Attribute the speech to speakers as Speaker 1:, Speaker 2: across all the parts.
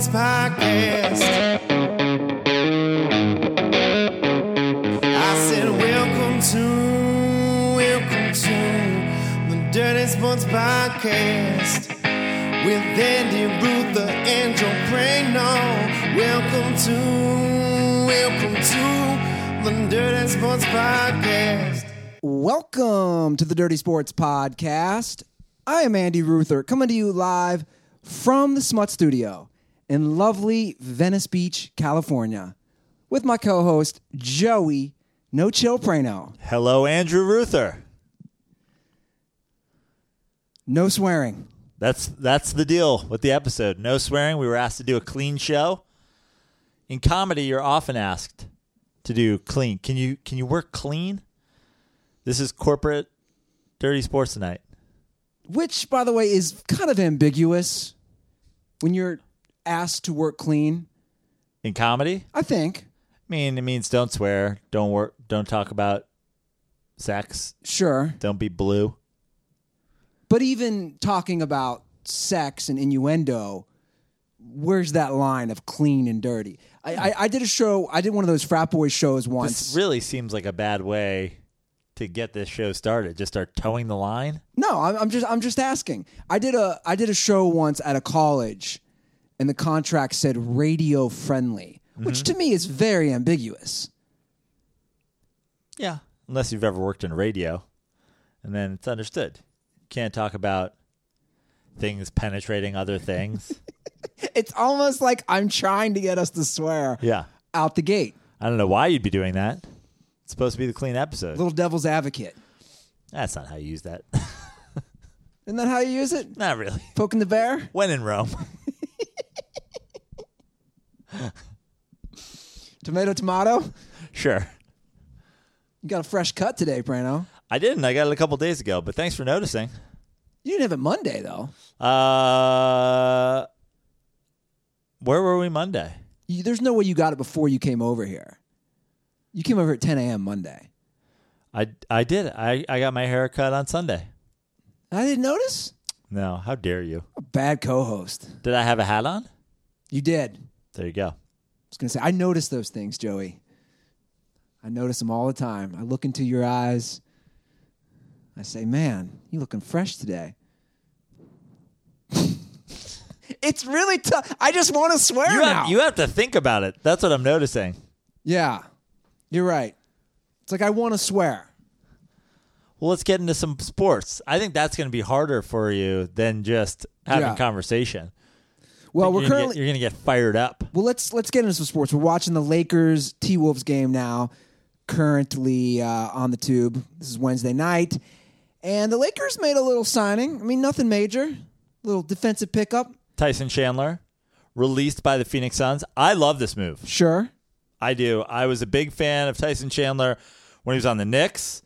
Speaker 1: Sports Podcast. I said, Welcome to, welcome to the Dirty Sports Podcast with Andy Ruther and Joe Prano. Welcome to, welcome to the Dirty Sports Podcast.
Speaker 2: Welcome to the Dirty Sports Podcast. I am Andy Ruther, coming to you live from the Smut Studio in lovely Venice Beach, California, with my co host, Joey No Chill Prano.
Speaker 3: Hello, Andrew Ruther.
Speaker 2: No swearing.
Speaker 3: That's that's the deal with the episode. No swearing. We were asked to do a clean show. In comedy, you're often asked to do clean. Can you can you work clean? This is corporate dirty sports tonight.
Speaker 2: Which, by the way, is kind of ambiguous when you're asked to work clean.
Speaker 3: In comedy,
Speaker 2: I think.
Speaker 3: I mean it means don't swear, don't work, don't talk about sex,
Speaker 2: Sure.
Speaker 3: don't be blue.
Speaker 2: But even talking about sex and innuendo, where's that line of clean and dirty? I, I, I did a show, I did one of those frat boy shows once.
Speaker 3: This really seems like a bad way to get this show started. Just start toeing the line.
Speaker 2: No, I'm, I'm just I'm just asking. I did a I did a show once at a college, and the contract said radio friendly, mm-hmm. which to me is very ambiguous.
Speaker 3: Yeah. Unless you've ever worked in radio, and then it's understood. Can't talk about things penetrating other things.
Speaker 2: It's almost like I'm trying to get us to swear
Speaker 3: yeah.
Speaker 2: out the gate.
Speaker 3: I don't know why you'd be doing that. It's supposed to be the clean episode.
Speaker 2: Little devil's advocate.
Speaker 3: That's not how you use that.
Speaker 2: Isn't that how you use it?
Speaker 3: not really.
Speaker 2: Poking the bear?
Speaker 3: When in Rome.
Speaker 2: Tomato, tomato.
Speaker 3: sure.
Speaker 2: You got a fresh cut today, Prano.
Speaker 3: I didn't. I got it a couple days ago, but thanks for noticing.
Speaker 2: You didn't have it Monday though.
Speaker 3: Uh, where were we Monday?
Speaker 2: You, there's no way you got it before you came over here. You came over at 10 a.m. Monday.
Speaker 3: I, I did. I, I got my hair cut on Sunday.
Speaker 2: I didn't notice.
Speaker 3: No, how dare you?
Speaker 2: A bad co-host.
Speaker 3: Did I have a hat on?
Speaker 2: You did.
Speaker 3: There you go.
Speaker 2: I was gonna say I notice those things, Joey. I notice them all the time. I look into your eyes. I say, "Man, you looking fresh today." it's really tough. I just want to swear
Speaker 3: You
Speaker 2: now.
Speaker 3: have, you have to think about it. That's what I'm noticing.
Speaker 2: yeah, you're right. It's like I want to swear.
Speaker 3: Well, let's get into some sports. I think that's going to be harder for you than just having
Speaker 2: Yeah.
Speaker 3: conversation.
Speaker 2: Well, we're
Speaker 3: you're gonna
Speaker 2: currently
Speaker 3: get, you're going to get fired up.
Speaker 2: Well, let's let's get into some sports. We're watching the Lakers T Wolves game now, currently uh, on the tube. This is Wednesday night, and the Lakers made a little signing. I mean, nothing major, little defensive pickup.
Speaker 3: Tyson Chandler, released by the Phoenix Suns. I love this move.
Speaker 2: Sure,
Speaker 3: I do. I was a big fan of Tyson Chandler when he was on the Knicks.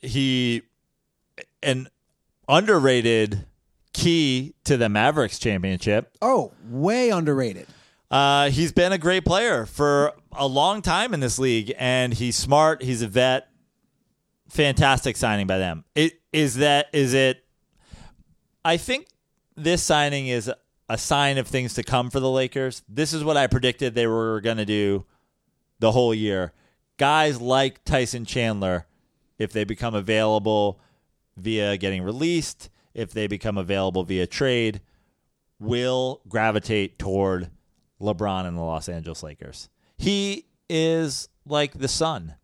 Speaker 3: He an underrated key to the Mavericks championship.
Speaker 2: Oh, way underrated.
Speaker 3: Uh, he's been a great player for a long time in this league, and he's smart. He's a vet. Fantastic signing by them. It is that is it. I think this signing is a sign of things to come for the Lakers. This is what I predicted they were going to do the whole year. Guys like Tyson Chandler, if they become available via getting released, if they become available via trade, will gravitate toward LeBron and the Los Angeles Lakers. He is like the sun.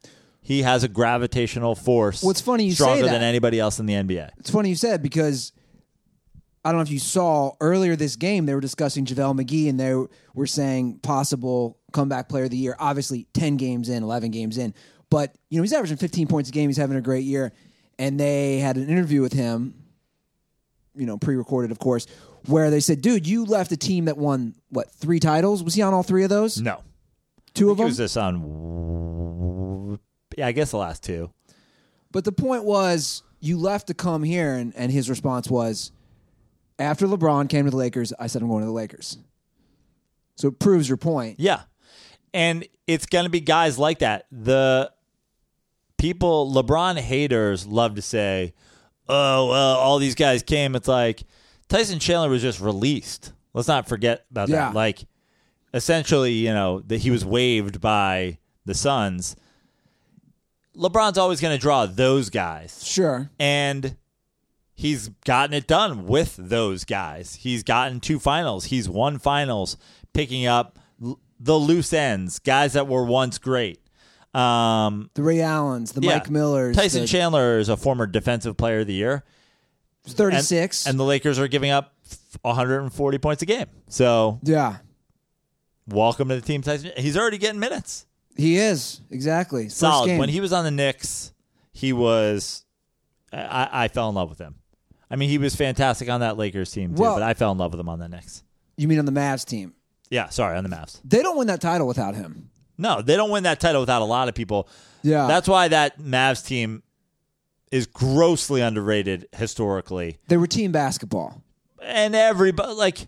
Speaker 3: He has a gravitational force.
Speaker 2: Well, it's funny you say
Speaker 3: stronger
Speaker 2: that.
Speaker 3: than anybody else in the NBA.
Speaker 2: It's funny you said because I don't know if you saw earlier this game they were discussing JaVale McGee and they were saying possible comeback player of the year. Obviously, ten games in, eleven games in, but you know he's averaging fifteen points a game. He's having a great year, and they had an interview with him. You know, pre-recorded, of course, where they said, "Dude, you left a team that won what three titles? Was he on all three of those?
Speaker 3: No.
Speaker 2: Two of
Speaker 3: He
Speaker 2: them.
Speaker 3: was this on, yeah, I guess the last two.
Speaker 2: But the point was, you left to come here, and, and his response was, after LeBron came to the Lakers, I said I'm going to the Lakers. So it proves your point.
Speaker 3: Yeah. And it's going to be guys like that. The people, LeBron haters love to say, oh, well, all these guys came. It's like Tyson Chandler was just released. Let's not forget about
Speaker 2: Yeah.
Speaker 3: that. Like, essentially, you know, that he was waived by the Suns. LeBron's always going to draw those guys.
Speaker 2: Sure.
Speaker 3: and he's gotten it done with those guys. He's gotten two finals. He's won finals, picking up the loose ends, guys that were once great. Um,
Speaker 2: The Ray Allens, the
Speaker 3: yeah.
Speaker 2: Mike Millers,
Speaker 3: Tyson
Speaker 2: the
Speaker 3: Chandler is a former defensive player of the year, and,
Speaker 2: 36.
Speaker 3: and the Lakers are giving up 140 points a game. So
Speaker 2: yeah,
Speaker 3: welcome to the team, Tyson. He's already getting minutes.
Speaker 2: he is. Exactly. First
Speaker 3: Solid.
Speaker 2: game.
Speaker 3: When he was on the Knicks, he was. I, I fell in love with him. I mean, he was fantastic on that Lakers team too,
Speaker 2: Well-
Speaker 3: but I fell in love with him on the Knicks.
Speaker 2: you mean on the Mavs team?
Speaker 3: Yeah, sorry, on the Mavs.
Speaker 2: They don't win that title without him.
Speaker 3: No, they don't win that title without a lot of people.
Speaker 2: Yeah.
Speaker 3: That's why that Mavs team is grossly underrated historically.
Speaker 2: They were team basketball.
Speaker 3: And everybody, like,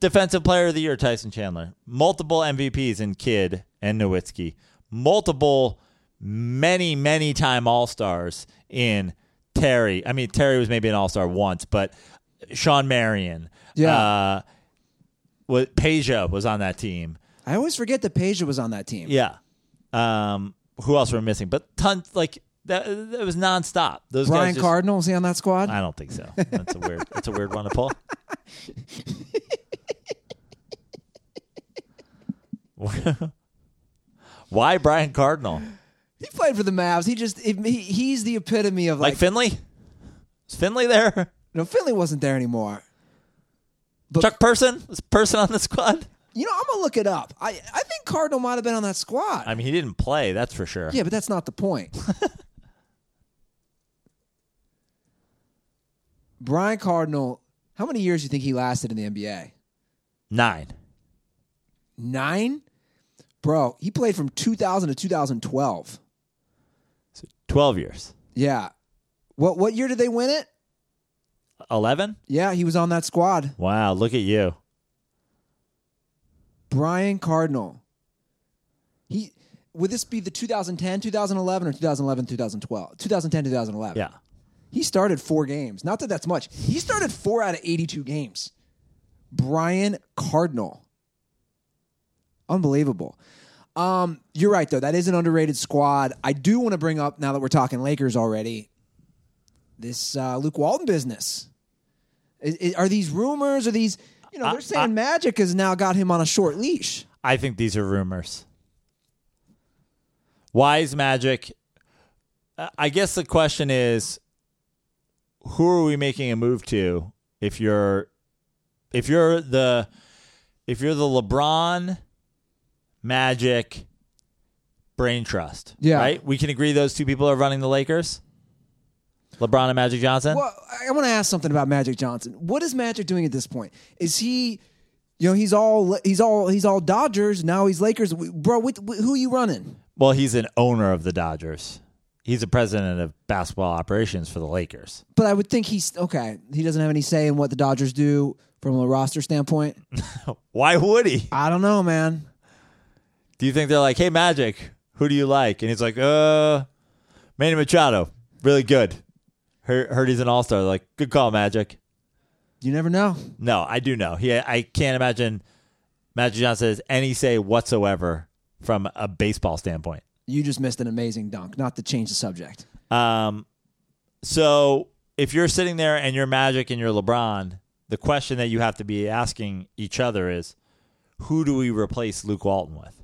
Speaker 3: defensive player of the year, Tyson Chandler, multiple MVPs in Kidd and Nowitzki, multiple, many, many time All Stars in Terry. I mean, Terry was maybe an All Star once, but Shawn Marion.
Speaker 2: Yeah.
Speaker 3: Uh, Peja was on that team.
Speaker 2: I always forget that Peja was on that team.
Speaker 3: Yeah. Um, who else were missing? But tons like that. It was nonstop. Those
Speaker 2: Brian
Speaker 3: guys. Just,
Speaker 2: Cardinal was he on that squad?
Speaker 3: I don't think so. That's a weird. That's a weird one to pull. Why Brian Cardinal?
Speaker 2: he played for the Mavs. He just he, he- he's the epitome of
Speaker 3: Like
Speaker 2: like.
Speaker 3: Finley? Is Finley there?
Speaker 2: no, Finley wasn't there anymore. But-
Speaker 3: Chuck Person? Was Person on the squad?
Speaker 2: You know, I'm gonna look it up. I I think Cardinal might have been on that squad.
Speaker 3: I mean, he didn't play. That's for sure.
Speaker 2: yeah, but that's not the point. Brian Cardinal, how many years do you think he lasted in the NBA?
Speaker 3: Nine.
Speaker 2: Nine? Bro, he played from 2000 to 2012.
Speaker 3: Twelve years.
Speaker 2: Yeah. What what year did they win it?
Speaker 3: Eleven.
Speaker 2: Yeah, he was on that squad.
Speaker 3: Wow. Look at you.
Speaker 2: Brian Cardinal. He would this be the 2010, 2011 or 2011, 2012? 2010, 2011.
Speaker 3: Yeah.
Speaker 2: He started 4 games. Not that that's much. He started 4 out of 82 games. Brian Cardinal. Unbelievable. Um, you're right though. That is an underrated squad. I do want to bring up now that we're talking Lakers already. This uh, Luke Walton business. I- I- are these rumors? Are these? You know, they're saying
Speaker 3: I-
Speaker 2: Magic has now got him on a short leash.
Speaker 3: I think these are rumors. Why is Magic? I guess the question is, who are we making a move to? If you're, if you're the, if you're the LeBron, Magic, Brain Trust,
Speaker 2: Yeah.
Speaker 3: right? We can agree those two people are running the Lakers. LeBron and Magic Johnson.
Speaker 2: Well, I want to ask something about Magic Johnson. What is Magic doing at this point? Is he, you know, he's all he's all he's all Dodgers now. He's Lakers, bro. What, who are you running?
Speaker 3: Well, he's an owner of the Dodgers. He's the president of basketball operations for the Lakers.
Speaker 2: But I would think he's okay. He doesn't have any say in what the Dodgers do from a roster standpoint.
Speaker 3: Why would he?
Speaker 2: I don't know, man.
Speaker 3: Do you think they're like, "Hey, Magic, who do you like?" And he's like, "Uh, Manny Machado, really good. Heard, he's an all star. Like, good call, Magic."
Speaker 2: You never know.
Speaker 3: No, I do know. He, I can't imagine Magic Johnson has any say whatsoever from a baseball standpoint.
Speaker 2: You just missed an amazing dunk. Not to change the subject.
Speaker 3: Um, so if you're sitting there and you're Magic and you're LeBron, the question that you have to be asking each other is, who do we replace Luke Walton with?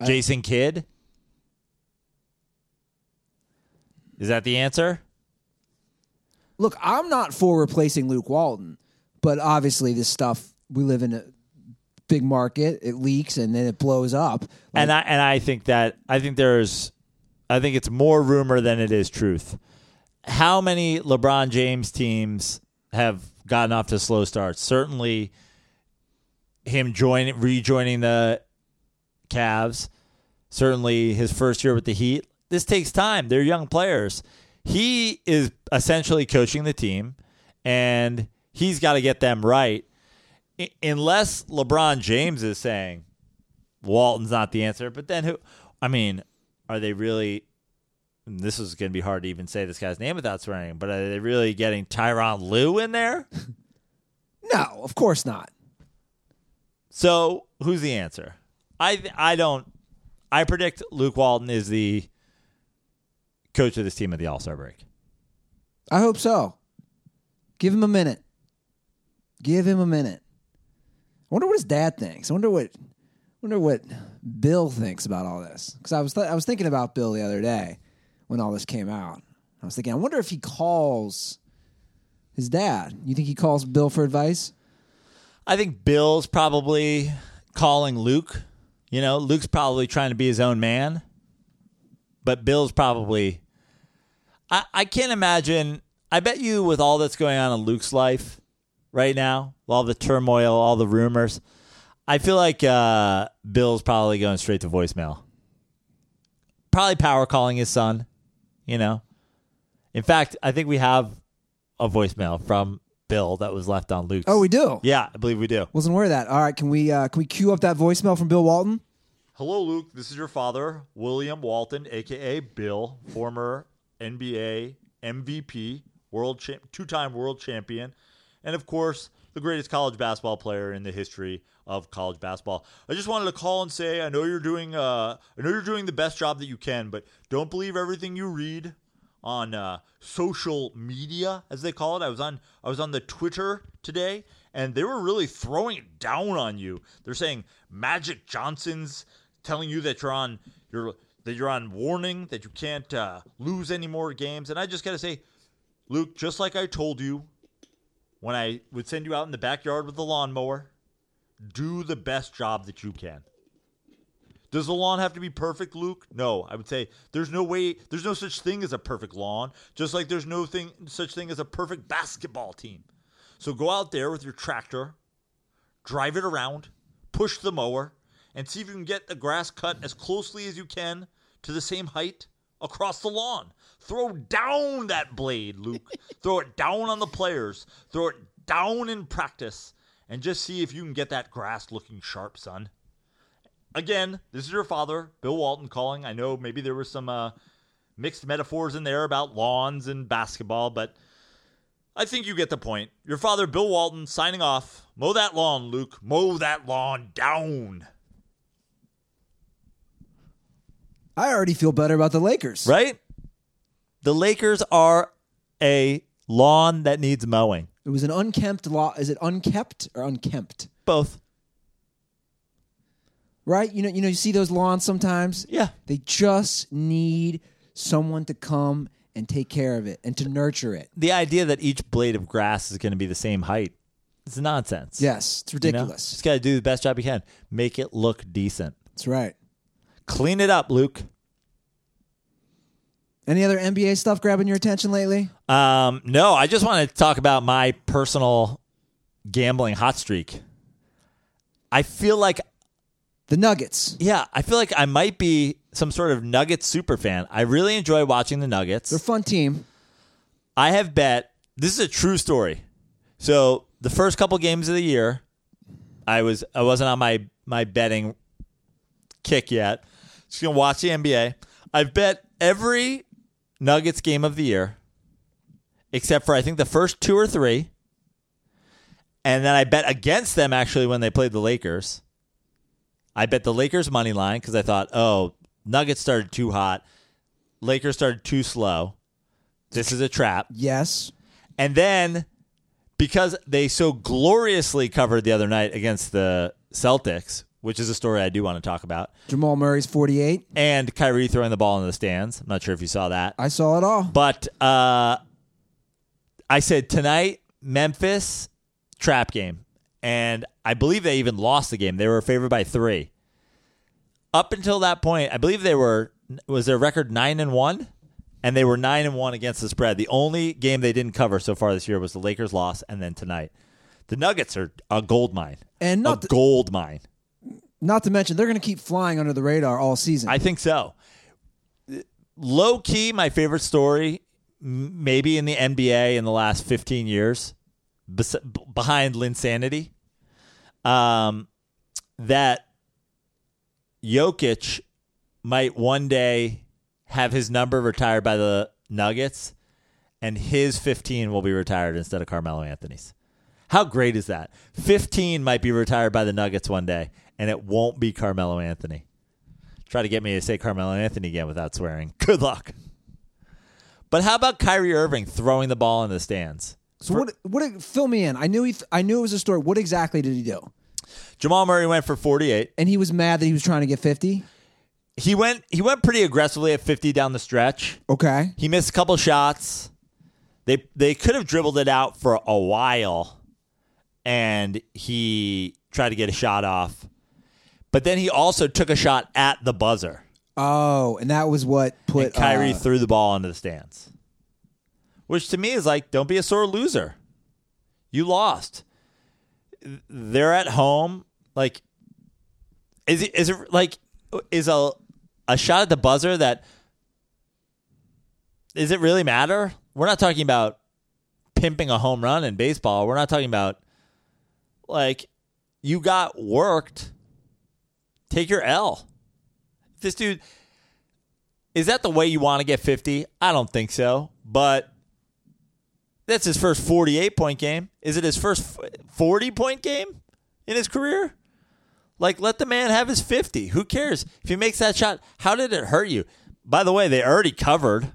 Speaker 2: I-
Speaker 3: Jason Kidd? Is that the answer?
Speaker 2: Look, I'm not for replacing Luke Walton, but obviously this stuff we live in a big market. It leaks and then it blows up.
Speaker 3: and I and I think that I think there's I think it's more rumor than it is truth. How many LeBron James teams have gotten off to slow starts? Certainly him joining rejoining the Cavs, certainly his first year with the Heat. This takes time. They're young players. He is essentially coaching the team and he's got to get them right. I- unless LeBron James is saying, Walton's not the answer. But then who? I mean, are they really? This is going to be hard to even say this guy's name without swearing. But are they really getting Tyronn Lue in there?
Speaker 2: No, of course not.
Speaker 3: So who's the answer? I I don't. I predict Luke Walton is the coach of this team at the All Star break.
Speaker 2: I hope so. Give him a minute. Give him a minute. I wonder what his dad thinks. I wonder what wonder what Bill thinks about all this. Because I was th- I was thinking about Bill the other day when all this came out. I was thinking, I wonder if he calls his dad. You think he calls Bill for advice?
Speaker 3: I think Bill's probably calling Luke. You know, Luke's probably trying to be his own man, but Bill's probably. I, I can't imagine. I bet you, with all that's going on in Luke's life right now, all the turmoil, all the rumors, I feel like uh, Bill's probably going straight to voicemail. Probably power calling his son, you know. In fact, I think we have a voicemail from Bill that was left on Luke's.
Speaker 2: Oh, we do.
Speaker 3: Yeah, I believe we do.
Speaker 2: Wasn't aware of that. All right, can we uh, can we cue up that voicemail from Bill Walton?
Speaker 3: Hello, Luke. This is your father, William Walton, aka Bill, former NBA MVP, world cha- two-time world champion, and of course, the greatest college basketball player in the history of college basketball. I just wanted to call and say I know you're doing uh, I know you're doing the best job that you can, but don't believe everything you read on uh, social media, as they call it. I was on I was on the Twitter today, and they were really throwing it down on you. They're saying Magic Johnson's telling you that you're on you're that you're on warning that you can't uh, lose any more games, and I just gotta say, Luke, just like I told you when I would send you out in the backyard with the lawnmower, do the best job that you can. Does the lawn have to be perfect, Luke? No, I would say there's no way, there's no such thing as a perfect lawn, just like there's no thing such thing as a perfect basketball team. So go out there with your tractor, drive it around, push the mower, and see if you can get the grass cut as closely as you can to the same height across the lawn. Throw down that blade, Luke. Throw it down on the players. Throw it down in practice and just see if you can get that grass looking sharp, son. Again, this is your father, Bill Walton, calling. I know maybe there were some uh, mixed metaphors in there about lawns and basketball, but I think you get the point. Your father, Bill Walton, signing off. Mow that lawn, Luke. Mow that lawn down.
Speaker 2: I already feel better about the Lakers.
Speaker 3: Right? The Lakers are a lawn that needs mowing.
Speaker 2: It was an unkempt law. Is it unkept or unkempt?
Speaker 3: Both.
Speaker 2: Right? You know, you know, you see those lawns sometimes.
Speaker 3: Yeah.
Speaker 2: They just need someone to come and take care of it and to nurture it.
Speaker 3: The idea that each blade of grass is going to be the same height is nonsense.
Speaker 2: Yes, it's ridiculous.
Speaker 3: You know? Just got to do the best job you can. Make it look decent.
Speaker 2: That's right.
Speaker 3: Clean it up, Luke.
Speaker 2: Any other NBA stuff grabbing your attention lately?
Speaker 3: Um, no, I just want to talk about my personal gambling hot streak. I feel like,
Speaker 2: The Nuggets.
Speaker 3: yeah, I feel like I might be some sort of Nuggets super fan. I really enjoy watching the Nuggets.
Speaker 2: They're a fun team.
Speaker 3: I have bet. This is a true story. So the first couple games of the year, I was I wasn't on my my betting kick yet. Just gonna watch the NBA. I've bet every Nuggets game of the year, except for I think the first two or three, and then I bet against them actually when they played the Lakers. I bet the Lakers money line because I thought, oh, Nuggets started too hot, Lakers started too slow. This is a trap.
Speaker 2: Yes.
Speaker 3: And then because they so gloriously covered the other night against the Celtics, which is a story I do want to talk about,
Speaker 2: Jamal Murray's 48.
Speaker 3: and Kyrie throwing the ball in the stands. I'm not sure if you saw that.
Speaker 2: I saw it all.
Speaker 3: But uh, I said tonight, Memphis trap game. And I believe they even lost the game. They were favored by three. Up until that point, I believe they were was their record nine and one, and they were nine and one against the spread. The only game they didn't cover so far this year was the Lakers loss, and then tonight. The Nuggets are a gold mine.
Speaker 2: And not
Speaker 3: a
Speaker 2: th-
Speaker 3: gold mine.
Speaker 2: Not to mention, they're going to keep flying under the radar all season.
Speaker 3: I think so. Low key, my favorite story, maybe in the NBA in the last 15 years, behind Linsanity, um, that Jokic might one day have his number retired by the Nuggets, and his 15 will be retired instead of Carmelo Anthony's. How great is that? 15 might be retired by the Nuggets one day, and it won't be Carmelo Anthony. Try to get me to say Carmelo Anthony again without swearing. Good luck. But how about Kyrie Irving throwing the ball in the stands?
Speaker 2: So what? What? Fill me in. I knew he. I knew it was a story. What exactly did he do?
Speaker 3: Jamal Murray went for 48.
Speaker 2: And he was mad that he was trying to get fifty.
Speaker 3: He went he went pretty aggressively at 50 down the stretch.
Speaker 2: Okay.
Speaker 3: He missed a couple shots. They they could have dribbled it out for a while and he tried to get a shot off. But then he also took a shot at the buzzer.
Speaker 2: Oh, and that was what put
Speaker 3: and Kyrie
Speaker 2: uh,
Speaker 3: threw the ball into the stands. Which to me is like, don't be a sore loser. You lost. They're at home. Like, is it is it like is a a shot at the buzzer that does it really matter? We're not talking about pimping a home run in baseball. We're not talking about like you got worked. Take your L. This dude is that the way you want to get 50? I don't think so. But that's his first 48 point game. Is it his first 40 point game in his career? Like, let the man have his 50. Who cares? If he makes that shot, how did it hurt you? By the way, they already covered.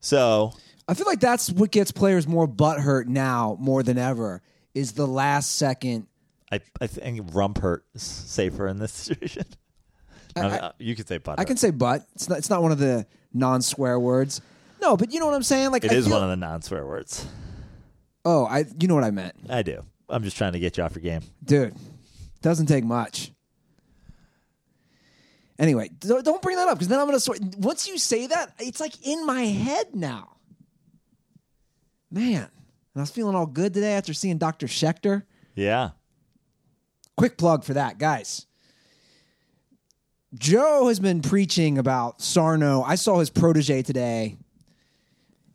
Speaker 3: So,
Speaker 2: I feel like that's what gets players more butthurt now more than ever is the last second.
Speaker 3: I, I think rump hurt is safer in this situation. No,
Speaker 2: I-
Speaker 3: no, you could say butt.
Speaker 2: I can say butt. It's not. It's not one of the non-swear words. No, but you know what I'm saying. Like
Speaker 3: It
Speaker 2: I
Speaker 3: is
Speaker 2: feel-
Speaker 3: one of the non swear words.
Speaker 2: Oh, I. You know what I meant,
Speaker 3: I do. I'm just trying to get you off your game.
Speaker 2: dude. Doesn't take much. Anyway, don't don't bring that up because then I'm gonna swear. Once you say that, it's like in my head now. Man, and I was feeling all good today after seeing Dr. Schechter.
Speaker 3: Yeah.
Speaker 2: quick plug for that, guys. Joe has been preaching about Sarno. I saw his protege today,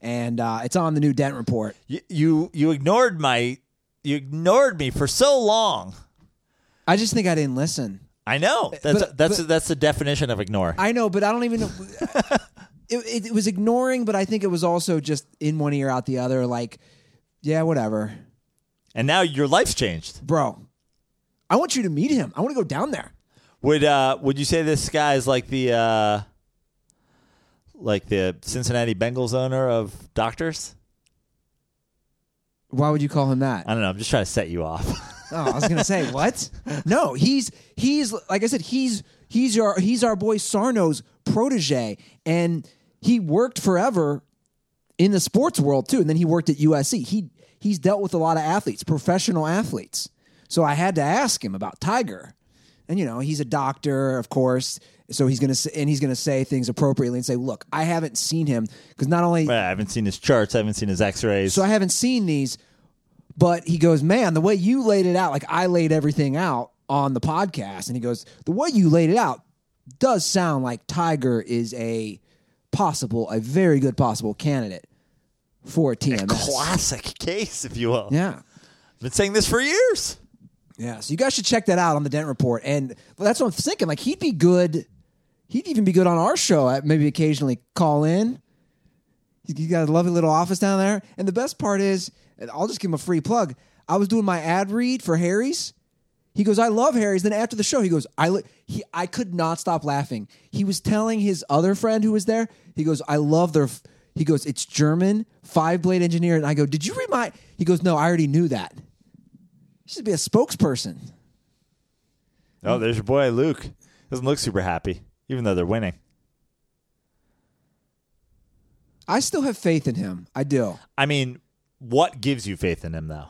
Speaker 2: and uh, it's on the new Dent report.
Speaker 3: You, you you ignored my you ignored me for so long.
Speaker 2: I just think I didn't listen.
Speaker 3: I know. That's
Speaker 2: But-
Speaker 3: that's
Speaker 2: but-
Speaker 3: that's the definition of ignore.
Speaker 2: I know, but I don't even it, it, it was ignoring, but I think it was also just in one ear, out the other. Like, yeah, whatever,
Speaker 3: and now your life's changed.
Speaker 2: bro. I want you to meet him. I want to go down there.
Speaker 3: Would uh would you say this guy is like the uh like the Cincinnati Bengals owner of doctors?
Speaker 2: Why would you call him that?
Speaker 3: I don't know. I'm just trying to set you off.
Speaker 2: Oh, I was gonna say what? No, he's he's like I said, he's he's our he's our boy Sarno's protege, and he worked forever in the sports world too, and then he worked at USC. He he's dealt with a lot of athletes, professional athletes. So I had to ask him about Tiger, and you know he's a doctor, of course. So he's gonna say, and he's gonna say things appropriately and say, "Look, I haven't seen him because not only
Speaker 3: I haven't seen his charts. I haven't seen his X-rays.
Speaker 2: so I haven't seen these, but he goes, man, the way you laid it out, like I laid everything out on the podcast, and he goes, the way you laid it out does sound like Tiger is a possible, a very good possible candidate for TMS.
Speaker 3: Classic case, if you will.
Speaker 2: Yeah.
Speaker 3: I've been saying this for years.
Speaker 2: Yeah, so you guys should check that out on the Dent Report, and well, that's what I'm thinking. Like he'd be good. He'd even be good on our show. uh, Maybe occasionally call in. You got a lovely little office down there, and the best part is, I'll just give him a free plug. I was doing my ad read for Harry's. He goes, "I love Harry's." Then after the show, he goes, "I li-, he I could not stop laughing." He was telling his other friend who was there. He goes, "I love their." f-" He goes, "It's German, five blade engineer," and I go, "Did you read my?" He goes, "No, I already knew that." You should be a spokesperson.
Speaker 3: Oh, there's your boy Luke. Doesn't look super happy, even though they're winning.
Speaker 2: I still have faith in him. I do.
Speaker 3: I mean, what gives you faith in him, though?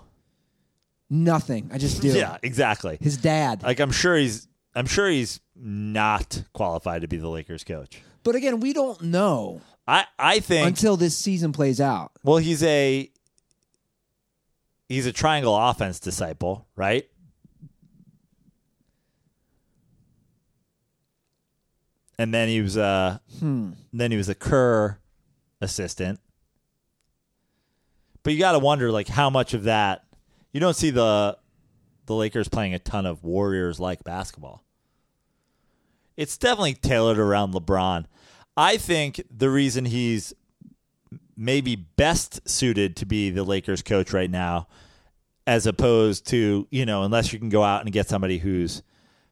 Speaker 2: Nothing. I just do.
Speaker 3: Yeah, exactly.
Speaker 2: His dad.
Speaker 3: Like I'm sure he's I'm sure he's not qualified to be the Lakers coach.
Speaker 2: but again, we don't know
Speaker 3: I I think
Speaker 2: until this season plays out.
Speaker 3: well he's a he's a triangle offense disciple, right? And then he was a hmm. then he was a Kerr assistant. But you got to wonder like how much of that you don't see the the Lakers playing a ton of Warriors like basketball. It's definitely tailored around LeBron. I think the reason he's maybe best suited to be the Lakers coach right now as opposed to you know unless you can go out and get somebody who's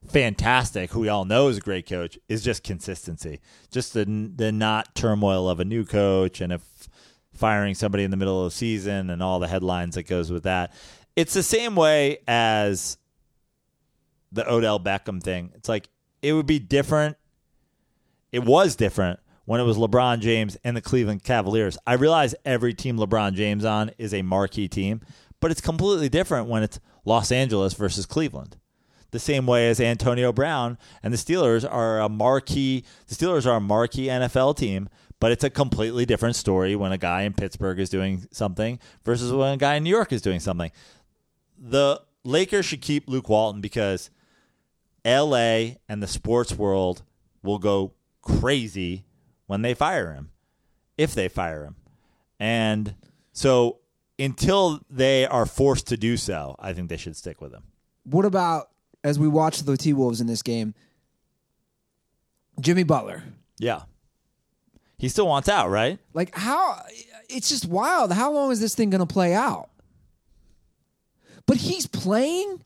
Speaker 3: fantastic, who we all know is a great coach, is just consistency, just the the not turmoil of a new coach and if firing somebody in the middle of the season and all the headlines that goes with that. It's the same way as the Odell Beckham thing. It's like it would be different. It was different when it was LeBron James and the Cleveland Cavaliers. I realize every team LeBron James on is a marquee team, but it's completely different when it's Los Angeles versus Cleveland. The same way as Antonio Brown and the Steelers are a marquee the Steelers are a marquee NFL team, but it's a completely different story when a guy in Pittsburgh is doing something versus when a guy in New York is doing something. The Lakers should keep Luke Walton because LA and the sports world will go crazy when they fire him, if they fire him. And so until they are forced to do so, I think they should stick with him.
Speaker 2: What about as we watch the T Wolves in this game? Jimmy Butler.
Speaker 3: Yeah. He still wants out, right?
Speaker 2: Like how it's just wild. How long is this thing going to play out? But he's playing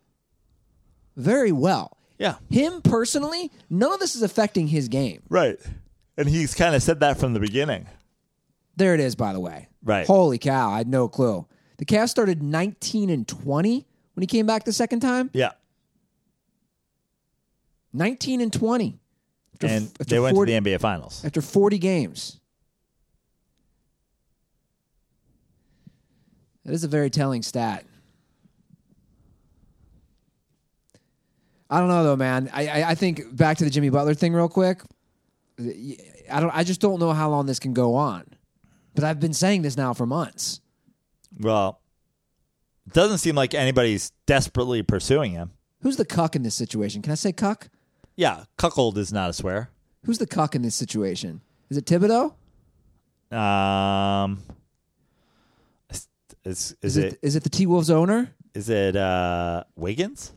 Speaker 2: very well.
Speaker 3: Yeah.
Speaker 2: Him personally, none of this is affecting his game.
Speaker 3: Right. And he's kind of said that from the beginning.
Speaker 2: There it is, by the way.
Speaker 3: Right.
Speaker 2: Holy cow! I had no clue. The Cavs started 19 and 20 when he came back the second time.
Speaker 3: Yeah.
Speaker 2: 19 and 20. After,
Speaker 3: And
Speaker 2: after
Speaker 3: they went
Speaker 2: 40
Speaker 3: to the NBA Finals.
Speaker 2: after 40 games. That is a very telling stat. I don't know though, man. I, I I think back to the Jimmy Butler thing real quick. I don't. I just don't know how long this can go on. But I've been saying this now for months.
Speaker 3: Well, it doesn't seem like anybody's desperately pursuing him.
Speaker 2: Who's the cuck in this situation? Can I say cuck?
Speaker 3: Yeah, cuckold is not a swear.
Speaker 2: Who's the cuck in this situation? Is it Thibodeau?
Speaker 3: Um, is, is,
Speaker 2: Is,
Speaker 3: it
Speaker 2: Is it the T Wolves owner?
Speaker 3: is it uh, Wiggins?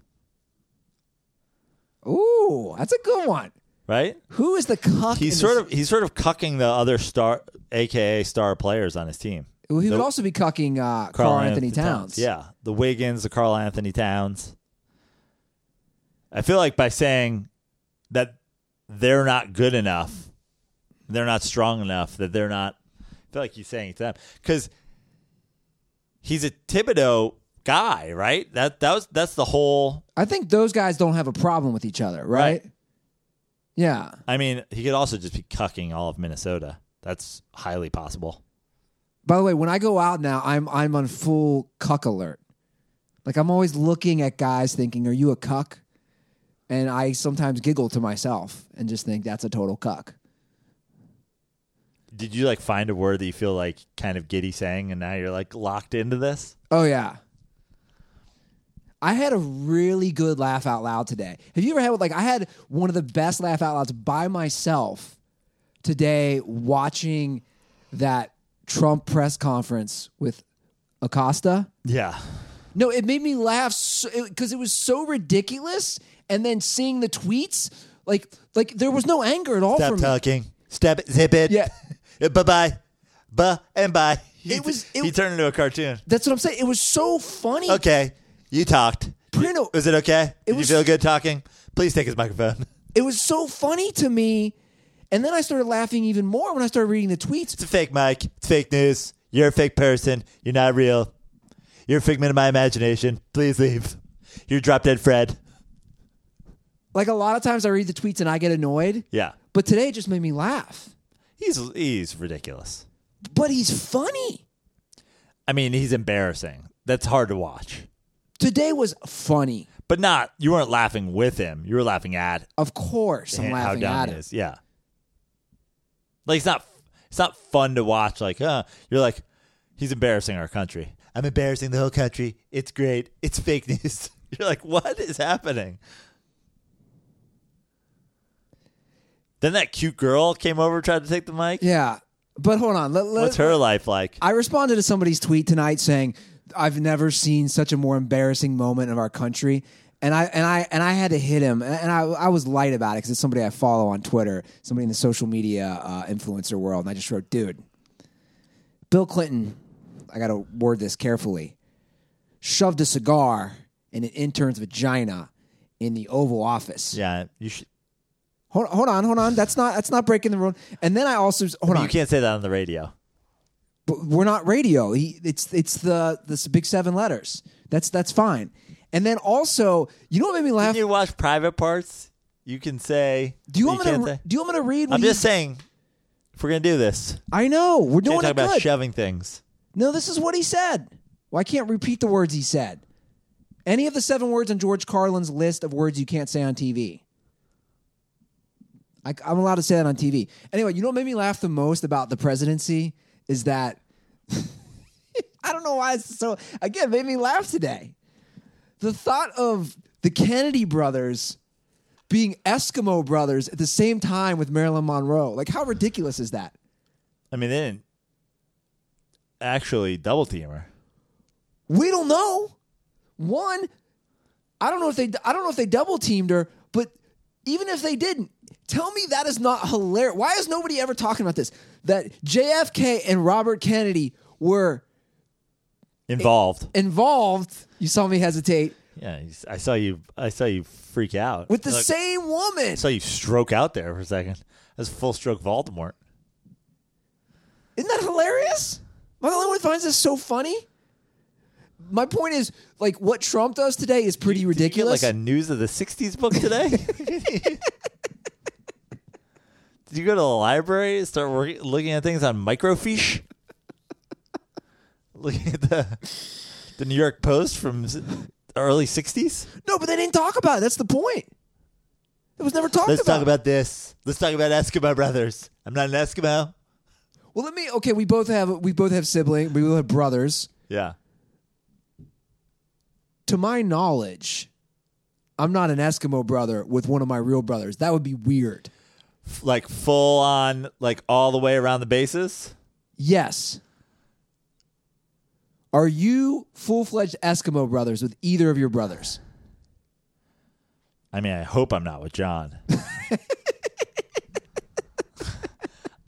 Speaker 2: Ooh, that's a good one.
Speaker 3: Right?
Speaker 2: Who is the cuck?
Speaker 3: He's sort of he's sort of cucking the other star, aka star players on his team.
Speaker 2: Well, he would
Speaker 3: the-
Speaker 2: also be cucking uh, Karl Anthony Towns.
Speaker 3: Yeah, the Wiggins, the Karl Anthony Towns. I feel like by saying that they're not good enough, they're not strong enough, that they're not. I feel like he's saying it to them because he's a Thibodeau guy, right? That that was that's the whole.
Speaker 2: I think those guys don't have a problem with each other, right?
Speaker 3: Right.
Speaker 2: Yeah.
Speaker 3: I mean, he could also just be cucking all of Minnesota. That's highly possible.
Speaker 2: By the way, when I go out now, I'm I'm on full cuck alert. Like I'm always looking at guys thinking, "Are you a cuck?" And I sometimes giggle to myself and just think that's a total cuck.
Speaker 3: Did you like find a word that you feel like kind of giddy saying, and now you're like locked into this?
Speaker 2: Oh yeah. I had a really good laugh out loud today. Have you ever had like I had one of the best laugh out louds by myself today watching that Trump press conference with Acosta?
Speaker 3: Yeah.
Speaker 2: No, it made me laugh because it, was so ridiculous, and then seeing the tweets, like like there was no anger at all
Speaker 3: Stop
Speaker 2: from me.
Speaker 3: talking. Step it. Zip it.
Speaker 2: Yeah.
Speaker 3: bye bye. Buh and bye.
Speaker 2: It was- it-
Speaker 3: he turned into a cartoon.
Speaker 2: That's what I'm saying. It was so funny.
Speaker 3: Okay. You talked.
Speaker 2: Bruno-
Speaker 3: Was it okay? Did
Speaker 2: was-
Speaker 3: you feel good talking? Please take his microphone.
Speaker 2: It was so funny to me, and then I started laughing even more when I started reading the tweets.
Speaker 3: It's a fake mic. It's fake news. You're a fake person. You're not real. You're a figment of my imagination. Please leave. You're drop dead Fred.
Speaker 2: Like a lot of times, I read the tweets and I get annoyed,
Speaker 3: Yeah.
Speaker 2: but today it just made me laugh.
Speaker 3: He's he's ridiculous.
Speaker 2: But he's funny.
Speaker 3: I mean, he's embarrassing. That's hard to watch.
Speaker 2: Today was funny.
Speaker 3: But not you weren't laughing with him. You were laughing at
Speaker 2: Of course, I'm
Speaker 3: how
Speaker 2: laughing
Speaker 3: dumb
Speaker 2: at
Speaker 3: he
Speaker 2: him.
Speaker 3: is. Yeah. Like it's not it's not fun to watch. Like, uh, you're like, he's embarrassing our country. I'm embarrassing the whole country. It's great. It's fake news. You're like, what is happening? Then that cute girl came over, tried to take the mic.
Speaker 2: Yeah, but hold on. Let, let-
Speaker 3: What's her life like?
Speaker 2: I responded to somebody's tweet tonight saying, "I've never seen such a more embarrassing moment of our country." And I and I and I had to hit him, and I I was light about it because it's somebody I follow on Twitter, somebody in the social media uh, influencer world, and I just wrote, "Dude, Bill Clinton, I got to word this carefully, shoved a cigar in an intern's vagina in the Oval Office.
Speaker 3: Yeah, you should.
Speaker 2: Hold, hold on, hold on. That's not that's not breaking the rule. And then I also hold on.
Speaker 3: You can't say that on the radio.
Speaker 2: But we're not radio. He, it's it's the the big seven letters. That's that's fine. And then also, you know what made me laugh?
Speaker 3: When you watch Private Parts, you can say.
Speaker 2: do you want me to
Speaker 3: say-
Speaker 2: do you want me to read?
Speaker 3: I'm just saying, if we're gonna do this,
Speaker 2: I know we're doing
Speaker 3: talk
Speaker 2: it
Speaker 3: about
Speaker 2: good.
Speaker 3: shoving things.
Speaker 2: No, this is what he said. Well, I can't repeat the words he said. Any of the seven words on George Carlin's list of words you can't say on TV. I, I'm allowed to say that on TV. Anyway, you know what made me laugh the most about the presidency is that I don't know why it's so again made me laugh today. The thought of the Kennedy brothers being Eskimo brothers at the same time with Marilyn Monroe. Like how ridiculous is that?
Speaker 3: I mean, they didn't actually double team her.
Speaker 2: We don't know. One, I don't know if they I don't know if they double teamed her, but even if they didn't, tell me that is not hilarious. Why is nobody ever talking about this? That JFK and Robert Kennedy were
Speaker 3: Involved.
Speaker 2: involved. You saw me hesitate
Speaker 3: Yeah, I saw you. I saw you freak out
Speaker 2: with the
Speaker 3: Like,
Speaker 2: same woman.
Speaker 3: I saw you stroke out there for a second. That's full stroke Voldemort.
Speaker 2: Isn't that hilarious? Am I the only one who finds this so funny? My point is, like, what Trump does today is pretty
Speaker 3: you
Speaker 2: ridiculous.
Speaker 3: like a news of the '60s book today. Did you go to the library and start working, looking at things on microfiche? looking at the the New York Post from the early '60s.
Speaker 2: no, but they didn't talk about it. That's the point. It was never talked about.
Speaker 3: Let's
Speaker 2: about.
Speaker 3: talk about this. Let's talk about Eskimo brothers. I'm not an Eskimo.
Speaker 2: Well, let me. Okay, we both have we both have siblings. We both have brothers.
Speaker 3: Yeah.
Speaker 2: To my knowledge, I'm not an Eskimo brother with one of my real brothers. That would be weird.
Speaker 3: Like full on, like all the way around the bases.
Speaker 2: Yes. Are you full fledged Eskimo brothers with either of your brothers?
Speaker 3: I mean, I hope I'm not with John.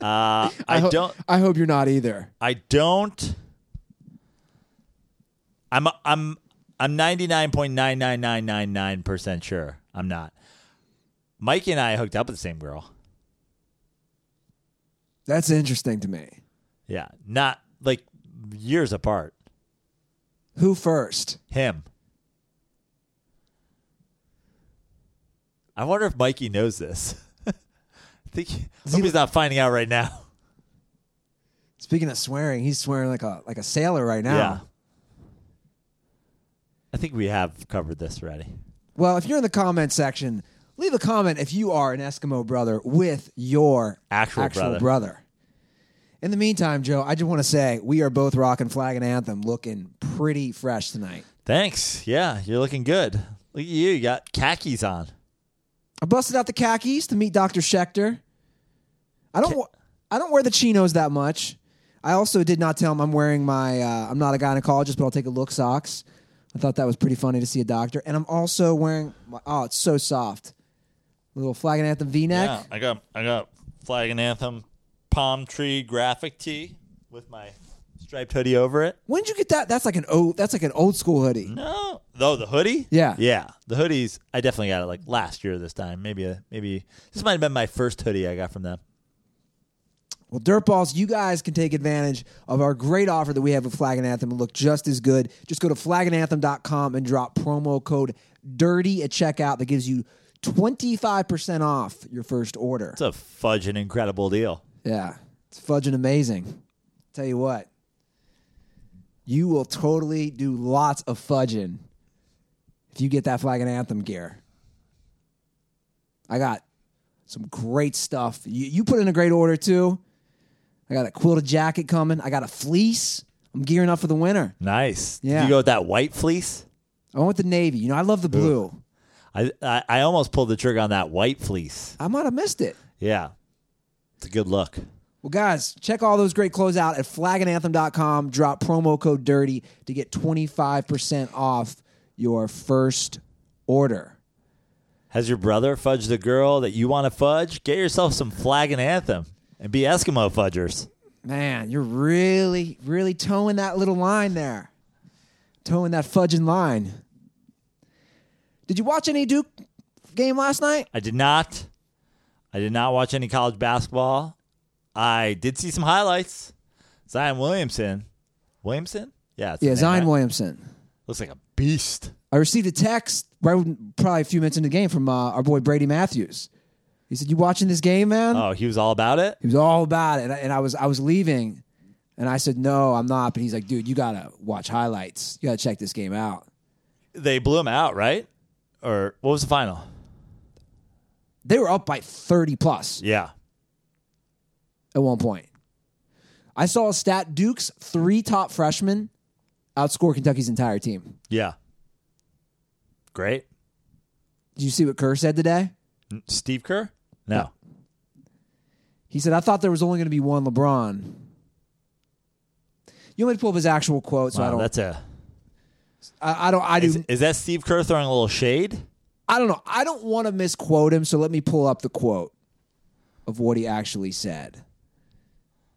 Speaker 3: uh, I,
Speaker 2: ho-
Speaker 3: don't.
Speaker 2: I hope you're not either.
Speaker 3: I don't. I'm. I'm. I'm 99.99999 percent sure. I'm not. Mikey and I hooked up with the same girl.
Speaker 2: That's interesting to me.
Speaker 3: Yeah, not like years apart.
Speaker 2: Who first?
Speaker 3: Him. I wonder if Mikey knows this. I think I hope he's not finding out right now.
Speaker 2: Speaking of swearing, he's swearing like a like a sailor right now.
Speaker 3: Yeah. I think we have covered this already.
Speaker 2: Well, if you're in the comment section, leave a comment if you are an Eskimo brother with your
Speaker 3: Actual brother.
Speaker 2: brother. In the meantime, Joe, I just want to say we are both rocking flag and anthem, looking pretty fresh tonight.
Speaker 3: Thanks. Yeah, you're looking good. Look at you. You got khakis on.
Speaker 2: I busted out the khakis to meet Dr. Schechter. I don't. I don't wear the chinos that much. I also did not tell him I'm wearing my. Uh, I'm not a gynecologist, but I'll take a look socks. I thought that was pretty funny to see a doctor, and I'm also wearing. My, oh, it's so soft. Little flag and anthem V-neck.
Speaker 3: Yeah, I got I got flag and anthem palm tree graphic tee with my striped hoodie over it.
Speaker 2: When did you get that? That's like an old. That's like an old school hoodie.
Speaker 3: No, though the hoodie.
Speaker 2: Yeah.
Speaker 3: yeah, the hoodies. I definitely got it like last year this time. Maybe a, maybe this might have been my first hoodie I got from them.
Speaker 2: Well, Dirtballs, you guys can take advantage of our great offer that we have with Flag and Anthem and look just as good. Just go to flagandanthem.com and drop promo code DIRTY at checkout. That gives you 25% off your first order.
Speaker 3: It's a fudge and incredible deal.
Speaker 2: Yeah, it's fudging amazing. Tell you what, you will totally do lots of fudging if you get that Flag and Anthem gear. I got some great stuff. You, you put in a great order too. I got a quilted jacket coming. I got a fleece. I'm gearing up for the winter.
Speaker 3: Nice.
Speaker 2: Yeah.
Speaker 3: Did you go with that white fleece?
Speaker 2: I went with the navy. You know, I love the blue.
Speaker 3: I, I I almost pulled the trigger on that white fleece.
Speaker 2: I might have missed it.
Speaker 3: Yeah, it's a good look.
Speaker 2: Well, guys, check all those great clothes out at flagandanthem.com. Drop promo code DIRTY to get 25% off your first order.
Speaker 3: Has your brother fudged a girl that you want to fudge? Get yourself some flag and anthem and be Eskimo fudgers.
Speaker 2: Man, you're really, really toeing that little line there. Toeing that fudging line. Did you watch any Duke game last night?
Speaker 3: I did not. I did not watch any college basketball. I did see some highlights. Zion Williamson. Williamson? Yeah. it's
Speaker 2: Yeah, Zion
Speaker 3: right?
Speaker 2: Williamson.
Speaker 3: Looks like a beast.
Speaker 2: I received a text right probably a few minutes into the game from uh, our boy Brady Matthews. He said, "You watching this game, man?"
Speaker 3: Oh, he was all about it?
Speaker 2: He was all about it, and I, and I was I was leaving, and I said, "No, I'm not." But he's like, "Dude, you gotta watch highlights. You gotta check this game out."
Speaker 3: They blew him out, right? Or what was the final?
Speaker 2: They were up by 30 plus
Speaker 3: Yeah.
Speaker 2: at one point. I saw a stat: Duke's three top freshmen outscore Kentucky's entire team.
Speaker 3: Yeah. Great.
Speaker 2: Did you see what Kerr said today?
Speaker 3: Steve Kerr? No.
Speaker 2: He said, "I thought there was only going to be one LeBron." You want me to pull up his actual quote? So I
Speaker 3: Wow,
Speaker 2: don't.
Speaker 3: that's a.
Speaker 2: I, I don't. I do.
Speaker 3: Is, is that Steve Kerr throwing a little shade?
Speaker 2: I don't know. I don't want to misquote him, so let me pull up the quote of what he actually said.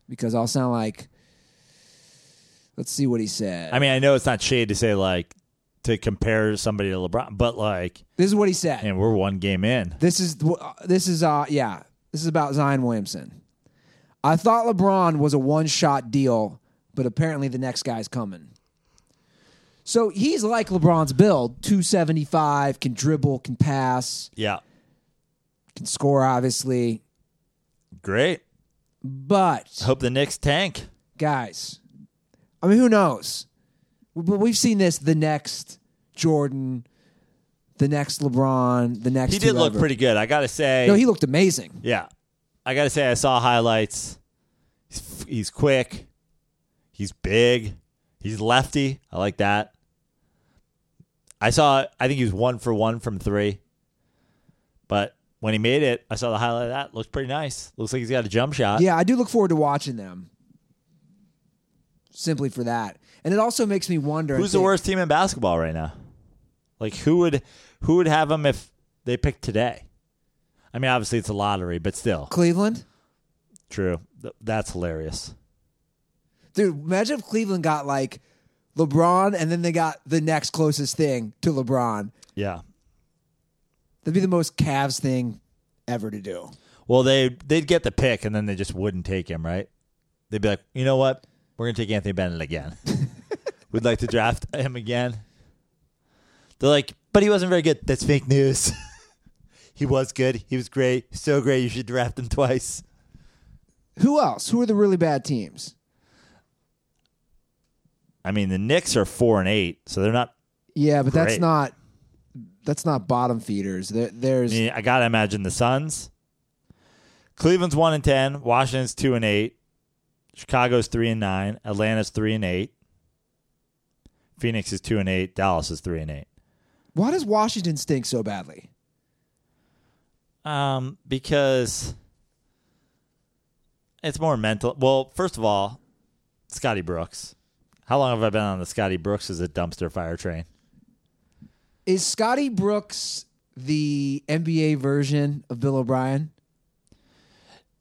Speaker 2: Because I'll sound like let's see what he said.
Speaker 3: I mean, I know it's not shade to say like to compare somebody to LeBron, but like,
Speaker 2: this is what he said.
Speaker 3: and we're one game in.
Speaker 2: This is this is uh yeah. This is about Zion Williamson. I thought LeBron was a one-shot deal, but apparently the next guy's coming. So he's like LeBron's build, 275, can dribble, can pass,
Speaker 3: Yeah.
Speaker 2: can score obviously,
Speaker 3: Great.
Speaker 2: but
Speaker 3: Hope the Knicks tank.
Speaker 2: guys. I mean, who knows? But we've seen this the next Jordan, the next LeBron, the next.
Speaker 3: He did look
Speaker 2: whoever.
Speaker 3: pretty good. I got to say.
Speaker 2: No, he looked amazing.
Speaker 3: Yeah. I got to say, I saw highlights. He's, he's quick. He's big. He's lefty. I like that. I saw, I think he was one for one from three. But when he made it, I saw the highlight of that. Looks pretty nice. Looks like he's got a jump shot.
Speaker 2: Yeah, I do look forward to watching them. Simply for that, and it also makes me wonder.
Speaker 3: Who's the
Speaker 2: think-
Speaker 3: worst team in basketball right now? Like who would who would have them if they picked today? I mean, obviously it's a lottery, but still
Speaker 2: Cleveland,
Speaker 3: true. Th- That's hilarious.
Speaker 2: dude. Imagine if Cleveland got like LeBron, and then they got the next closest thing to LeBron.
Speaker 3: Yeah.
Speaker 2: That'd be the most Cavs thing ever to do.
Speaker 3: Well, they they'd get the pick, and then they just wouldn't take him, right? They'd be like, you know what? We're gonna take Anthony Bennett again. We'd like to draft him again. They're like, but he wasn't very good. That's fake news. he was good. He was great. So great. You should draft him twice.
Speaker 2: Who else? Who are the really bad teams?
Speaker 3: I mean, the Knicks are four and eight, so they're not.
Speaker 2: Yeah, but that's not that's not bottom feeders. There, there's
Speaker 3: I, mean, I gotta imagine the Suns. Cleveland's one and ten. Washington's two and eight. Chicago's three and nine. Atlanta's three and eight. Phoenix is two and eight. Dallas is three and eight.
Speaker 2: why does Washington stink so badly?
Speaker 3: Um, because it's more mental. Well, first of all, Scotty Brooks. How long have I been on the Scotty Brooks as a dumpster fire train?
Speaker 2: Is Scotty Brooks the NBA version of Bill O'Brien?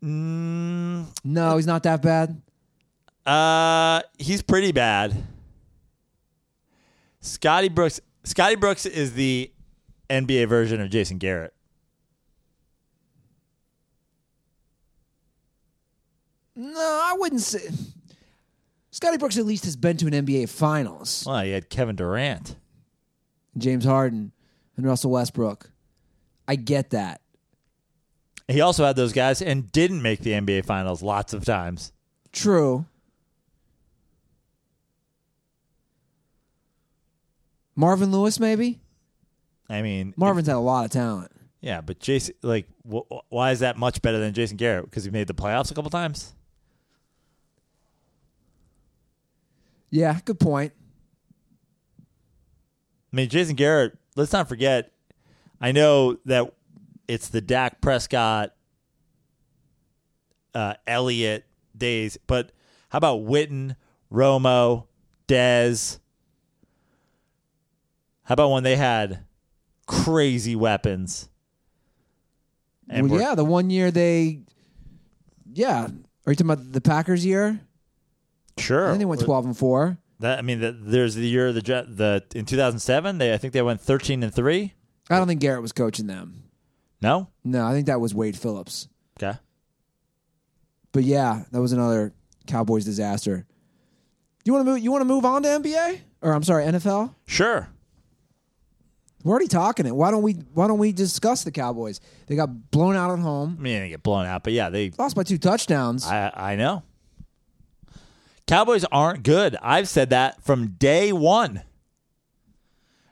Speaker 3: Mm,
Speaker 2: No, he's not that bad.
Speaker 3: uh, he's pretty bad. Scotty Brooks. Scotty Brooks is the NBA version of Jason Garrett.
Speaker 2: No, I wouldn't say. Scotty Brooks at least has been to an NBA Finals.
Speaker 3: Well, he had Kevin Durant.
Speaker 2: James Harden and Russell Westbrook. I get that.
Speaker 3: He also had those guys and didn't make the NBA Finals lots of times.
Speaker 2: True. Marvin Lewis, maybe.
Speaker 3: I mean,
Speaker 2: Marvin's had a lot of talent.
Speaker 3: Yeah, but Jason, like, wh- why is that much better than Jason Garrett? Because he made the playoffs a couple times.
Speaker 2: Yeah, good point.
Speaker 3: I mean, Jason Garrett. Let's not forget. I know that it's the Dak Prescott, uh, Elliott days, but how about Witten, Romo, Dez? How about when they had crazy weapons? And
Speaker 2: well, yeah, the one year they, yeah. Are you talking about the Packers year?
Speaker 3: Sure.
Speaker 2: I think they went twelve and four.
Speaker 3: That I mean, the, there's the year of the Jet- the in 2007. They I think they went 13 and three.
Speaker 2: I don't think Garrett was coaching them.
Speaker 3: No,
Speaker 2: No, I think that was Wade Phillips.
Speaker 3: okay.
Speaker 2: But yeah, that was another Cowboys disaster. Do you want to move? You want to move on to NBA or I'm sorry, NFL?
Speaker 3: Sure.
Speaker 2: We're already talking it. Why don't we? Why don't we discuss the Cowboys? They got blown out at home,
Speaker 3: I mean, they didn't get blown out, but yeah, they.
Speaker 2: lost by two touchdowns.
Speaker 3: I I know. Cowboys aren't good. I've said that from day one.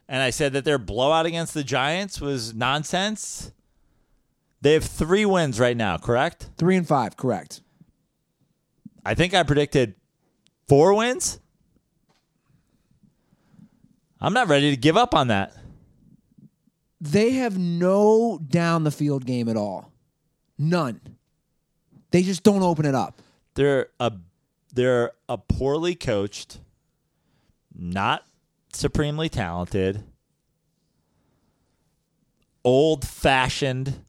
Speaker 3: And I said that their blowout against the Giants was nonsense. They have three wins right now, correct?
Speaker 2: Three and five, correct?
Speaker 3: I think I predicted four wins. I'm not ready to give up on that.
Speaker 2: They have no down the field game at all. None. They just don't open it up.
Speaker 3: They're a they're a poorly coached, not supremely talented, old fashioned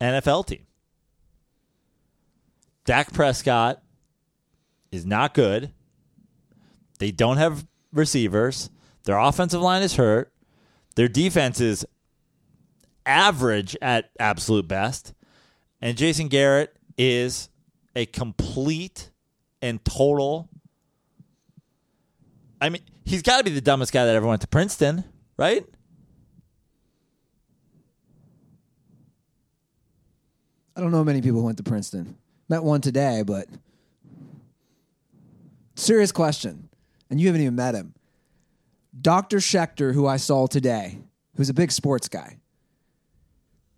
Speaker 3: NFL team. Dak Prescott is not good. They don't have receivers. Their offensive line is hurt. Their defense is average at absolute best. And Jason Garrett is a complete and total. I mean, he's got to be the dumbest guy that ever went to Princeton, right?
Speaker 2: I don't know many people went to Princeton. Met one today, but serious question. And you haven't even met him. Dr. Schechter, who I saw today, who's a big sports guy.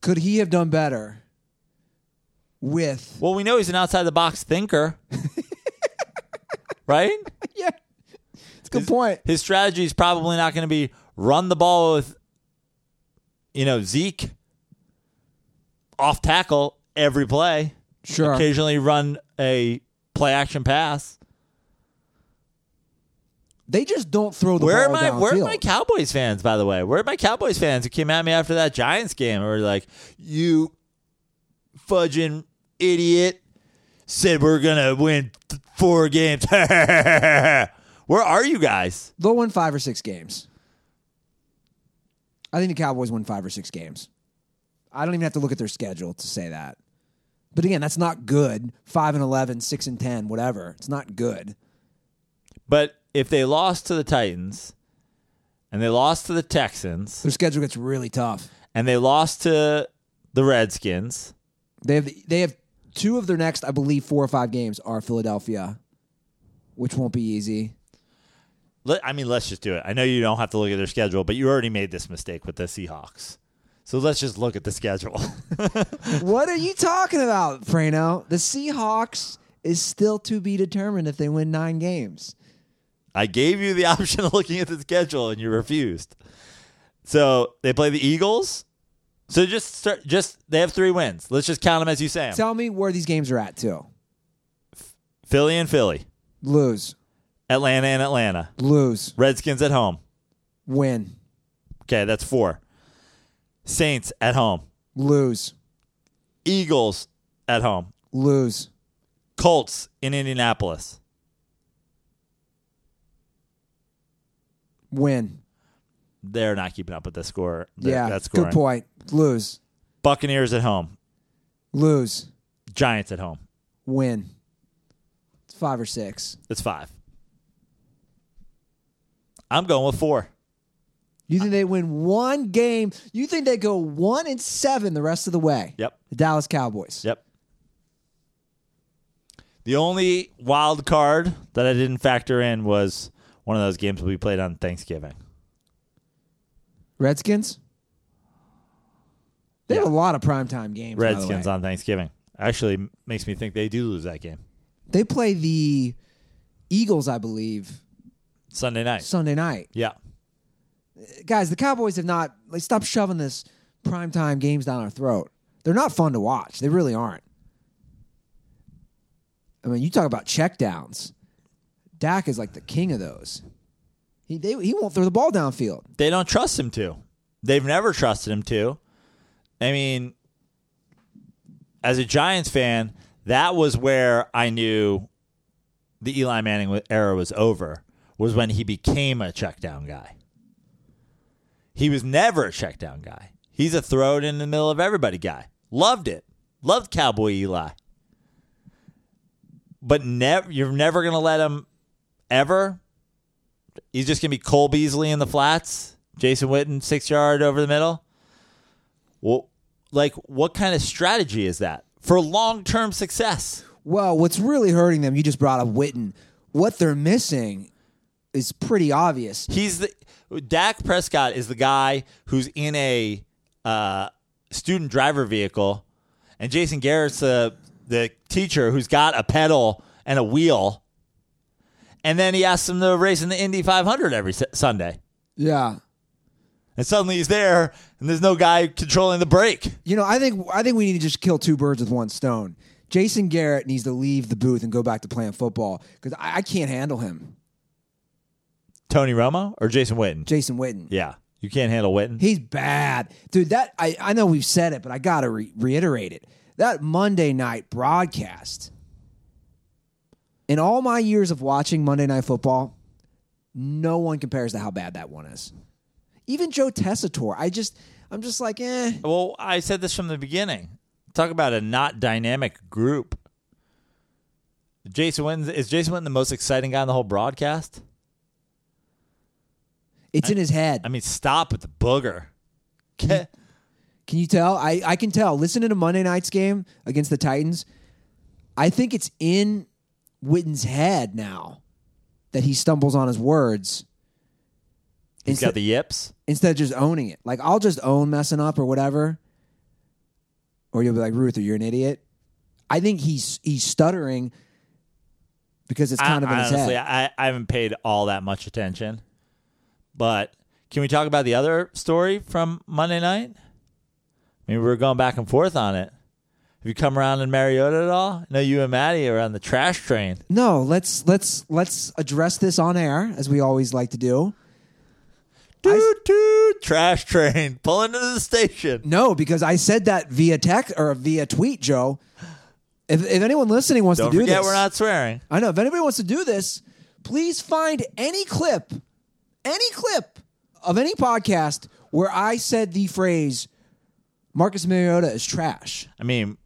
Speaker 2: Could he have done better with
Speaker 3: Well, we know he's an outside the box thinker, right?
Speaker 2: Yeah. It's a good point.
Speaker 3: His strategy is probably not going to be run the ball with, you know, Zeke off tackle every play.
Speaker 2: Sure.
Speaker 3: Occasionally run a play action pass.
Speaker 2: They just don't throw the
Speaker 3: Where are
Speaker 2: ball
Speaker 3: my Where are my Cowboys fans? By the way, where are my Cowboys fans who came at me after that Giants game? Or like, you fudging idiot said we're gonna win th- four games. where are you guys?
Speaker 2: They'll win five or six games. I think the Cowboys win five or six games. I don't even have to look at their schedule to say that. But again, that's not good. Five and 11, 6 and 10, whatever. It's not good.
Speaker 3: But if they lost to the Titans, and they lost to the Texans,
Speaker 2: Their schedule gets really tough.
Speaker 3: and they lost to the Redskins,
Speaker 2: They have they have two of their next, I believe, four or five games are Philadelphia, which won't be easy.
Speaker 3: let, I mean, let's just do it. I know you don't have to look at their schedule, but you already made this mistake with the Seahawks. So let's just look at the schedule.
Speaker 2: what are you talking about, Prano? The Seahawks is still to be determined if they win nine games.
Speaker 3: I gave you the option of looking at the schedule and you refused. So they play the Eagles. So just start, just they have three wins. Let's just count them as you say them.
Speaker 2: Tell me where these games are at too.
Speaker 3: Philly and Philly,
Speaker 2: Lose,
Speaker 3: Atlanta and Atlanta,
Speaker 2: lose,
Speaker 3: Redskins at home.
Speaker 2: win,
Speaker 3: Okay, that's four. Saints at home,
Speaker 2: lose,
Speaker 3: Eagles at home,
Speaker 2: lose,
Speaker 3: Colts in Indianapolis,
Speaker 2: win.
Speaker 3: They're not keeping up with the score. the-
Speaker 2: yeah,
Speaker 3: that scoring.
Speaker 2: good point. Lose,
Speaker 3: Buccaneers at home,
Speaker 2: lose,
Speaker 3: Giants at home.
Speaker 2: win. It's five or six.
Speaker 3: It's five. I'm going with four.
Speaker 2: You think they win one game? You think they go one and seven the rest of the way?
Speaker 3: Yep.
Speaker 2: The Dallas Cowboys.
Speaker 3: Yep. The only wild card that I didn't factor in was one of those games we played on Thanksgiving.
Speaker 2: Redskins. They have a lot of primetime games. by the
Speaker 3: Redskins
Speaker 2: way.
Speaker 3: on Thanksgiving. Actually m- makes me think they do lose that game.
Speaker 2: They play the Eagles, I believe,
Speaker 3: Sunday night.
Speaker 2: Sunday night.
Speaker 3: Yeah.
Speaker 2: Guys, the Cowboys have not. Like, stop shoving this primetime games down our throat. They're not fun to watch. They really aren't. I mean, you talk about checkdowns. Dak is like the king of those. He they, he won't throw the ball downfield.
Speaker 3: They don't trust him to. They've never trusted him to. I mean, as a Giants fan, that was where I knew the Eli Manning era was over was when he became a check down guy. He was never a check down guy. He's a throw it in the middle of everybody guy. Loved it. Loved Cowboy Eli. But never you're never gonna let him ever. He's just gonna be Cole Beasley in the flats, Jason Witten six yard over the middle. Well, like what kind of strategy is that for long term success?
Speaker 2: Well, what's really hurting them, you just brought up Witten. What they're missing is pretty obvious.
Speaker 3: He's the Dak Prescott is the guy who's in a uh, student driver vehicle, and Jason Garrett's the the teacher who's got a pedal and a wheel, and then he asks him to race in the Indy 500 every S- Sunday,
Speaker 2: Yeah.
Speaker 3: and suddenly he's there, and there's no guy controlling the brake.
Speaker 2: You know, I think I think we need to just kill two birds with one stone. Jason Garrett needs to leave the booth and go back to playing football because I, I can't handle him.
Speaker 3: Tony Romo or Jason Witten?
Speaker 2: Jason Witten.
Speaker 3: yeah, you can't handle Witten.
Speaker 2: He's bad, dude. That I, I know we've said it, but I gotta re- reiterate it. That Monday night broadcast. In all my years of watching Monday Night Football, no one compares to how bad that one is. Even Joe Tessitore, I just, I'm just like, eh.
Speaker 3: Well, I said this from the beginning. Talk about a not dynamic group. Jason Witten is Jason Witten the most exciting guy in the whole broadcast?
Speaker 2: It's in his head.
Speaker 3: I mean, stop with the booger. Get-
Speaker 2: Can you tell? I, I can tell. Listening to Monday night's game against the Titans, I think it's in Witten's head now that he stumbles on his words
Speaker 3: He's got the yips.
Speaker 2: instead of just owning it. Like I'll just own messing up or whatever, or you'll be like Ruth Ruther, you're an idiot. I think he's he's stuttering because it's kind
Speaker 3: I,
Speaker 2: of in his
Speaker 3: honestly,
Speaker 2: head.
Speaker 3: I, I haven't paid all that much attention. But can we talk about the other story from Monday night? I mean, we were going back and forth on it. Have you come around in Mariota at all? No, you and Maddie are on the trash train.
Speaker 2: no, let's let's let's address this on air as we always like to do.
Speaker 3: Toot toot, trash train, pull into the station.
Speaker 2: No, because I said that via text or via tweet, Joe. If, if anyone listening wants
Speaker 3: Don't
Speaker 2: to do
Speaker 3: forget,
Speaker 2: this,
Speaker 3: we're not swearing.
Speaker 2: I know. If anybody wants to do this, please find any clip, any clip of any podcast where I said the phrase Marcus Mariota is trash.
Speaker 3: I mean,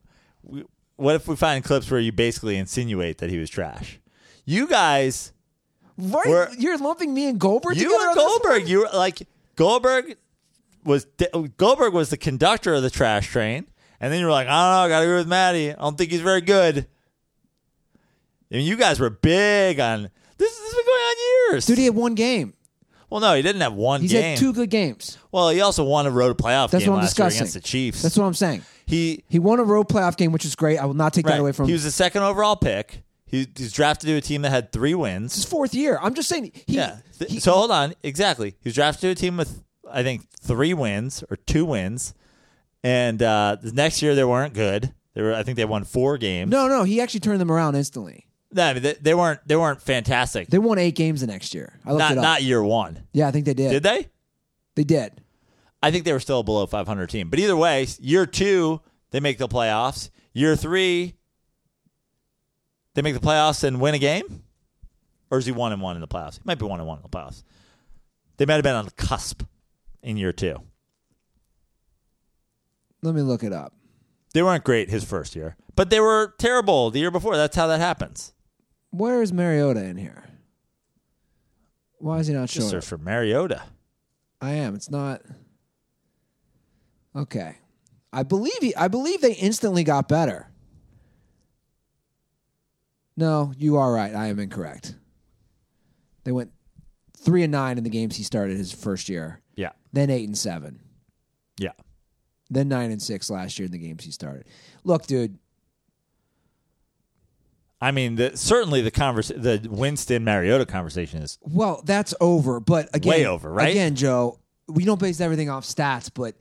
Speaker 3: what if we find clips where you basically insinuate that he was trash? You guys,
Speaker 2: Right?
Speaker 3: We're-
Speaker 2: You're lumping me and Goldberg
Speaker 3: you and Goldberg, you were like Goldberg was Goldberg was the conductor of the trash train, and then you were like, I don't know, I got to agree with Maddie. I don't think he's very good. I mean, you guys were big on this. This has been going on years.
Speaker 2: Dude, he had one game.
Speaker 3: well, no, he didn't have one
Speaker 2: He's
Speaker 3: game.
Speaker 2: had two good games.
Speaker 3: well, he also won a road playoff
Speaker 2: That's
Speaker 3: game
Speaker 2: what I'm
Speaker 3: last year
Speaker 2: discussing.
Speaker 3: against the Chiefs.
Speaker 2: That's what I'm saying.
Speaker 3: He
Speaker 2: He won a road playoff game, which is great. I will not take that away from him.
Speaker 3: He was the second overall pick. He, he's drafted to a team that had three wins.
Speaker 2: It's his fourth year. I'm just saying. He,
Speaker 3: Yeah. Th-
Speaker 2: he-
Speaker 3: so hold on. Exactly. He was drafted to a team with I think three wins or two wins, and uh, the next year they weren't good. They were. I think they won four games.
Speaker 2: no, no, he actually turned them around instantly.
Speaker 3: No, I mean, they, they weren't. They weren't fantastic.
Speaker 2: They won eight games the next year. I looked
Speaker 3: not
Speaker 2: it up.
Speaker 3: not year one.
Speaker 2: yeah, I think they did.
Speaker 3: Did they?
Speaker 2: They did.
Speaker 3: I think they were still a below 500 team. But either way, year two they make the playoffs. Year three they make the playoffs and win a game, or is he one and one in the playoffs? He might be one and one in the playoffs. They might have been on the cusp in year two.
Speaker 2: Let me look it up.
Speaker 3: They weren't great his first year, but they were terrible the year before. That's how that happens.
Speaker 2: Where is Mariota in here? Why is he not
Speaker 3: Just
Speaker 2: showing?
Speaker 3: search for Mariota.
Speaker 2: I am. It's not. Okay, I believe he. I believe they instantly got better. No, you are right. I am incorrect. They went three and nine in the games he started his first year.
Speaker 3: Yeah,
Speaker 2: Then eight and seven.
Speaker 3: yeah.
Speaker 2: Then nine and six last year in the games he started. Look, dude.
Speaker 3: I mean, the, certainly the convers- the Winston Mariota conversation is
Speaker 2: Well, that's over. But again,
Speaker 3: Way over, right?
Speaker 2: Again, Joe, we don't base everything off stats, but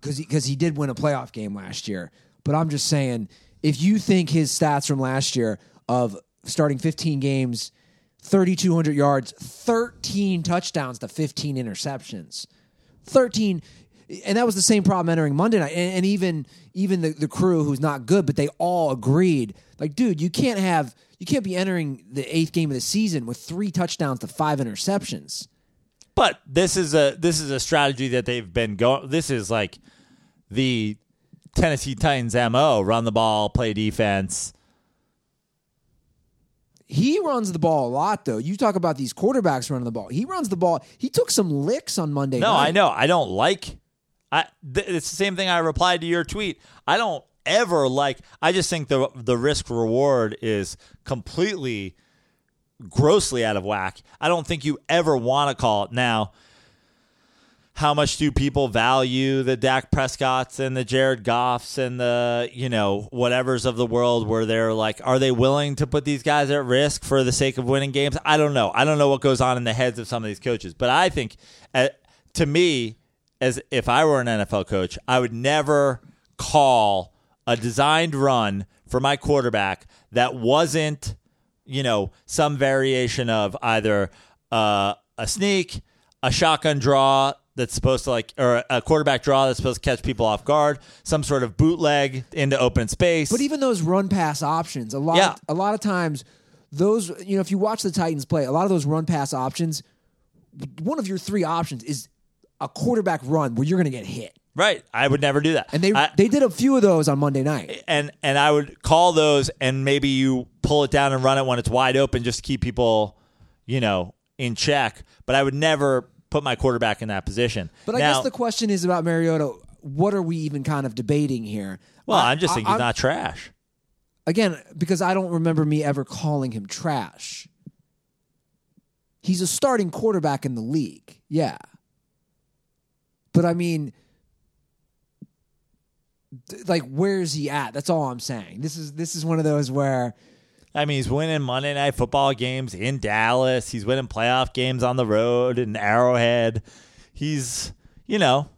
Speaker 2: because he, 'cause he did win a playoff game last year. But I'm just saying, if you think his stats from last year of starting 15 games, 3,200 yards, 13 touchdowns to 15 interceptions, 13. and that was the same problem entering Monday night. And, and even even the, the crew who's not good, but they all agreed, like, dude, you can't have you can't be entering the eighth game of the season with three touchdowns to five interceptions.
Speaker 3: But this is a this is a strategy that they've been going. This is like the Tennessee Titans mo: run the ball, play defense.
Speaker 2: He runs the ball a lot, though. You talk about these quarterbacks running the ball. He runs the ball. He took some licks on Monday
Speaker 3: No,
Speaker 2: night.
Speaker 3: I know. I don't like. I. Th- it's the same thing. I replied to your tweet. I don't ever like. I just think the the risk reward is completely grossly out of whack. I don't think you ever want to call it now. How much do people value the Dak Prescotts and the Jared Goffs and the, you know, whatevers of the world where they're like, are they willing to put these guys at risk for the sake of winning games? I don't know. I don't know what goes on in the heads of some of these coaches. But I think, uh, to me, as if I were an NFL coach, I would never call a designed run for my quarterback that wasn't you know, some variation of either uh, a sneak, a shotgun draw that's supposed to like, or a quarterback draw that's supposed to catch people off guard, some sort of bootleg into open space.
Speaker 2: But even those run pass options, a lot,
Speaker 3: Yeah.
Speaker 2: a lot of times, those you know, if you watch the Titans play, a lot of those run pass options, one of your three options is a quarterback run where you're going to get hit,
Speaker 3: right, I would never do that.
Speaker 2: and they
Speaker 3: I-
Speaker 2: they did a few of those on Monday night.
Speaker 3: and and I would call those, and maybe you pull it down and run it when it's wide open, just to keep people, you know, in check. But I would never put my quarterback in that position.
Speaker 2: But I guess the question is about Mariota. What are we even kind of debating here?
Speaker 3: well,
Speaker 2: I-
Speaker 3: I'm just saying
Speaker 2: I-
Speaker 3: he's not trash.
Speaker 2: again because I don't remember me ever calling him trash. He's a starting quarterback in the league, yeah. But I mean, like, where's he at? That's all I'm saying. This is this is one of those where
Speaker 3: I mean, he's winning Monday night football games in Dallas. He's winning playoff games on the road in Arrowhead. He's, you know,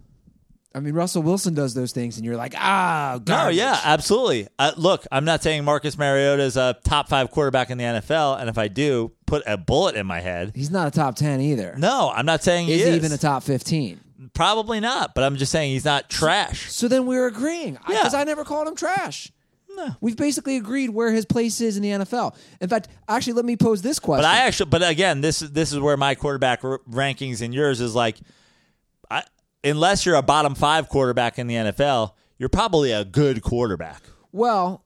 Speaker 2: I mean Russell Wilson does those things, and you're like, ah,
Speaker 3: no, yeah, absolutely. Uh, look, I'm not saying Marcus Mariota is a top five quarterback in the NFL, and if I do, put a bullet in my head.
Speaker 2: He's not a top ten either.
Speaker 3: No, I'm not saying he
Speaker 2: is
Speaker 3: is.
Speaker 2: he even a top fifteen?
Speaker 3: Probably not, but I'm just saying he's not trash.
Speaker 2: So then we're agreeing
Speaker 3: Yeah.
Speaker 2: because I, never called him trash. We've basically agreed where his place is in the NFL. In fact, actually, let me pose this question.
Speaker 3: But I actually, but again, this is this is where my quarterback r- rankings and yours is like, I, unless you're a bottom five quarterback in the NFL, you're probably a good quarterback.
Speaker 2: Well,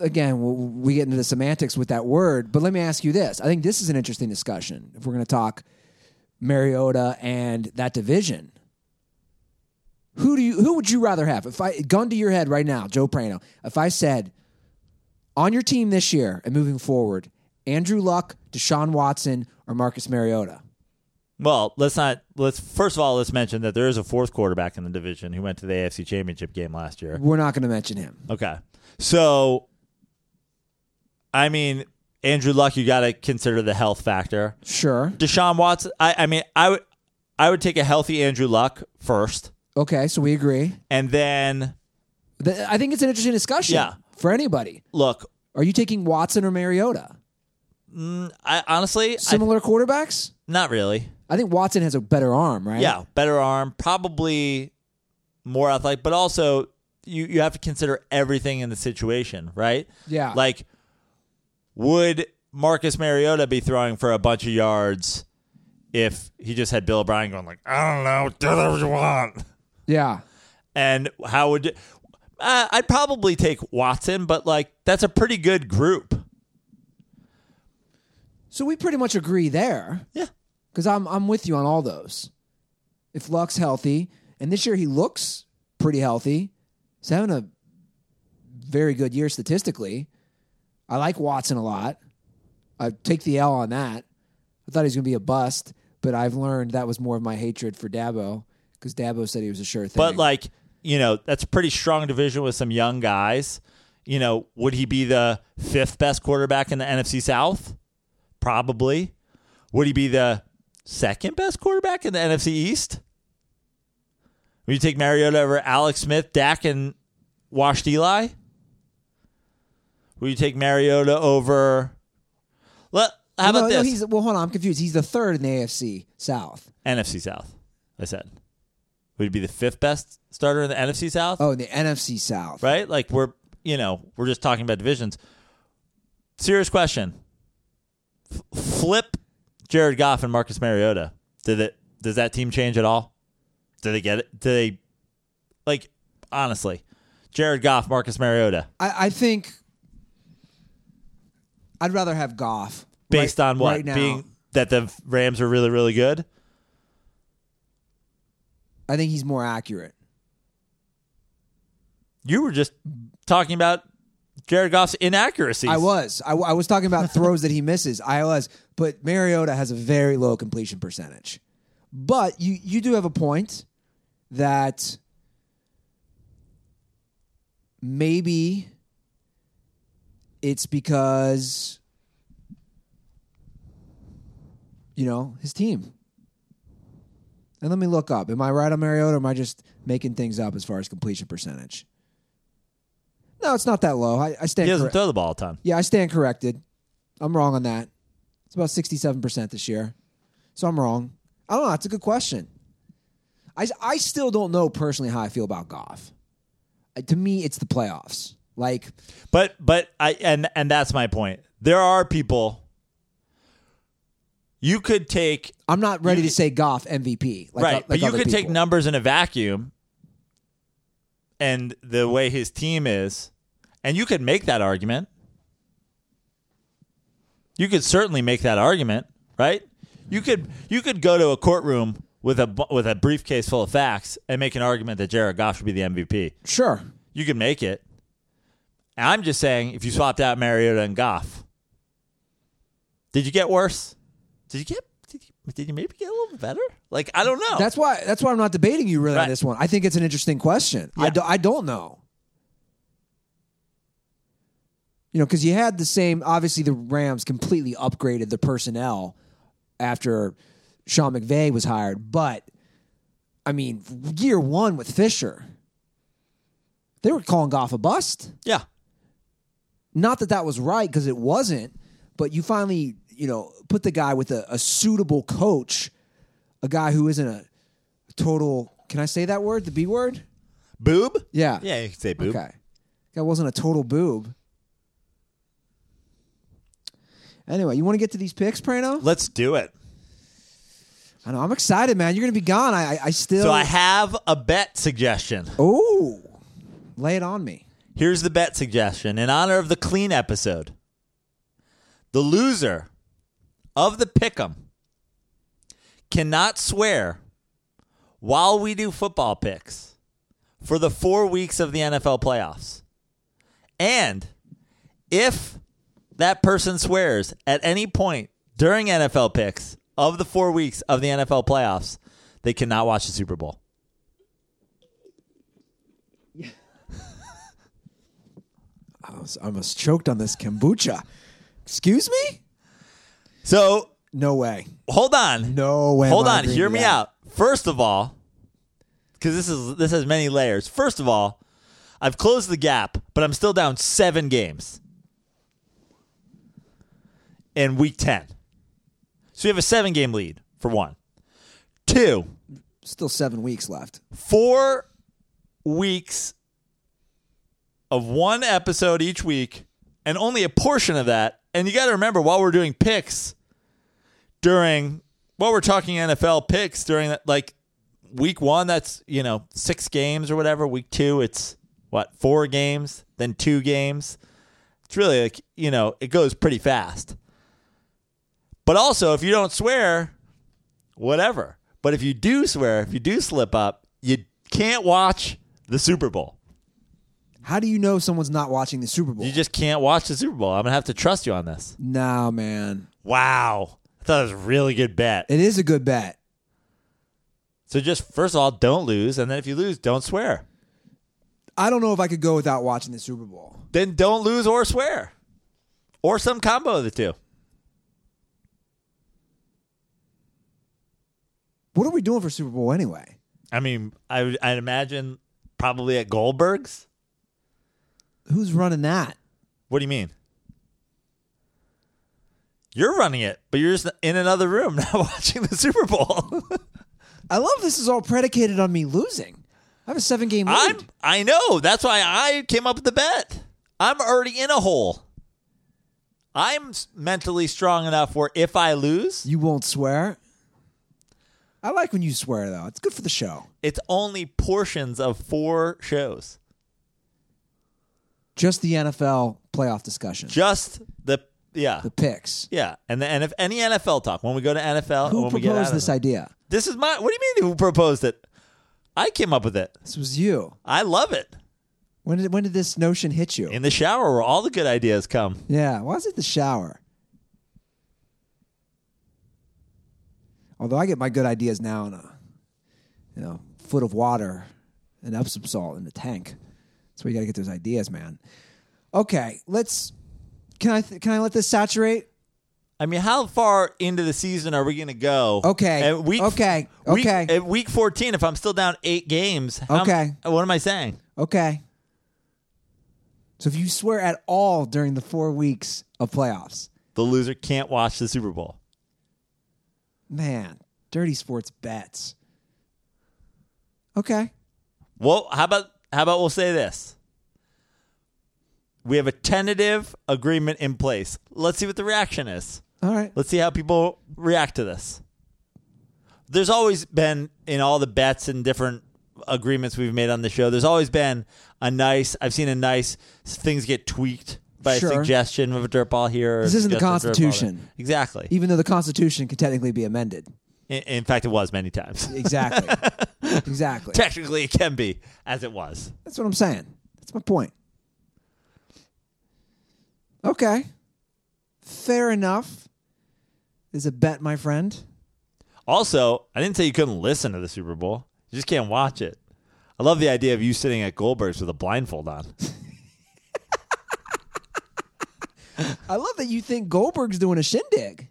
Speaker 2: again, w- we get into the semantics with that word, but let me ask you this. I think this is an interesting discussion if we're going to talk Mariota and that division. Who do you who would you rather have? If I gun to your head right now, Joe Prano, if I said on your team this year and moving forward, Andrew Luck, Deshaun Watson, or Marcus Mariota?
Speaker 3: Well, let's not let's first of all let's mention that there is a fourth quarterback in the division who went to the AFC Championship game last year.
Speaker 2: We're not going to mention him.
Speaker 3: Okay, so I mean Andrew Luck, you got to consider the health factor.
Speaker 2: Sure.
Speaker 3: Deshaun Watson, I, I mean I would I would take a healthy Andrew Luck first,
Speaker 2: Okay, so we agree.
Speaker 3: and then
Speaker 2: Th- I think it's an interesting discussion
Speaker 3: Yeah.
Speaker 2: for anybody.
Speaker 3: look.
Speaker 2: Are you taking Watson or Mariota?
Speaker 3: Mm, I honestly, I,
Speaker 2: Similar quarterbacks?
Speaker 3: not really.
Speaker 2: I think Watson has a better arm, right?
Speaker 3: Yeah, better arm, probably more athletic, but also you you have to consider everything in the situation, right?
Speaker 2: Yeah.
Speaker 3: Like would Marcus Mariota be throwing for a bunch of yards if he just had Bill O'Brien going like, I don't know, do whatever you want.
Speaker 2: Yeah.
Speaker 3: And how would uh, I'd probably take Watson, but like that's a pretty good group.
Speaker 2: So we pretty much agree there
Speaker 3: Yeah.
Speaker 2: because I'm I'm with you on all those. If Luck's healthy, and this year he looks pretty healthy, he's having a very good year statistically. I like Watson a lot. I take the L on that. I thought he was going to be a bust, but I've learned that was more of my hatred for Dabo because Dabo said he was a sure thing.
Speaker 3: But like, you know, that's a pretty strong division with some young guys. You know, would he be the fifth best quarterback in the NFC South? Probably. Would he be the second best quarterback in the NFC East? Would you take Mariota over Alex Smith, Dak, and Washed Eli? Would you take Mariota over? Let how about
Speaker 2: no, no,
Speaker 3: this?
Speaker 2: he's, well, hold on, I'm confused. He's the third in the AFC South.
Speaker 3: NFC South. I said. Would he be the fifth best starter in the NFC South?
Speaker 2: Oh, in the NFC South.
Speaker 3: Right? Like we're you know we're just talking about divisions. Serious question. F- flip Jared Goff and Marcus Mariota. Did it? Does that team change at all? Do they get it? Do they like honestly? Jared Goff, Marcus Mariota,
Speaker 2: I, I think I'd rather have Goff.
Speaker 3: based
Speaker 2: right-
Speaker 3: on what
Speaker 2: right now.
Speaker 3: being that the Rams are really really good.
Speaker 2: I think he's more accurate.
Speaker 3: You were just talking about Jared Goff's inaccuracies.
Speaker 2: I was. I, I was talking about throws that he misses. I was. But Mariota has a very low completion percentage. But you, you do have a point that maybe it's because, you know, his team. And let me look up. Am I right on Mariota or am I just making things up as far as completion percentage? No, it's not that low. I, I stand
Speaker 3: He doesn't throw the ball a ton.
Speaker 2: yeah, I stand corrected. I'm wrong on that. It's about 67% this year. So I'm wrong. I don't know. That's a good question. I, I still don't know personally how I feel about Goff. To me, it's the playoffs. Like,
Speaker 3: But but I and and that's my point. There are people you could take
Speaker 2: I'm not ready to say Goff MVP. Like,
Speaker 3: right, uh,
Speaker 2: like
Speaker 3: but you could take numbers in a vacuum and the way his team is, and you could make that argument. You could certainly make that argument, right? You could you could go to a courtroom with a with a briefcase full of facts and make an argument that Jared Goff should be the MVP.
Speaker 2: Sure.
Speaker 3: You could make it. And I'm just saying, if you swapped out Mariota and Goff, did you get worse? Did you get? Did you, did you maybe get a little better? Like I don't know.
Speaker 2: That's why. That's why I'm not debating you really on this one. I think it's an interesting question. I,
Speaker 3: Yeah.
Speaker 2: do, I don't know. You know, because you had the same. Obviously, the Rams completely upgraded the personnel after Sean McVay was hired. But I mean, year one with Fisher, they were calling Goff a bust.
Speaker 3: yeah.
Speaker 2: Not that that was right because it wasn't, but you finally, you know, put the guy with a, a suitable coach, a guy who isn't a total. Can I say that word? The B word?
Speaker 3: Boob.
Speaker 2: Yeah.
Speaker 3: Yeah, you can say boob.
Speaker 2: Okay. Guy wasn't a total boob. Anyway, you want to get to these picks, Prano?
Speaker 3: Let's do it.
Speaker 2: I know. I'm excited, man. You're going to be gone. I, I, I still.
Speaker 3: So I have a bet suggestion.
Speaker 2: Oh, lay it on me.
Speaker 3: Here's the bet suggestion in honor of the clean episode. The loser of the pick'em cannot swear while we do football picks for the four weeks of the NFL playoffs. And if that person swears at any point during NFL picks of the four weeks of the NFL playoffs, they cannot watch the Super Bowl.
Speaker 2: I was almost choked on this kombucha. Excuse me?
Speaker 3: So
Speaker 2: No way.
Speaker 3: hold on.
Speaker 2: No way.
Speaker 3: Hold on, hear me out. First of all, because this is this has many layers. First of all, I've closed the gap, but I'm still down seven games in week ten. So you have a seven game lead for one. Two,
Speaker 2: Still seven weeks left.
Speaker 3: four weeks of one episode each week, and only a portion of that. And you got to remember, while we're doing picks during, while we're talking NFL picks during that, like week one, that's, you know, six games or whatever. Week two, it's what, four games, then two games. It's really like, you know, it goes pretty fast. But also, if you don't swear, whatever. But if you do swear, if you do slip up, you can't watch the Super Bowl.
Speaker 2: How do you know someone's not watching the Super Bowl?
Speaker 3: You just can't watch the Super Bowl. I'm gonna have to trust you on this.
Speaker 2: no, man.
Speaker 3: Wow, I thought it was a really good bet.
Speaker 2: It is a good bet.
Speaker 3: So just first of all, don't lose, and then if you lose, don't swear.
Speaker 2: I don't know if I could go without watching the Super Bowl.
Speaker 3: Then don't lose or swear, or some combo of the two.
Speaker 2: What are we doing for Super Bowl anyway?
Speaker 3: I mean, I I'd imagine probably at Goldberg's.
Speaker 2: Who's running that?
Speaker 3: What do you mean? You're running it, but you're just in another room not watching the Super Bowl.
Speaker 2: I love this is all predicated on me losing. I have a seven game lead.
Speaker 3: I'm. I know. That's why I came up with the bet. I'm already in a hole. I'm mentally strong enough where if I lose,
Speaker 2: you won't swear. I like when you swear though. It's good for the show.
Speaker 3: it's only portions of four shows.
Speaker 2: Just the NFL playoff discussion.
Speaker 3: Just the yeah.
Speaker 2: the picks.
Speaker 3: yeah, and the, and if any NFL talk when we go to NFL,
Speaker 2: Who
Speaker 3: when we get out
Speaker 2: proposed
Speaker 3: of
Speaker 2: this idea?
Speaker 3: This is my. What do you mean? Who proposed it? I came up with it.
Speaker 2: This was you.
Speaker 3: I love it.
Speaker 2: When did when did this notion hit you?
Speaker 3: In the shower, where all the good ideas come.
Speaker 2: yeah, why is it the shower? Although I get my good ideas now in a you know foot of water and Epsom salt in the tank. That's where you got to get those ideas, man. Okay, let's. Can I th- can I let this saturate?
Speaker 3: I mean, how far into the season are we going to go?
Speaker 2: Okay.
Speaker 3: At week,
Speaker 2: Okay.
Speaker 3: week-
Speaker 2: Okay.
Speaker 3: At week 14, if I'm still down eight games, how-
Speaker 2: Okay.
Speaker 3: what am I saying?
Speaker 2: Okay. So if you swear at all during the four weeks of playoffs,
Speaker 3: The loser can't watch the Super Bowl.
Speaker 2: man, dirty sports bets. Okay.
Speaker 3: Well, how about how about we'll say this? We have a tentative agreement in place. Let's see what the reaction is.
Speaker 2: All right.
Speaker 3: Let's see how people react to this. There's always been in all the bets and different agreements we've made on the show. There's always been a nice. I've seen a nice things get tweaked by a suggestion of a dirt ball here. or a
Speaker 2: This isn't the
Speaker 3: suggestion of a dirt ball
Speaker 2: Constitution.
Speaker 3: Exactly.
Speaker 2: Even though the Constitution can technically be amended.
Speaker 3: In, in fact, it was many times.
Speaker 2: Exactly. exactly.
Speaker 3: Technically, it can be as it was.
Speaker 2: That's what I'm saying. That's my point. Okay. Fair enough. Is a bet, my friend.
Speaker 3: Also, I didn't say you couldn't listen to the Super Bowl. You just can't watch it. I love the idea of you sitting at Goldberg's with a blindfold on.
Speaker 2: I love that you think Goldberg's doing a shindig.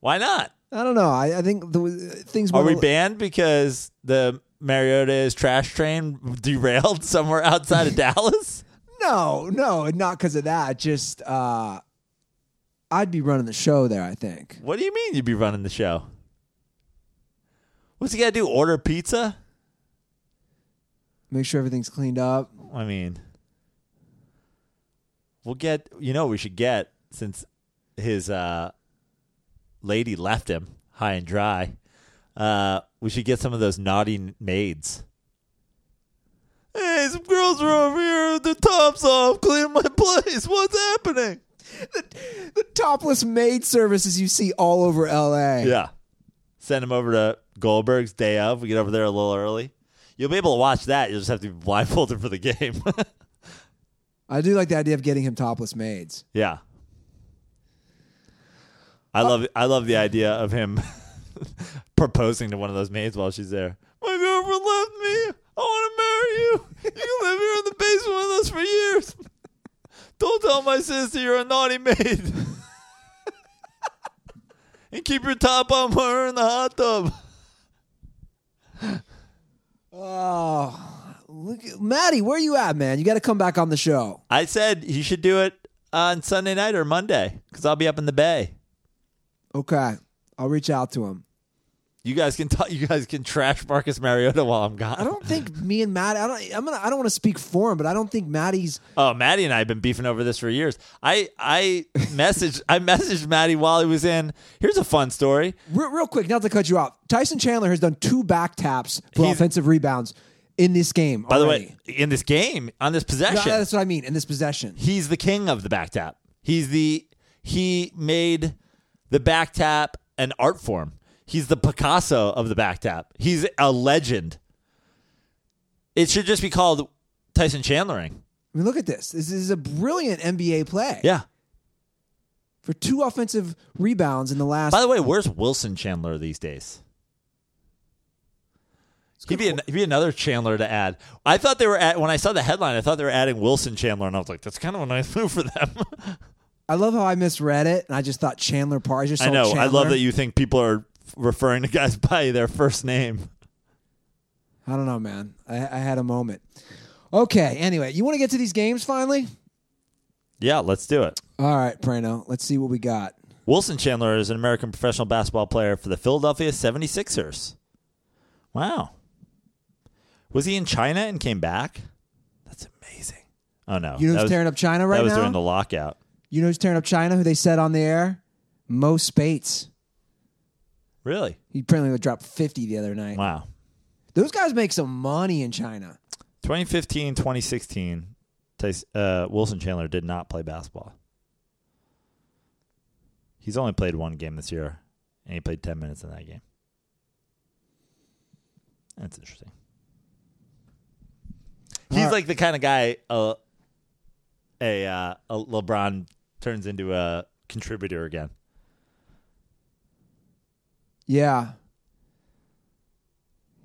Speaker 3: Why not?
Speaker 2: I don't know. I, I think the uh, things.
Speaker 3: Are we
Speaker 2: a-
Speaker 3: banned because the Mariota's trash train derailed somewhere outside of Dallas?
Speaker 2: No, no, not because of that. Just uh, I'd be running the show there. I think.
Speaker 3: What do you mean you'd be running the show? What's he got to do? Order pizza?
Speaker 2: Make sure everything's cleaned up.
Speaker 3: I mean, we'll get. You know, what we should get since his uh, lady left him high and dry. Uh, we should get some of those naughty maids. Hey, some girls are over here with their tops off, cleaning my place. What's happening?
Speaker 2: The topless maid services you see all over L.A.
Speaker 3: Yeah. Send him over to Goldberg's day of. We get over there a little early. You'll be able to watch that. You'll just have to be blindfolded for the game.
Speaker 2: I do like the idea of getting him topless maids.
Speaker 3: yeah. I oh. love I love the idea of him proposing to one of those maids while she's there. My girlfriend left me. I want to marry you. You can live here in the basement with us for years. Don't tell my sister you're a naughty maid. and keep your top on we're in the hot tub.
Speaker 2: Oh, look, Maddie, where are you at, man? You got to come back on the show.
Speaker 3: I said you should do it on Sunday night or Monday because I'll be up in the Bay.
Speaker 2: Okay, I'll reach out to him.
Speaker 3: You guys can talk. You guys can trash Marcus Mariota while I'm gone.
Speaker 2: I don't think me and Matt. I don't. I'm gonna. I don't want to speak for him, but I don't think Maddie's.
Speaker 3: Oh, Maddie and I have been beefing over this for years. I I messaged I messaged Maddie while he was in. Here's a fun story.
Speaker 2: Real, real quick, not to cut you off. Tyson Chandler has done two back taps for
Speaker 3: He's-
Speaker 2: offensive rebounds in this game.
Speaker 3: By the way, in this game, on this
Speaker 2: No,
Speaker 3: possession,
Speaker 2: that's what I mean in this possession.
Speaker 3: he's the king of the back tap. He's the he made the back tap an art form. He's the Picasso of the back tap. He's a legend. It should just be called Tyson Chandlering.
Speaker 2: I mean, look at this. This is a brilliant NBA play.
Speaker 3: Yeah.
Speaker 2: For two offensive rebounds in the last.
Speaker 3: By the way, where's Wilson Chandler these days? He'd be, an, he'd be another Chandler to add. I thought they were at when I saw the headline. I thought they were adding Wilson Chandler, and I was like, "That's kind of a nice move for them."
Speaker 2: I love how I misread it, and I just thought Chandler Parr. I just
Speaker 3: I know. I love that you think people are referring to guys by their first name.
Speaker 2: I don't know, man. I, I had a moment. Okay. Anyway, you want to get to these games finally?
Speaker 3: Yeah, let's do it.
Speaker 2: All right, Prano. Let's see what we got.
Speaker 3: Wilson Chandler is an American professional basketball player for the Philadelphia 76ers. Wow. Was he in China and came back? That's amazing. Oh no.
Speaker 2: You know who's
Speaker 3: was-
Speaker 2: tearing up China right now?
Speaker 3: That was
Speaker 2: now?
Speaker 3: during the lockout.
Speaker 2: You know who's tearing up China? Who they said on the air? Mo Speights.
Speaker 3: Really?
Speaker 2: He apparently dropped fifty the other night.
Speaker 3: Wow.
Speaker 2: Those guys make some money in China.
Speaker 3: 2015, 2016, uh, Wilson Chandler did not play basketball. He's only played one game this year, and he played 10 minutes in that game. That's interesting. He's like the kind of guy uh, a, uh, a LeBron turns into a contributor again.
Speaker 2: Yeah.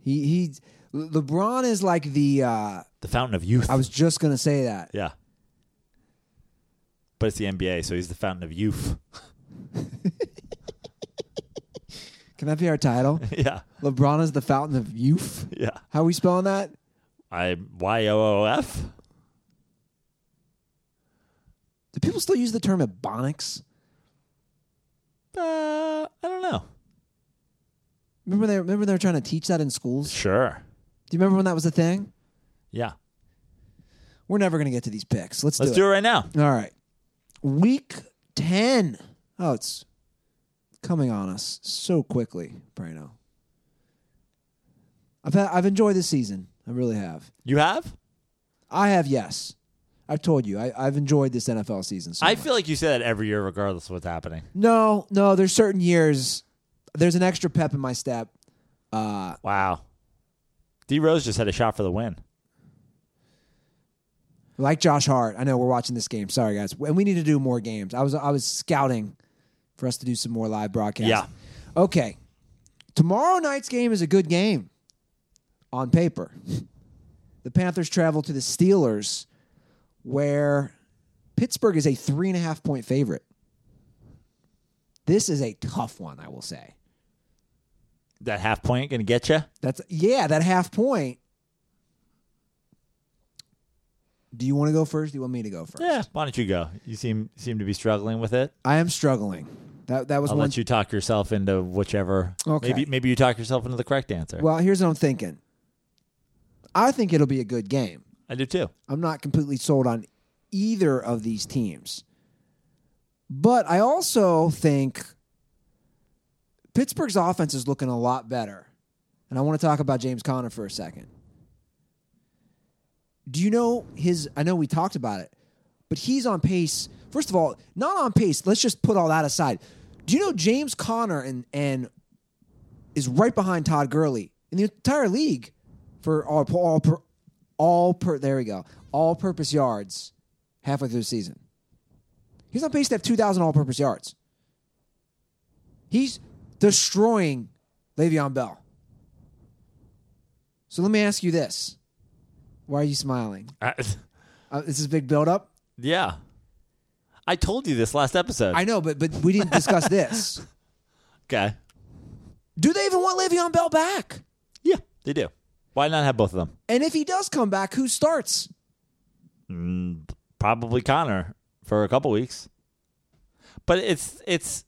Speaker 2: He he LeBron is like the uh
Speaker 3: The fountain of youth.
Speaker 2: I was just gonna say that.
Speaker 3: yeah. But it's the NBA, so he's the fountain of youth.
Speaker 2: Can that be our title?
Speaker 3: yeah.
Speaker 2: LeBron is the fountain of youth.
Speaker 3: Yeah.
Speaker 2: How are we spelling that?
Speaker 3: I Y O O F.
Speaker 2: Do people still use the term ebonics?
Speaker 3: Uh, I don't know.
Speaker 2: Remember they remember they were trying to teach that in schools?
Speaker 3: Sure.
Speaker 2: Do you remember when that was a thing?
Speaker 3: Yeah.
Speaker 2: We're never gonna get to these picks. Let's,
Speaker 3: Let's
Speaker 2: do,
Speaker 3: do it right now.
Speaker 2: All right. Week ten. Oh, it's coming on us so quickly, Prano. I've had, I've enjoyed this season. I really have.
Speaker 3: You have?
Speaker 2: I have, yes. I've told you. I, I've enjoyed this NFL season. So
Speaker 3: I
Speaker 2: much.
Speaker 3: feel like you say that every year, regardless of what's happening.
Speaker 2: no, no. There's certain years. There's an extra pep in my step. Uh,
Speaker 3: Wow. D Rose just had a shot for the win.
Speaker 2: like Josh Hart. I know we're watching this game. Sorry, guys, and we need to do more games. I was I was scouting for us to do some more live broadcasts.
Speaker 3: Yeah.
Speaker 2: Okay. Tomorrow night's game is a good game on paper. The Panthers travel to the Steelers, where Pittsburgh is a three and a half point favorite. This is a tough one, I will say.
Speaker 3: That half point going to get you?
Speaker 2: That's yeah, that half point. Do you want to go first? Do you want me to go first?
Speaker 3: Yeah. Why don't you go? You seem seem to be struggling with it.
Speaker 2: I am struggling. That that was
Speaker 3: I'll
Speaker 2: one.
Speaker 3: let you talk yourself into whichever.
Speaker 2: Okay.
Speaker 3: Maybe maybe you talk yourself into the correct answer.
Speaker 2: Well, here's what I'm thinking. I think it'll be a good game.
Speaker 3: I do too.
Speaker 2: I'm not completely sold on either of these teams. But I also think Pittsburgh's offense is looking a lot better. And I want to talk about James Conner for a second. Do you know his I know we talked about it, but he's on pace. First of all, not on pace. Let's just put all that aside. Do you know James Conner and and is right behind Todd Gurley in the entire league for all all all per there we go all purpose yards halfway through the season. He's on pace to have two thousand all purpose yards. He's destroying Le'Veon Bell. So let me ask you this: Why are you smiling?
Speaker 3: I-
Speaker 2: Uh, this is a big build up.
Speaker 3: yeah. I told you this last episode.
Speaker 2: I know, but but we didn't discuss this.
Speaker 3: okay.
Speaker 2: Do they even want Le'Veon Bell back?
Speaker 3: Yeah, they do. Why not have both of them?
Speaker 2: And if he does come back, who starts?
Speaker 3: Mm, probably Conner for a couple weeks. But it's it's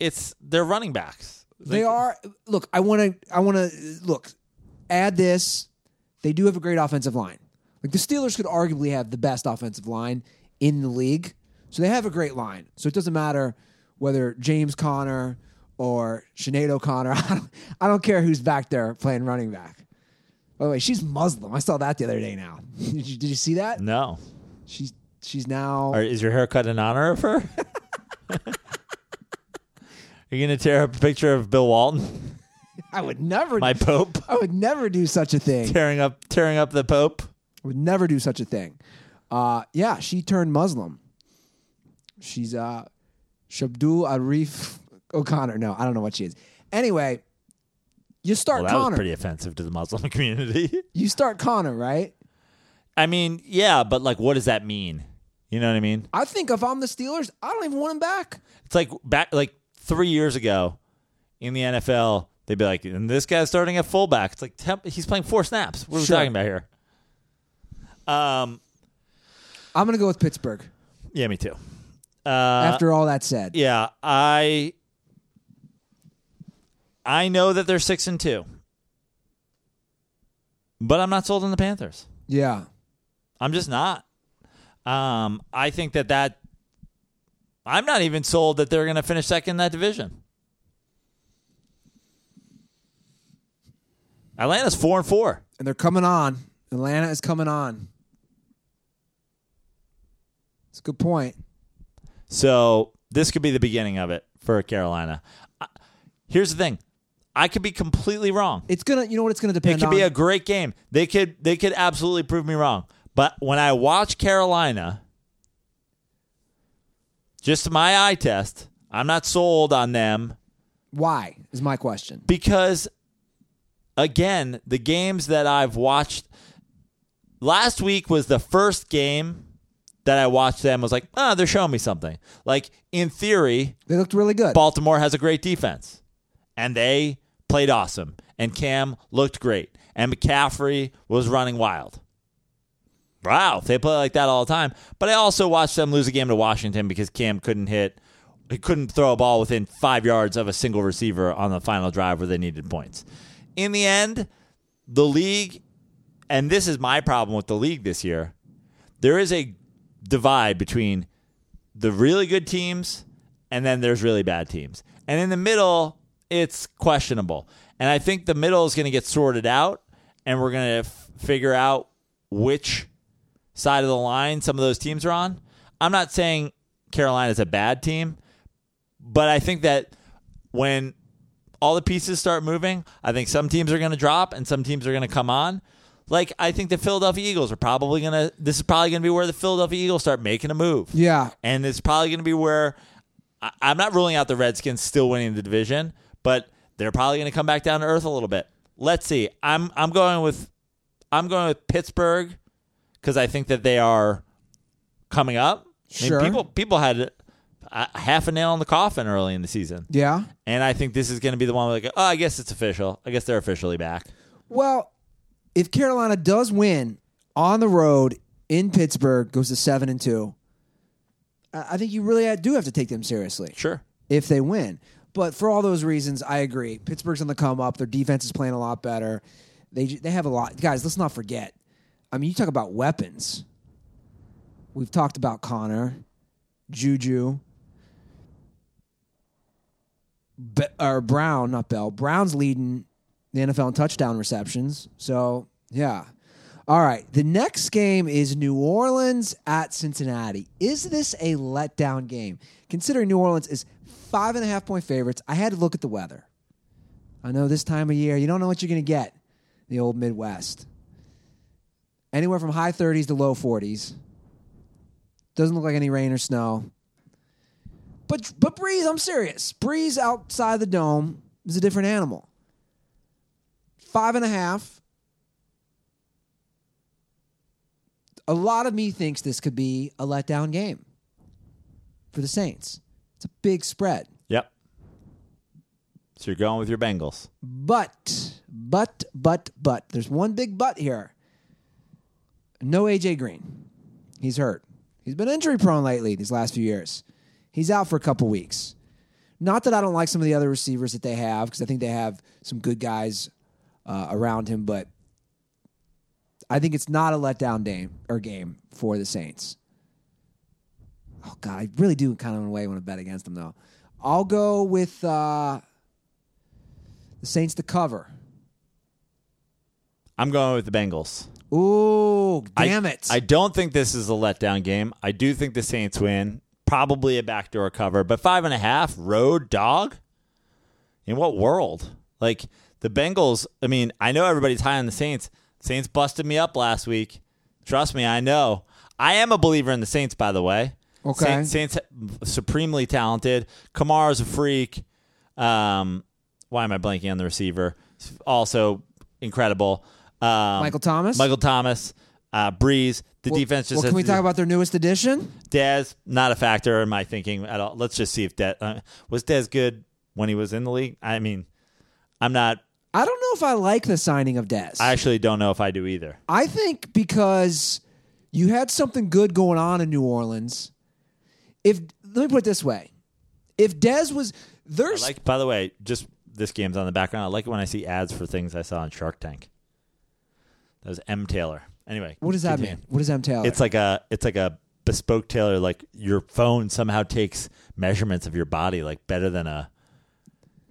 Speaker 3: it's they're running backs.
Speaker 2: They are. Look, I want to. I want to look. Add this. They do have a great offensive line. Like the Steelers could arguably have the best offensive line in the league. So they have a great line. So it doesn't matter whether James Conner or Sinead O'Connor. I don't, I don't care who's back there playing running back. By the way, she's Muslim. I saw that the other day. Now, did you, did you see that?
Speaker 3: No.
Speaker 2: She's she's now.
Speaker 3: Or is your haircut in honor of her? Are you gonna tear up a picture of Bill Walton,
Speaker 2: I would never.
Speaker 3: my Pope,
Speaker 2: I would never do such a thing.
Speaker 3: tearing up tearing up the Pope?
Speaker 2: would never do such a thing. Uh, yeah, she turned Muslim. She's uh, Shabdul Arif O'Connor. No, I don't know what she is. Anyway, you start
Speaker 3: Well, that was pretty offensive to the Muslim community.
Speaker 2: You start Conner, right?
Speaker 3: I mean, yeah, but like, what does that mean? You know what I mean?
Speaker 2: I think if I'm the Steelers, I don't even want him back.
Speaker 3: It's like back like three years ago in the NFL, they'd be like, "And this guy's starting at fullback." It's like temp- he's playing four snaps. What are
Speaker 2: Sure.
Speaker 3: we talking about here? Um,
Speaker 2: I'm going to go with Pittsburgh.
Speaker 3: yeah, me too. Uh,
Speaker 2: after all that said,
Speaker 3: yeah, I I know that they're six and two. but I'm not sold on the Panthers.
Speaker 2: Yeah.
Speaker 3: I'm just not. Um, I think that that I'm not even sold that they're going to finish second in that division. Atlanta's four and four.
Speaker 2: And they're coming on. Atlanta is coming on. It's a good point.
Speaker 3: So this could be the beginning of it for Carolina. Here's the thing. I could be completely wrong.
Speaker 2: It's gonna you know what it's gonna depend.
Speaker 3: It could
Speaker 2: on.
Speaker 3: be a great game. They could they could absolutely prove me wrong. But when I watch Carolina, just my eye test, I'm not sold on them
Speaker 2: Why is my question.
Speaker 3: because again, the games that I've watched last week was the first game that I watched them I was like, ah, they're showing me something. Like in theory,
Speaker 2: They looked really good.
Speaker 3: Baltimore has a great defense, and they played awesome. And Cam looked great, and McCaffrey was running wild. Wow, they play like that all the time. But I also watched them lose a game to Washington because Cam couldn't hit, he couldn't throw a ball within five yards of a single receiver on the final drive where they needed points. In the end, the league, and this is my problem with the league this year, there is a divide between the really good teams and then there's really bad teams. And in the middle, it's questionable. And I think the middle is going to get sorted out and we're going to f- figure out which side of the line some of those teams are on. I'm not saying Carolina's a bad team, but I think that when all the pieces start moving, I think some teams are going to drop and some teams are going to come on. Like I think the Philadelphia Eagles are probably going to this is probably going to be where the Philadelphia Eagles start making a move.
Speaker 2: yeah.
Speaker 3: And it's probably going to be where I, I'm not ruling out the Redskins still winning the division, but they're probably going to come back down to earth a little bit. Let's see. I'm I'm going with I'm going with Pittsburgh because I think that they are coming up. I mean,
Speaker 2: Sure.
Speaker 3: people people had a, half a nail in the coffin early in the season,
Speaker 2: Yeah.
Speaker 3: and I think this is going to be the one where like, oh, I guess it's official. I guess they're officially back.
Speaker 2: Well, if Carolina does win on the road in Pittsburgh, goes to seven and two, I I think you really do have to take them seriously
Speaker 3: Sure.
Speaker 2: if they win. But for all those reasons, I agree. Pittsburgh's on the come up. Their defense is playing a lot better. They they have a lot. Guys, let's not forget. I mean, you talk about weapons. We've talked about Conner, Juju, Be- or Brown, not Bell. Brown's leading the NFL in touchdown receptions. So yeah. All right. The next game is New Orleans at Cincinnati. Is this a letdown game? Considering New Orleans is five and a half point favorites, I had to look at the weather. I know this time of year, you don't know what you're going to get. In the old Midwest. Anywhere from high 30s to low 40s. Doesn't look like any rain or snow. But but Brees, I'm serious. Brees outside the dome is a different animal. Five and a half. A lot of me thinks this could be a letdown game for the Saints. It's a big spread.
Speaker 3: Yep. So you're going with your Bengals.
Speaker 2: But, but, but, but, there's one big but here. No AJ Green. He's hurt. He's been injury prone lately these last few years. He's out for a couple weeks. Not that I don't like some of the other receivers that they have, because I think they have some good guys uh, around him, but I think it's not a letdown game or game for the Saints. Oh God, I really do kind of in a way want to bet against them though. I'll go with uh, the Saints to cover.
Speaker 3: I'm going with the Bengals.
Speaker 2: Ooh, damn
Speaker 3: I,
Speaker 2: it!
Speaker 3: I don't think this is a letdown game. I do think the Saints win. Probably a backdoor cover, but five and a half road dog. In what world? Like the Bengals. I mean, I know everybody's high on the Saints. Saints busted me up last week. Trust me, I know. I am a believer in the Saints, by the way.
Speaker 2: Okay.
Speaker 3: Saints, Saints supremely talented. Kamara's a freak. Um, why am I blanking on the receiver? Also incredible. Um,
Speaker 2: Michael Thomas?
Speaker 3: Michael Thomas. Uh, Brees. The
Speaker 2: Well-
Speaker 3: defense just
Speaker 2: Well,
Speaker 3: has
Speaker 2: can we talk
Speaker 3: do-
Speaker 2: about their newest addition?
Speaker 3: Dez, not a factor in my thinking at all. Let's just see if Dez uh, was Dez good when he was in the league. I mean, I'm not.
Speaker 2: I don't know if I like the signing of Dez.
Speaker 3: I actually don't know if I do either.
Speaker 2: I think because you had something good going on in New Orleans. If let me put it this way, if Dez was
Speaker 3: I
Speaker 2: there's
Speaker 3: like. By the way, just this game's on the background. I like it when I see ads for things I saw on Shark Tank. That was MTailor. Anyway,
Speaker 2: What does that
Speaker 3: continue.
Speaker 2: mean? What does MTailor?
Speaker 3: It's like a it's like a bespoke tailor. Like your phone somehow takes measurements of your body like better than a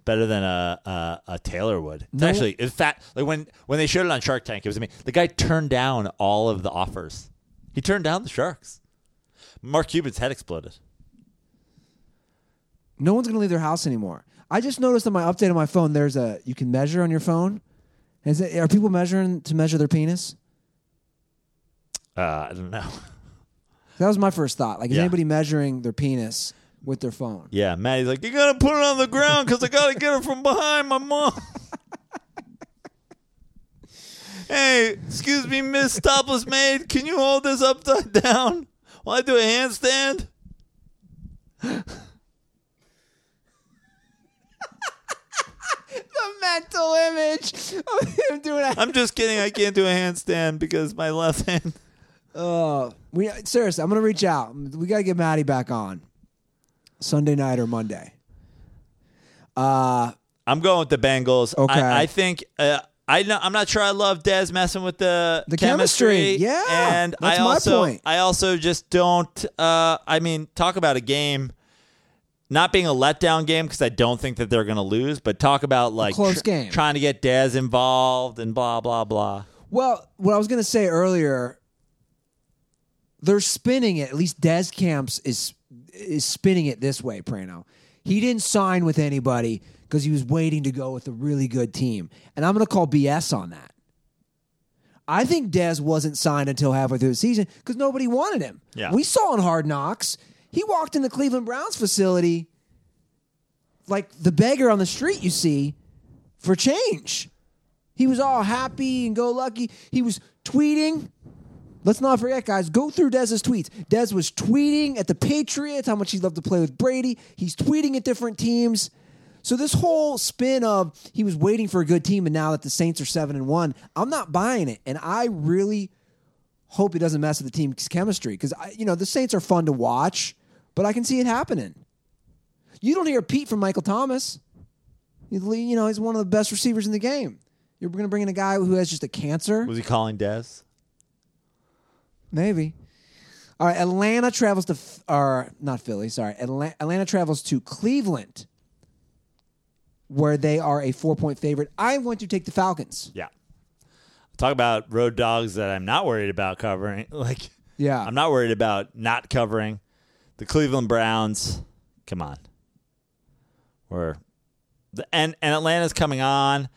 Speaker 3: better than a a, a tailor would.
Speaker 2: No-
Speaker 3: actually in fact like when when they showed it on Shark Tank, it was I mean The guy turned down all of the offers. He turned down the sharks. Mark Cuban's head exploded.
Speaker 2: no one's gonna leave their house anymore. I just noticed on my update on my phone, there's a you can measure on your phone. Is it, are people measuring to measure their penis?
Speaker 3: Uh, I don't know.
Speaker 2: That was my first thought. Like, is
Speaker 3: Yeah.
Speaker 2: anybody measuring their penis with their phone?
Speaker 3: Yeah, Maddie's like, you gotta put it on the ground because I gotta get it from behind my mom. hey, excuse me, Miss Topless Maid, can you hold this upside down while I do a handstand?
Speaker 2: The mental image of him doing that.
Speaker 3: I'm just kidding. I can't do a handstand because my left hand.
Speaker 2: Uh, we seriously, I'm gonna reach out. We gotta get Maddie back on Sunday night or Monday. Uh,
Speaker 3: I'm going with the Bengals.
Speaker 2: Okay.
Speaker 3: I, I think. Uh, I know, I'm not sure I love Dez messing with the,
Speaker 2: The chemistry. Yeah,
Speaker 3: and
Speaker 2: that's
Speaker 3: I
Speaker 2: my
Speaker 3: also
Speaker 2: point.
Speaker 3: I also just don't. Uh, I mean, talk about a game not being a letdown game because I don't think that they're going to lose, but talk about like
Speaker 2: close game.
Speaker 3: trying to get Dez involved and blah blah blah.
Speaker 2: well, what I was gonna say earlier, they're spinning it. At least Des Camps is is spinning it this way. Prano, he didn't sign with anybody because he was waiting to go with a really good team, and I'm gonna call BS on that. I think Dez wasn't signed until halfway through the season because nobody wanted him.
Speaker 3: Yeah.
Speaker 2: We saw in Hard Knocks, he walked in the Cleveland Browns facility like the beggar on the street you see for change. He was all happy and go lucky. He was tweeting. Let's not forget, guys, go through Dez's tweets. Dez was tweeting at the Patriots how much he loved to play with Brady. He's tweeting at different teams. So this whole spin of he was waiting for a good team and now that the Saints are 7 and 1, I'm not buying it. And I really hope he doesn't mess with the team's chemistry cuz you know, the Saints are fun to watch, but I can see it happening. You don't hear Pete from Michael Thomas. You you know, he's one of the best receivers in the game. You're going to bring in a guy who has just a cancer?
Speaker 3: Was he calling Dez?
Speaker 2: Maybe. All right, Atlanta travels to, F- or not Philly, sorry. Atlanta, Atlanta travels to Cleveland, where they are a four point favorite. I'm going to take the Falcons.
Speaker 3: Yeah. Talk about road dogs that I'm not worried about covering. Like,
Speaker 2: Yeah.
Speaker 3: I'm not worried about not covering the Cleveland Browns. Come on. We're the, and and Atlanta's coming on.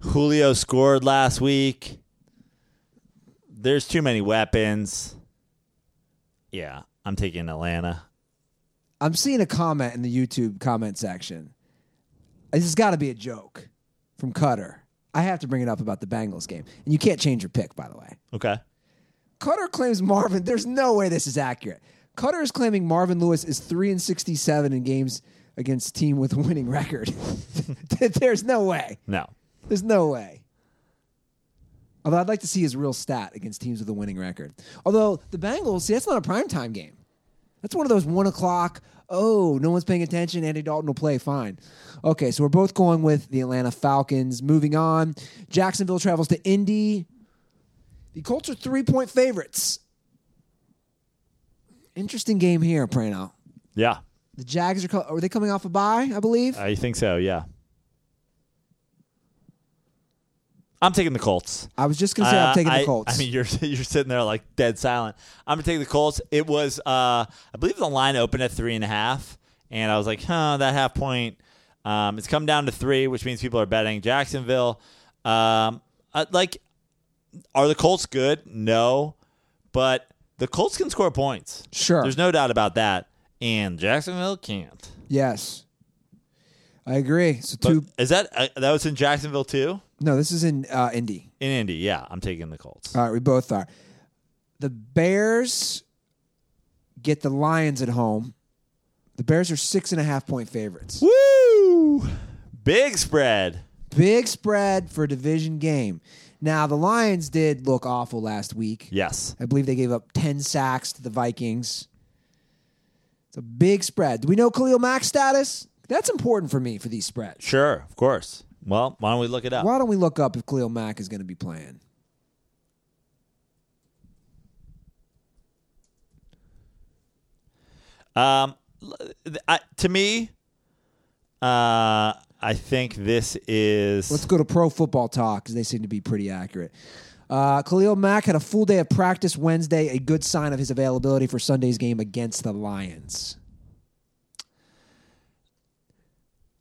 Speaker 3: Julio scored last week. There's too many weapons. Yeah, I'm taking Atlanta.
Speaker 2: I'm seeing a comment in the YouTube comment section. This has got to be a joke from Cutter. I have to bring it up about the Bengals game. And you can't change your pick, by the way.
Speaker 3: Okay.
Speaker 2: Cutter claims Marvin. There's no way this is accurate. Cutter is claiming Marvin Lewis is three and sixty-seven in games against team with winning record. There's no way.
Speaker 3: No.
Speaker 2: There's no way. Although I'd like to see his real stat against teams with a winning record. Although the Bengals, see, that's not a primetime game. That's one of those one o'clock. Oh, no one's paying attention. Andy Dalton will play fine. Okay, so we're both going with the Atlanta Falcons. Moving on, Jacksonville travels to Indy. The Colts are three point favorites. Interesting game here, Prano.
Speaker 3: Yeah.
Speaker 2: The Jags are co- are they coming off a bye? I believe.
Speaker 3: I think so, yeah. I'm taking the Colts.
Speaker 2: I was just gonna say I'm
Speaker 3: Uh,
Speaker 2: taking
Speaker 3: I-
Speaker 2: the Colts.
Speaker 3: I mean, you're you're sitting there like dead silent. I'm gonna take the Colts. It was, uh, I believe the line opened at three and a half, and I was like, huh, that half point. Um, it's come down to three, which means people are betting Jacksonville. Um, uh, like, are the Colts good? No, but the Colts can score points.
Speaker 2: Sure.
Speaker 3: there's no doubt about that, and Jacksonville can't.
Speaker 2: yes, I agree. So
Speaker 3: But
Speaker 2: two.
Speaker 3: is that uh, that was in Jacksonville too?
Speaker 2: No, this is in uh, Indy.
Speaker 3: In Indy, yeah, I'm taking the Colts.
Speaker 2: All right, we both are. The Bears get the Lions at home. The Bears are six and a half point favorites.
Speaker 3: Woo! Big spread.
Speaker 2: Big spread for a division game. Now the Lions did look awful last week.
Speaker 3: Yes.
Speaker 2: I believe they gave up ten sacks to the Vikings. It's a big spread. Do we know Khalil Mack's status? That's important for me for these spreads.
Speaker 3: Sure, of course. Well, why don't we look it up?
Speaker 2: Why don't we look up if Khalil Mack is going to be playing?
Speaker 3: Um, I, to me, uh, I think this is.
Speaker 2: Let's go to Pro Football Talk because they seem to be pretty accurate. Uh, Khalil Mack had a full day of practice Wednesday, a good sign of his availability for Sunday's game against the Lions.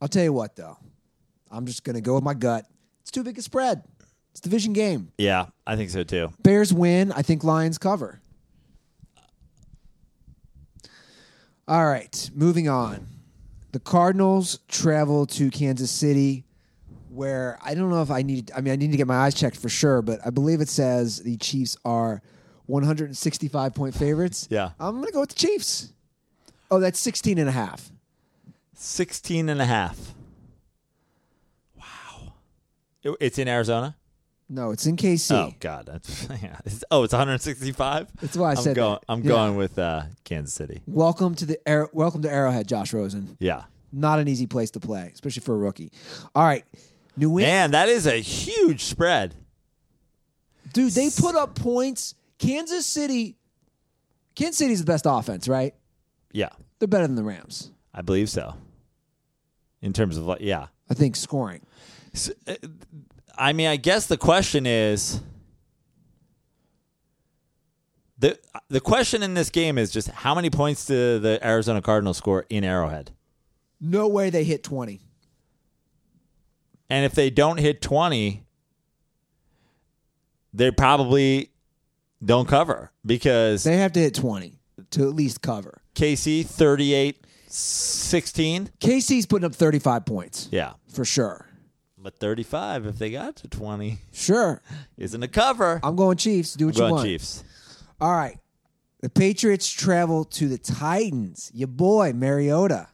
Speaker 2: I'll tell you what, though. I'm just going to go with my gut. It's too big a spread. It's a division game.
Speaker 3: yeah, I think so too.
Speaker 2: Bears win. I think Lions cover. All right, moving on. The Cardinals travel to Kansas City, where I don't know if I need. I mean, I need to get my eyes checked for sure, but I believe it says the Chiefs are 165 point favorites.
Speaker 3: Yeah.
Speaker 2: I'm going to go with the Chiefs. Oh, that's 16 and a half.
Speaker 3: 16 and a half. Wow. It- It's in Arizona?
Speaker 2: No, it's in KC.
Speaker 3: Oh god, that's yeah. It's- oh, it's 165.
Speaker 2: That's why I
Speaker 3: I'm
Speaker 2: said
Speaker 3: going.
Speaker 2: that.
Speaker 3: I'm
Speaker 2: Yeah.
Speaker 3: going with uh, Kansas City.
Speaker 2: Welcome to the Arrow- welcome to Arrowhead, Josh Rosen.
Speaker 3: Yeah,
Speaker 2: Not an easy place to play, especially for a rookie. All right, New England.
Speaker 3: man, that is a huge spread.
Speaker 2: Dude, they put up points. Kansas City, Kansas City's the best offense, right?
Speaker 3: Yeah,
Speaker 2: They're better than the Rams.
Speaker 3: I believe so. In terms of like, yeah,
Speaker 2: I think scoring.
Speaker 3: S- uh, I mean, I guess the question is the the question in this game is just how many points do the Arizona Cardinals score in Arrowhead?
Speaker 2: No way they hit 20.
Speaker 3: And if they don't hit 20, they probably don't cover because
Speaker 2: They have to hit 20 to at least cover.
Speaker 3: KC 38 16.
Speaker 2: KC's putting up 35 points
Speaker 3: Yeah.
Speaker 2: for sure.
Speaker 3: But 35 if they got to 20
Speaker 2: Sure.
Speaker 3: isn't a cover.
Speaker 2: I'm going Chiefs. Do what you
Speaker 3: going
Speaker 2: want.
Speaker 3: Chiefs.
Speaker 2: All right. The Patriots travel to the Titans. Your boy, Mariota.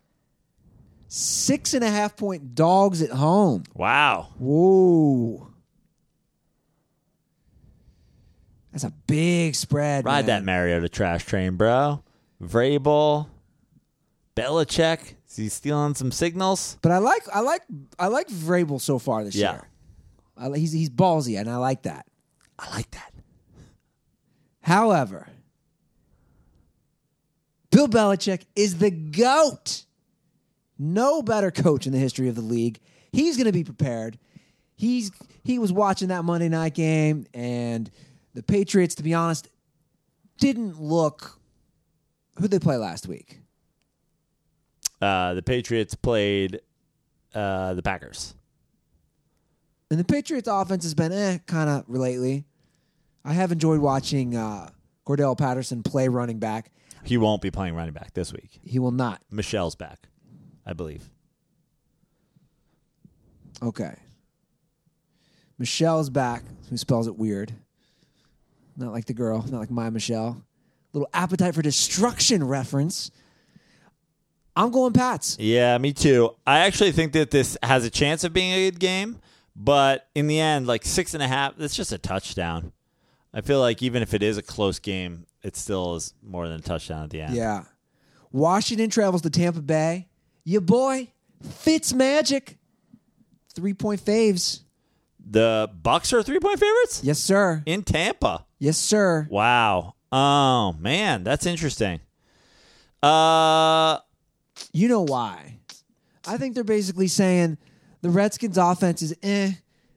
Speaker 2: Six and a half point dogs at home.
Speaker 3: Wow.
Speaker 2: Whoa. That's a big spread.
Speaker 3: Ride that. Mariota trash train, bro. Vrabel, Belichick. Is he stealing some signals?
Speaker 2: But I like I like I like Vrabel so far this
Speaker 3: Yeah.
Speaker 2: year. I, he's he's ballsy and I like that.
Speaker 3: I like that.
Speaker 2: However, Bill Belichick is the GOAT. No better coach in the history of the league. He's going to be prepared. He's he was watching that Monday night game and the Patriots to be honest didn't look who they play last week.
Speaker 3: Uh, the Patriots played uh, the Packers.
Speaker 2: And the Patriots offense has been eh kind of lately. I have enjoyed watching uh, Cordarrelle Patterson play running back.
Speaker 3: He won't be playing running back this week.
Speaker 2: He will not.
Speaker 3: Michel's back, I believe.
Speaker 2: Okay. Michel's back, who spells it weird. Not like the girl, not like my Michelle. Little appetite for destruction reference. I'm going Pats.
Speaker 3: Yeah, me too. I actually think that this has a chance of being a good game, but in the end, like six and a half, that's just a touchdown. I feel like even if it is a close game, it still is more than a touchdown at the end.
Speaker 2: Yeah. Washington travels to Tampa Bay. Your boy, Fitz Magic. Three point faves.
Speaker 3: The Bucs are three point favorites
Speaker 2: Yes, sir.
Speaker 3: in Tampa.
Speaker 2: Yes, sir.
Speaker 3: Wow. Oh man, that's interesting. Uh,
Speaker 2: You know why? I think they're basically saying the Redskins offense is eh. And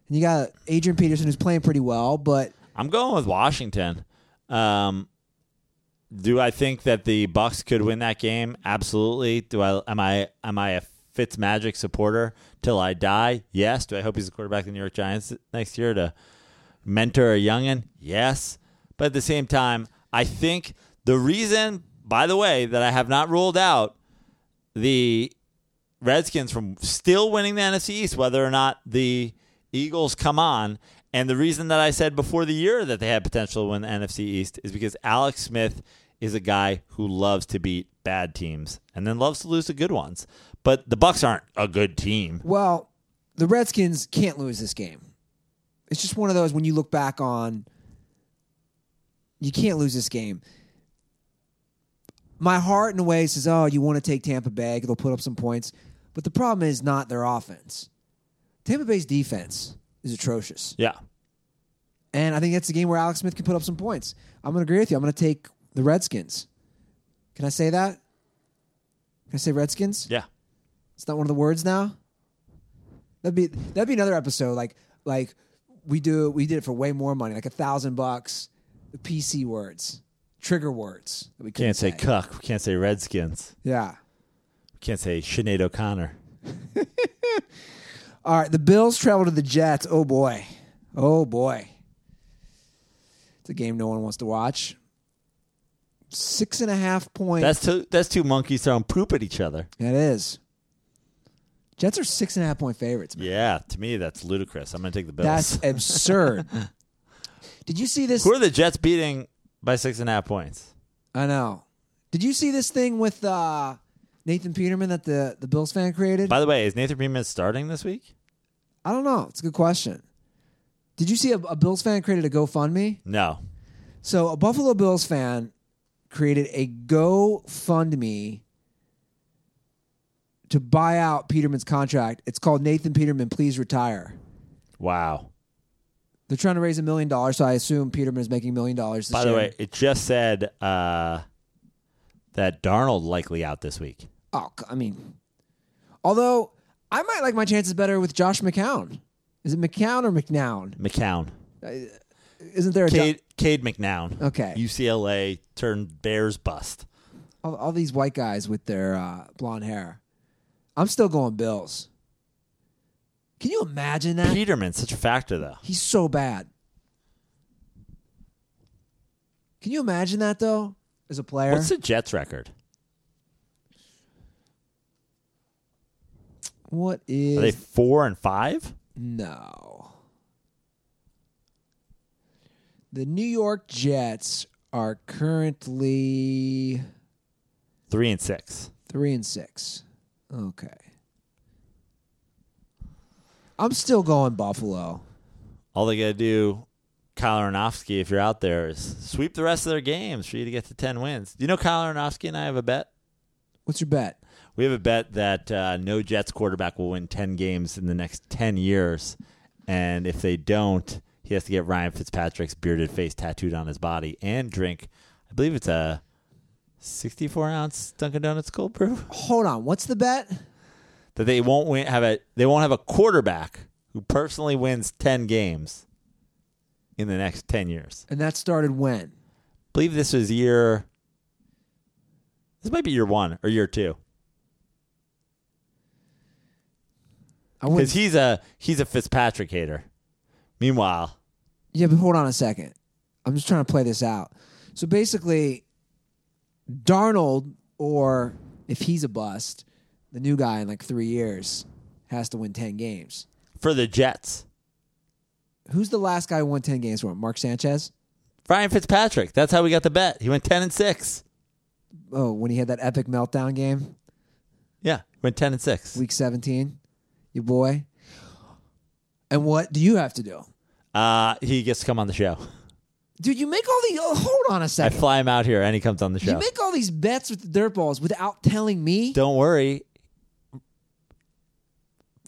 Speaker 2: you got Adrian Peterson who's playing pretty well, but
Speaker 3: I'm going with Washington. Um, do I think that the Bucs could win that game? Absolutely. Do I? Am I? Am I a Fitzmagic supporter till I die? Yes. Do I hope he's the quarterback of the New York Giants next year to mentor a youngin? Yes. But at the same time, I think the reason, by the way, that I have not ruled out the Redskins from still winning the NFC East, whether or not the Eagles come on. And the reason that I said before the year that they had potential to win the NFC East is because Alex Smith is a guy who loves to beat bad teams and then loves to lose to good ones. But the Bucs aren't a good team.
Speaker 2: well, the Redskins can't lose this game. It's just one of those when you look back on you can't lose this game. My heart in a way says, "Oh, you want to take Tampa Bay, they'll put up some points." But the problem is not their offense. Tampa Bay's defense is atrocious.
Speaker 3: Yeah.
Speaker 2: And I think that's a game where Alex Smith can put up some points. I'm going to agree with you. I'm going to take the Redskins. Can I say that? Can I say Redskins?
Speaker 3: Yeah.
Speaker 2: It's not one of the words now. That'd be that'd be another episode. Like like we do we did it for way more money, like a thousand bucks. The PC words, trigger words that we couldn't
Speaker 3: Can't say cuck. We can't say Redskins.
Speaker 2: Yeah.
Speaker 3: We can't say Sinead O'Connor.
Speaker 2: All right. The Bills travel to the Jets. Oh boy. Oh boy. It's a game no one wants to watch. Six and a half point.
Speaker 3: That's two. That's two monkeys throwing poop at each other.
Speaker 2: That is. Jets are six and a half point favorites. Man.
Speaker 3: Yeah, to me that's ludicrous. I'm going to take the Bills.
Speaker 2: That's absurd. Did you see this?
Speaker 3: Who are the Jets beating by six and a half points?
Speaker 2: I know. Did you see this thing with uh, Nathan Peterman that the, the Bills fan created?
Speaker 3: By the way, is Nathan Peterman starting this week?
Speaker 2: I don't know. It's a good question. Did you see a, a Bills fan created a GoFundMe?
Speaker 3: No.
Speaker 2: So a Buffalo Bills fan created a GoFundMe to buy out Peterman's contract. It's called Nathan Peterman, please retire.
Speaker 3: Wow.
Speaker 2: They're trying to raise a million dollars, so I assume Peterman is making a million dollars. this
Speaker 3: By the
Speaker 2: year.
Speaker 3: way, it just said uh, that Darnold likely out this week.
Speaker 2: oh, I mean, although I might like my chances better with Josh McCown. Is it McCown or McNown?
Speaker 3: McCown.
Speaker 2: Isn't there a Jo-
Speaker 3: Cade, Cade McNown.
Speaker 2: Okay.
Speaker 3: UCLA turned Bears bust.
Speaker 2: all, all these white guys with their uh, blonde hair? I'm still going Bills. Can you imagine that?
Speaker 3: Peterman's such a factor, though.
Speaker 2: He's so bad. Can you imagine that though, as a player?
Speaker 3: What's the Jets record?
Speaker 2: What is?
Speaker 3: Are they four and five?
Speaker 2: no? The New York Jets are currently
Speaker 3: Three and six.
Speaker 2: three and six. Okay. I'm still going Buffalo.
Speaker 3: All they got to do, Kyle Aronofsky, if you're out there, is sweep the rest of their games for you to get to 10 wins. Do you know Kyle Aronofsky and I have a bet?
Speaker 2: What's your bet?
Speaker 3: We have a bet that uh, no Jets quarterback will win 10 games in the next 10 years. And if they don't, he has to get Ryan Fitzpatrick's bearded face tattooed on his body and drink, I believe it's a 64 ounce Dunkin' Donuts cold brew.
Speaker 2: Hold on. What's the bet?
Speaker 3: That they won't win, have a they won't have a quarterback who personally wins 10 games in the next 10 years.
Speaker 2: And that started when?
Speaker 3: I believe this was year. This might be year one or year two because he's a he's a Fitzpatrick hater. Meanwhile,
Speaker 2: Yeah, but hold on a second. I'm just trying to play this out. So basically, Darnold, or if he's a bust, the new guy in like three years has to win 10 games.
Speaker 3: for the Jets,
Speaker 2: Who's the last guy who won 10 games for him? Mark Sanchez?
Speaker 3: Ryan Fitzpatrick. That's how we got the bet. He went ten and six.
Speaker 2: Oh, when he had that epic meltdown game,
Speaker 3: Yeah, went ten and six.
Speaker 2: week 17, your boy. And what do you have to do?
Speaker 3: Uh, he gets to come on the show.
Speaker 2: Dude, you make all the Oh, hold on a
Speaker 3: I
Speaker 2: second.
Speaker 3: I fly him out here, and he comes on the show.
Speaker 2: You make all these bets with the dirt balls without telling me.
Speaker 3: Don't worry.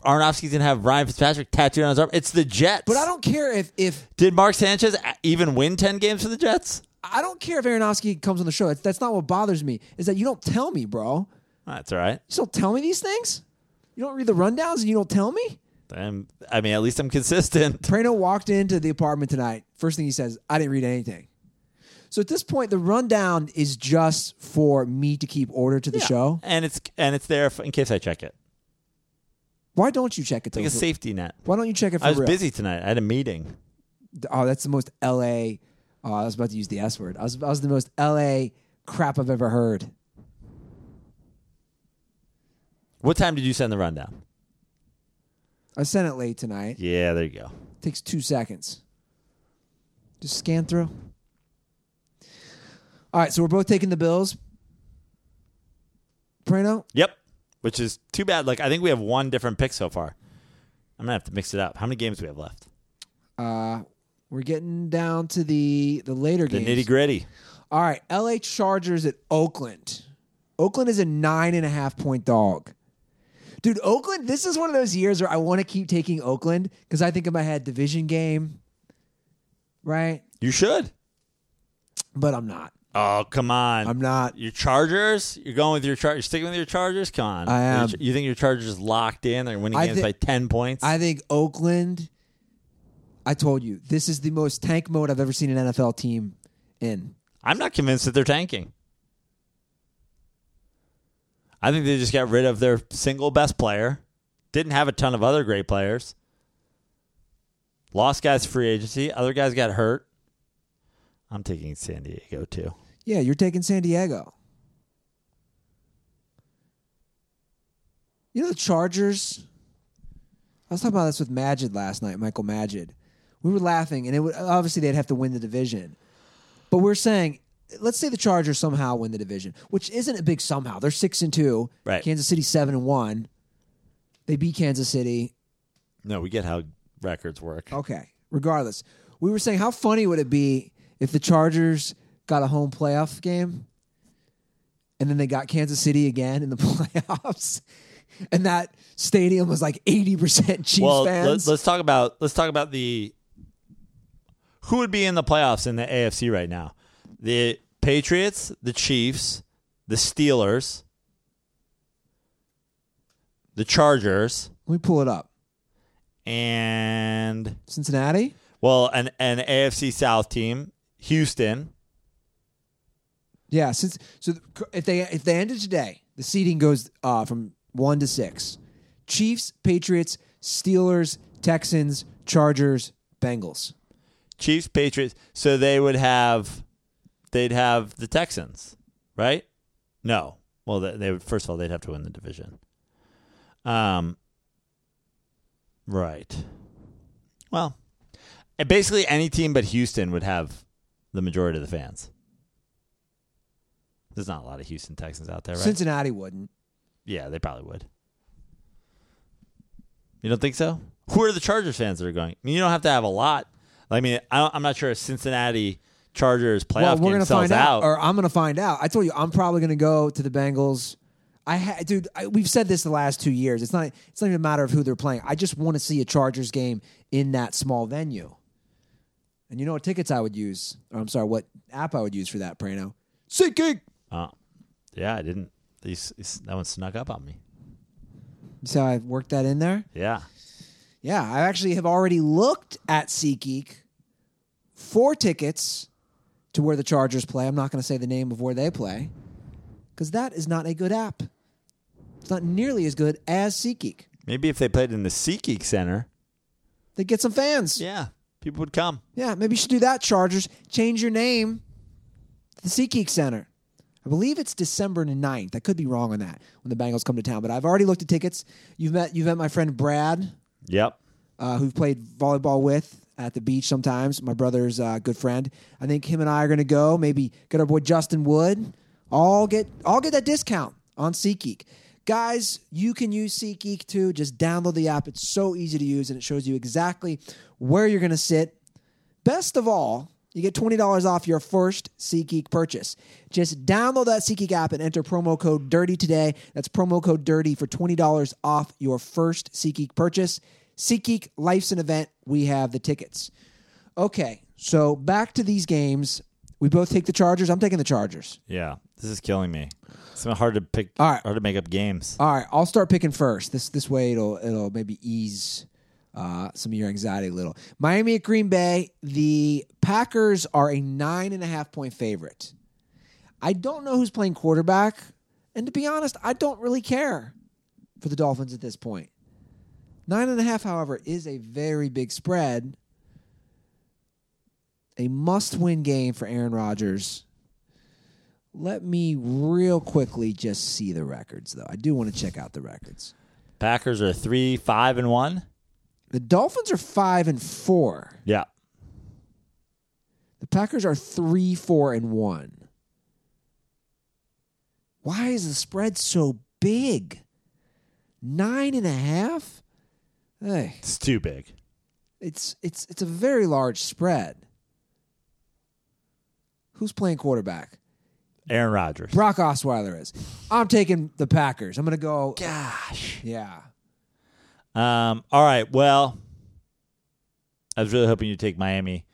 Speaker 3: Aronofsky's gonna have Ryan Fitzpatrick tattooed on his arm. It's the Jets.
Speaker 2: But I don't care if if
Speaker 3: Did Mark Sanchez even win ten games for the Jets?
Speaker 2: I don't care if Aronofsky comes on the show. That's, that's not what bothers me. Is that you don't tell me, bro.
Speaker 3: That's all right.
Speaker 2: You don't tell me these things. You don't read the rundowns and you don't tell me.
Speaker 3: I'm, I mean, at least I'm consistent.
Speaker 2: Prano walked into the apartment tonight. First thing he says, "I didn't read anything." So at this point, the rundown is just for me to keep order to the show.
Speaker 3: and it's and it's there in case I check it.
Speaker 2: Why don't you check it?
Speaker 3: Like a safety net.
Speaker 2: Why don't you check it for
Speaker 3: I was
Speaker 2: real?
Speaker 3: busy tonight. I had a meeting.
Speaker 2: Oh, that's the most L.A. Oh, I was about to use the S word. I was, I was the most L.A. crap I've ever heard.
Speaker 3: What time did you send the rundown?
Speaker 2: I sent it late tonight.
Speaker 3: Yeah, there you go.
Speaker 2: Takes two seconds. Just scan through. All right, so we're both taking the Bills. Prano,
Speaker 3: Yep. Which is too bad. Like I think we have one different pick so far. I'm gonna have to mix it up. How many games do we have left?
Speaker 2: uh, we're getting down to the the later games.
Speaker 3: The
Speaker 2: games.
Speaker 3: nitty gritty.
Speaker 2: All right, L.A. Chargers at Oakland. Oakland is a nine and a half point dog. Dude, Oakland, this is one of those years where I want to keep taking Oakland because I think in my head, division game, right?
Speaker 3: You should.
Speaker 2: But I'm not.
Speaker 3: Oh, come on.
Speaker 2: I'm not.
Speaker 3: Your Chargers? You're going with your Chargers? You're sticking with your Chargers? Come on.
Speaker 2: I am.
Speaker 3: You think your Chargers locked in? They're winning
Speaker 2: I
Speaker 3: games
Speaker 2: thi-
Speaker 3: by 10 points?
Speaker 2: I think Oakland. I told you this is the most tank mode I've ever seen an NFL team in.
Speaker 3: I'm not convinced that they're tanking. I think they just got rid of their single best player. Didn't have a ton of other great players. Lost guys free agency. Other guys got hurt. I'm taking San Diego too.
Speaker 2: Yeah, you're taking San Diego. You know the Chargers. I was talking about this with Majid last night, Michael Majid. We were laughing, and it would obviously they'd have to win the division, but we're saying, let's say the Chargers somehow win the division, which isn't a big somehow. They're six and two.
Speaker 3: Right.
Speaker 2: Kansas City seven and one. They beat Kansas City.
Speaker 3: No, we get how records work.
Speaker 2: Okay. Regardless, we were saying how funny would it be if the Chargers got a home playoff game and then they got Kansas City again in the playoffs and that stadium was like 80% Chiefs
Speaker 3: well,
Speaker 2: fans.
Speaker 3: Let, us talk about let's talk about the who would be in the playoffs in the AFC right now. The Patriots, the Chiefs, the Steelers, the Chargers,
Speaker 2: Let me pull it up.
Speaker 3: and
Speaker 2: Cincinnati?
Speaker 3: well, an an AFC South team, Houston.
Speaker 2: Yeah, since so if they if they ended today, the seeding goes uh, from 1 to 6. Chiefs, Patriots, Steelers, Texans, Chargers, Bengals.
Speaker 3: Chiefs, Patriots. So they would have, they'd have the Texans, right? No. Well, they, they would. First of all, they'd have to win the division. Um. Right. Well, basically any team but Houston would have the majority of the fans. There's not a lot of Houston Texans out there, right?
Speaker 2: Cincinnati wouldn't.
Speaker 3: yeah, they probably would. You don't think so? Who are the Chargers fans that are going? I mean, you don't have to have a lot. I mean, I I'm not sure if Cincinnati Chargers playoff
Speaker 2: well, we're
Speaker 3: game
Speaker 2: gonna
Speaker 3: sells
Speaker 2: find out,
Speaker 3: out.
Speaker 2: or I'm gonna find out. I told you, I'm probably gonna go to the Bengals. I ha- dude, I, we've said this the last two years. It's not. It's not even a matter of who they're playing. I just want to see a Chargers game in that small venue. And you know what tickets I would use? Or I'm sorry, what app I would use for that, Prano? SeatGeek.
Speaker 3: Oh, yeah, I didn't. These, these, that one snuck up on me.
Speaker 2: See how I worked that in there?
Speaker 3: Yeah.
Speaker 2: Yeah, I actually have already looked at SeatGeek for tickets to where the Chargers play. I'm not going to say the name of where they play because that is not a good app. It's not nearly as good as SeatGeek.
Speaker 3: Maybe if they played in the SeatGeek Center,
Speaker 2: they'd get some fans.
Speaker 3: yeah, people would come.
Speaker 2: Yeah, maybe you should do that, Chargers. Change your name to the SeatGeek Center. I believe it's December 9th. I could be wrong on that when the Bengals come to town, but I've already looked at tickets. You've met you've met my friend Brad,
Speaker 3: Yep.
Speaker 2: uh, who played volleyball with at the beach sometimes. My brother's uh, good friend. I think him and I are going to go. Maybe get our boy Justin Wood. All get all get that discount on SeatGeek. Guys, you can use SeatGeek too. Just download the app. It's so easy to use and it shows you exactly where you're going to sit. Best of all, you get $20 off your first SeatGeek purchase. Just download that SeatGeek app and enter promo code DIRTY today. That's promo code DIRTY for $20 off your first SeatGeek purchase. SeatGeek, life's an event. We have the tickets. Okay, so back to these games. We both take the Chargers. I'm taking the Chargers.
Speaker 3: Yeah. This is killing me. It's hard to pick.
Speaker 2: All right.
Speaker 3: Hard to make up games.
Speaker 2: All right, I'll start picking first. This this way it'll it'll maybe ease uh, some of your anxiety a little. Miami at Green Bay. The Packers are a nine and a half point favorite. I don't know who's playing quarterback, and to be honest, I don't really care for the Dolphins at this point. Nine and a half, however, is a very big spread. A must win game for Aaron Rodgers. Let me real quickly just see the records, though. I do want to check out the records.
Speaker 3: Packers are three, five, and one.
Speaker 2: The Dolphins are five and four.
Speaker 3: Yeah.
Speaker 2: The Packers are three, four, and one. Why is the spread so big? Nine and a half? Hey,
Speaker 3: It's too big.
Speaker 2: it's it's it's a very large spread. Who's playing quarterback?
Speaker 3: Aaron Rodgers.
Speaker 2: Brock Osweiler is. I'm taking the Packers. I'm gonna go.
Speaker 3: Gosh.
Speaker 2: Yeah.
Speaker 3: Um. All right. Well, I was really hoping you'd take Miami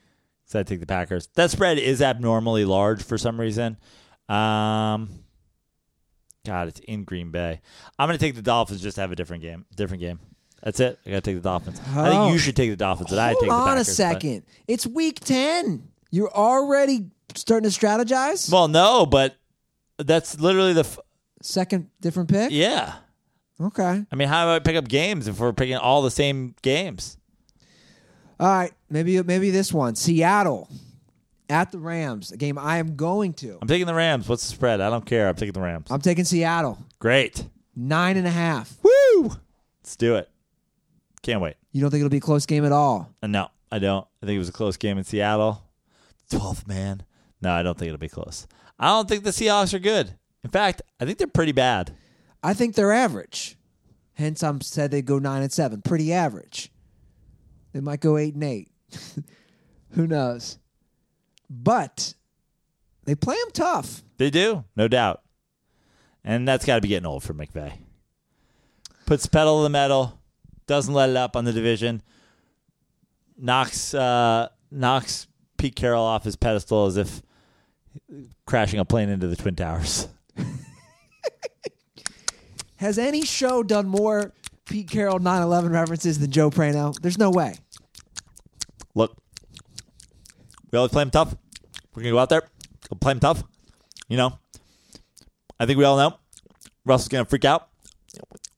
Speaker 3: So I take the Packers. That spread is abnormally large for some reason. Um, God, it's in Green Bay. I'm going to take the Dolphins just to have a different game. Different game. That's it. I got to take the Dolphins. I
Speaker 2: Oh.
Speaker 3: think you should take the Dolphins, and I take the Dolphins.
Speaker 2: Hold on
Speaker 3: Packers.
Speaker 2: a
Speaker 3: but-
Speaker 2: second. It's week 10. You're already starting to strategize?
Speaker 3: Well, no, but that's literally the. F-
Speaker 2: Second different pick?
Speaker 3: yeah.
Speaker 2: Okay.
Speaker 3: I mean, how do I pick up games if we're picking all the same games?
Speaker 2: All right. Maybe maybe this one. Seattle at the Rams, a game I am going to.
Speaker 3: I'm taking the Rams. What's the spread? I don't care. I'm taking the Rams.
Speaker 2: I'm taking Seattle.
Speaker 3: Great.
Speaker 2: Nine and a half.
Speaker 3: Woo! Let's do it. Can't wait.
Speaker 2: You don't think it'll be a close game at all?
Speaker 3: Uh, No, I don't. I think it was a close game in Seattle. 12th man. No, I don't think it'll be close. I don't think the Seahawks are good. In fact, I think they're pretty bad.
Speaker 2: I think they're average. Hence, I'm said they go nine and seven. Pretty average. They might go eight and eight. Who knows? But they play them tough.
Speaker 3: They do, no doubt. And that's got to be getting old for McVay. Puts pedal to the metal, doesn't let it up on the division, knocks uh, knocks Pete Carroll off his pedestal as if crashing a plane into the Twin Towers.
Speaker 2: Has any show done more Pete Carroll 9/11 references than Joe Prano? There's no way.
Speaker 3: Look, we always play him tough. We're gonna go out there, go play him tough. You know, I think we all know Russell's gonna freak out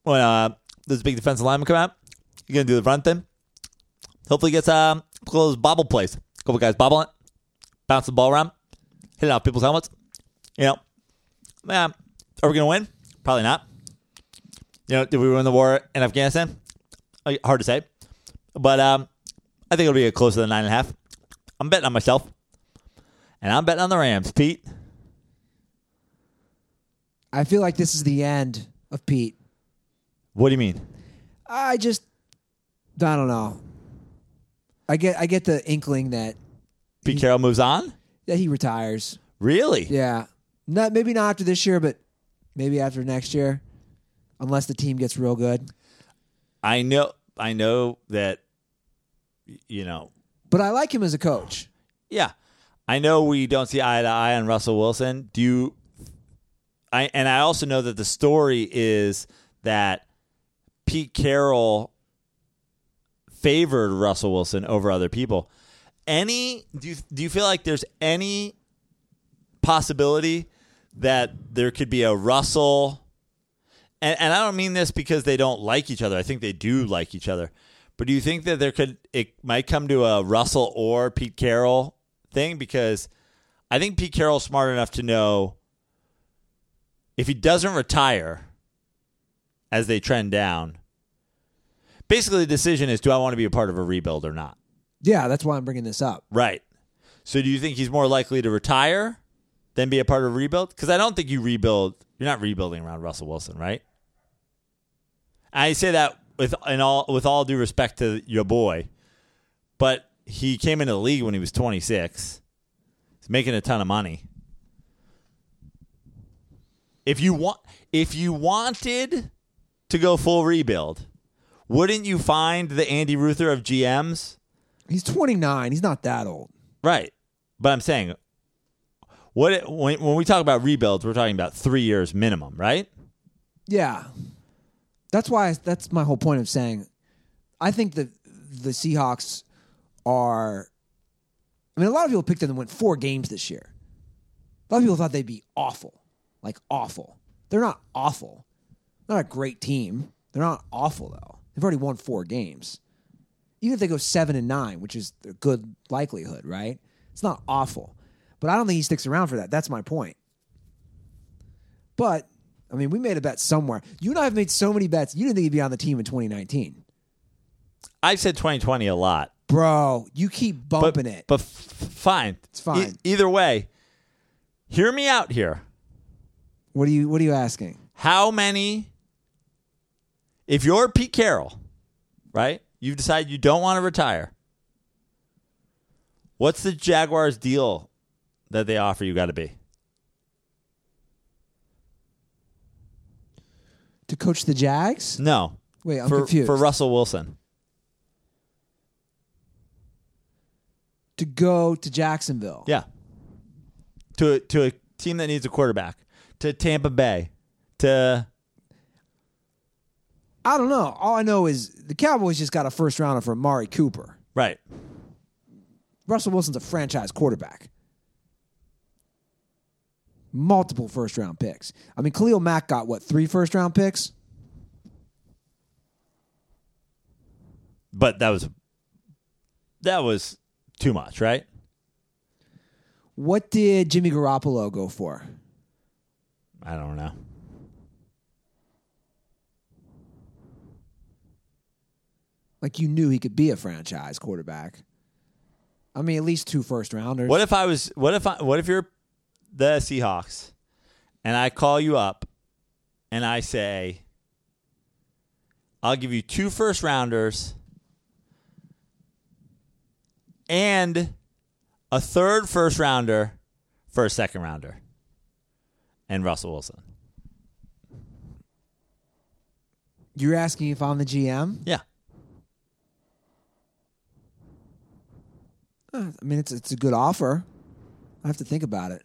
Speaker 3: when uh, there's a big defensive lineman come out. He's gonna do the front thing. Hopefully, he gets um, a couple of bobble plays. A couple guys bobbling, bounce the ball around, hit it off people's helmets. You know, man, are we gonna win? Probably not. You know, did we win the war in Afghanistan? Uh, Hard to say, but um, I think it'll be a closer than nine and a half. I'm betting on myself. And I'm betting on the Rams, Pete.
Speaker 2: I feel like this is the end of Pete.
Speaker 3: What do you mean?
Speaker 2: I just I don't know. I get I get the inkling that
Speaker 3: Pete Carroll moves on?
Speaker 2: That he retires.
Speaker 3: Really?
Speaker 2: Yeah. Not maybe not after this year, but maybe after next year. Unless the team gets real good.
Speaker 3: I know I know that you know,
Speaker 2: But I like him as a coach.
Speaker 3: yeah. I know we don't see eye to eye on Russell Wilson. Do you I and I also know that the story is that Pete Carroll favored Russell Wilson over other people. Any do you do you feel like there's any possibility that there could be a Russell and, and I don't mean this because they don't like each other. I think they do like each other. But do you think that there could it might come to a Russell or Pete Carroll thing? Because I think Pete Carroll's smart enough to know if he doesn't retire as they trend down, basically the decision is do I want to be a part of a rebuild or not?
Speaker 2: Yeah, that's why I'm bringing this up.
Speaker 3: Right. So do you think he's more likely to retire than be a part of a rebuild? Because I don't think you rebuild. You're not rebuilding around Russell Wilson, right? I say that with in all with all due respect to your boy, but he came into the league when he was 26. He's making a ton of money. If you want, if you wanted to go full rebuild, wouldn't you find the Andy Ruther of GMs?
Speaker 2: He's 29. He's not that old.
Speaker 3: Right. But I'm saying, what when, when we talk about rebuilds, we're talking about three years minimum, right?
Speaker 2: Yeah. That's why that's my whole point of saying I think that the Seahawks are I mean a lot of people picked them and win four games this year. A lot of people thought they'd be awful. Like awful. They're not awful. Not a great team. They're not awful though. They've already won four games. Even if they go seven and nine, which is a good likelihood, right? It's not awful. But I don't think he sticks around for that. That's my point. But I mean, we made a bet somewhere. You and I have made so many bets. You didn't think he'd be on the team in 2019,
Speaker 3: I've said 2020 a lot,
Speaker 2: bro. You keep
Speaker 3: but
Speaker 2: bumping it.
Speaker 3: but f- fine,
Speaker 2: It's fine.
Speaker 3: E- either way, hear me out here.
Speaker 2: what are you What are you asking?
Speaker 3: How many? If you're Pete Carroll, right? You've decided you don't want to retire. What's the Jaguars deal that they offer you got to be?
Speaker 2: To coach the Jags?
Speaker 3: No.
Speaker 2: Wait, I'm
Speaker 3: for,
Speaker 2: confused.
Speaker 3: For Russell Wilson.
Speaker 2: to go to Jacksonville.
Speaker 3: Yeah. To to a team that needs a quarterback. To Tampa Bay. To
Speaker 2: I don't know. All I know is the Cowboys just got a first rounder for Amari Cooper.
Speaker 3: right.
Speaker 2: Russell Wilson's a franchise quarterback. Multiple first round picks. I mean, Khalil Mack got what, three first round picks?
Speaker 3: But that was that was too much, right?
Speaker 2: What did Jimmy Garoppolo go for?
Speaker 3: I don't know.
Speaker 2: Like you knew he could be a franchise quarterback. I mean, at least two first rounders.
Speaker 3: What if I was what if I what if you're the Seahawks and I call you up and I say I'll give you two first rounders and a third first rounder for a second rounder and Russell Wilson.
Speaker 2: You're asking if I'm the GM?
Speaker 3: Yeah.
Speaker 2: I mean, it's it's a good offer. I have to think about it.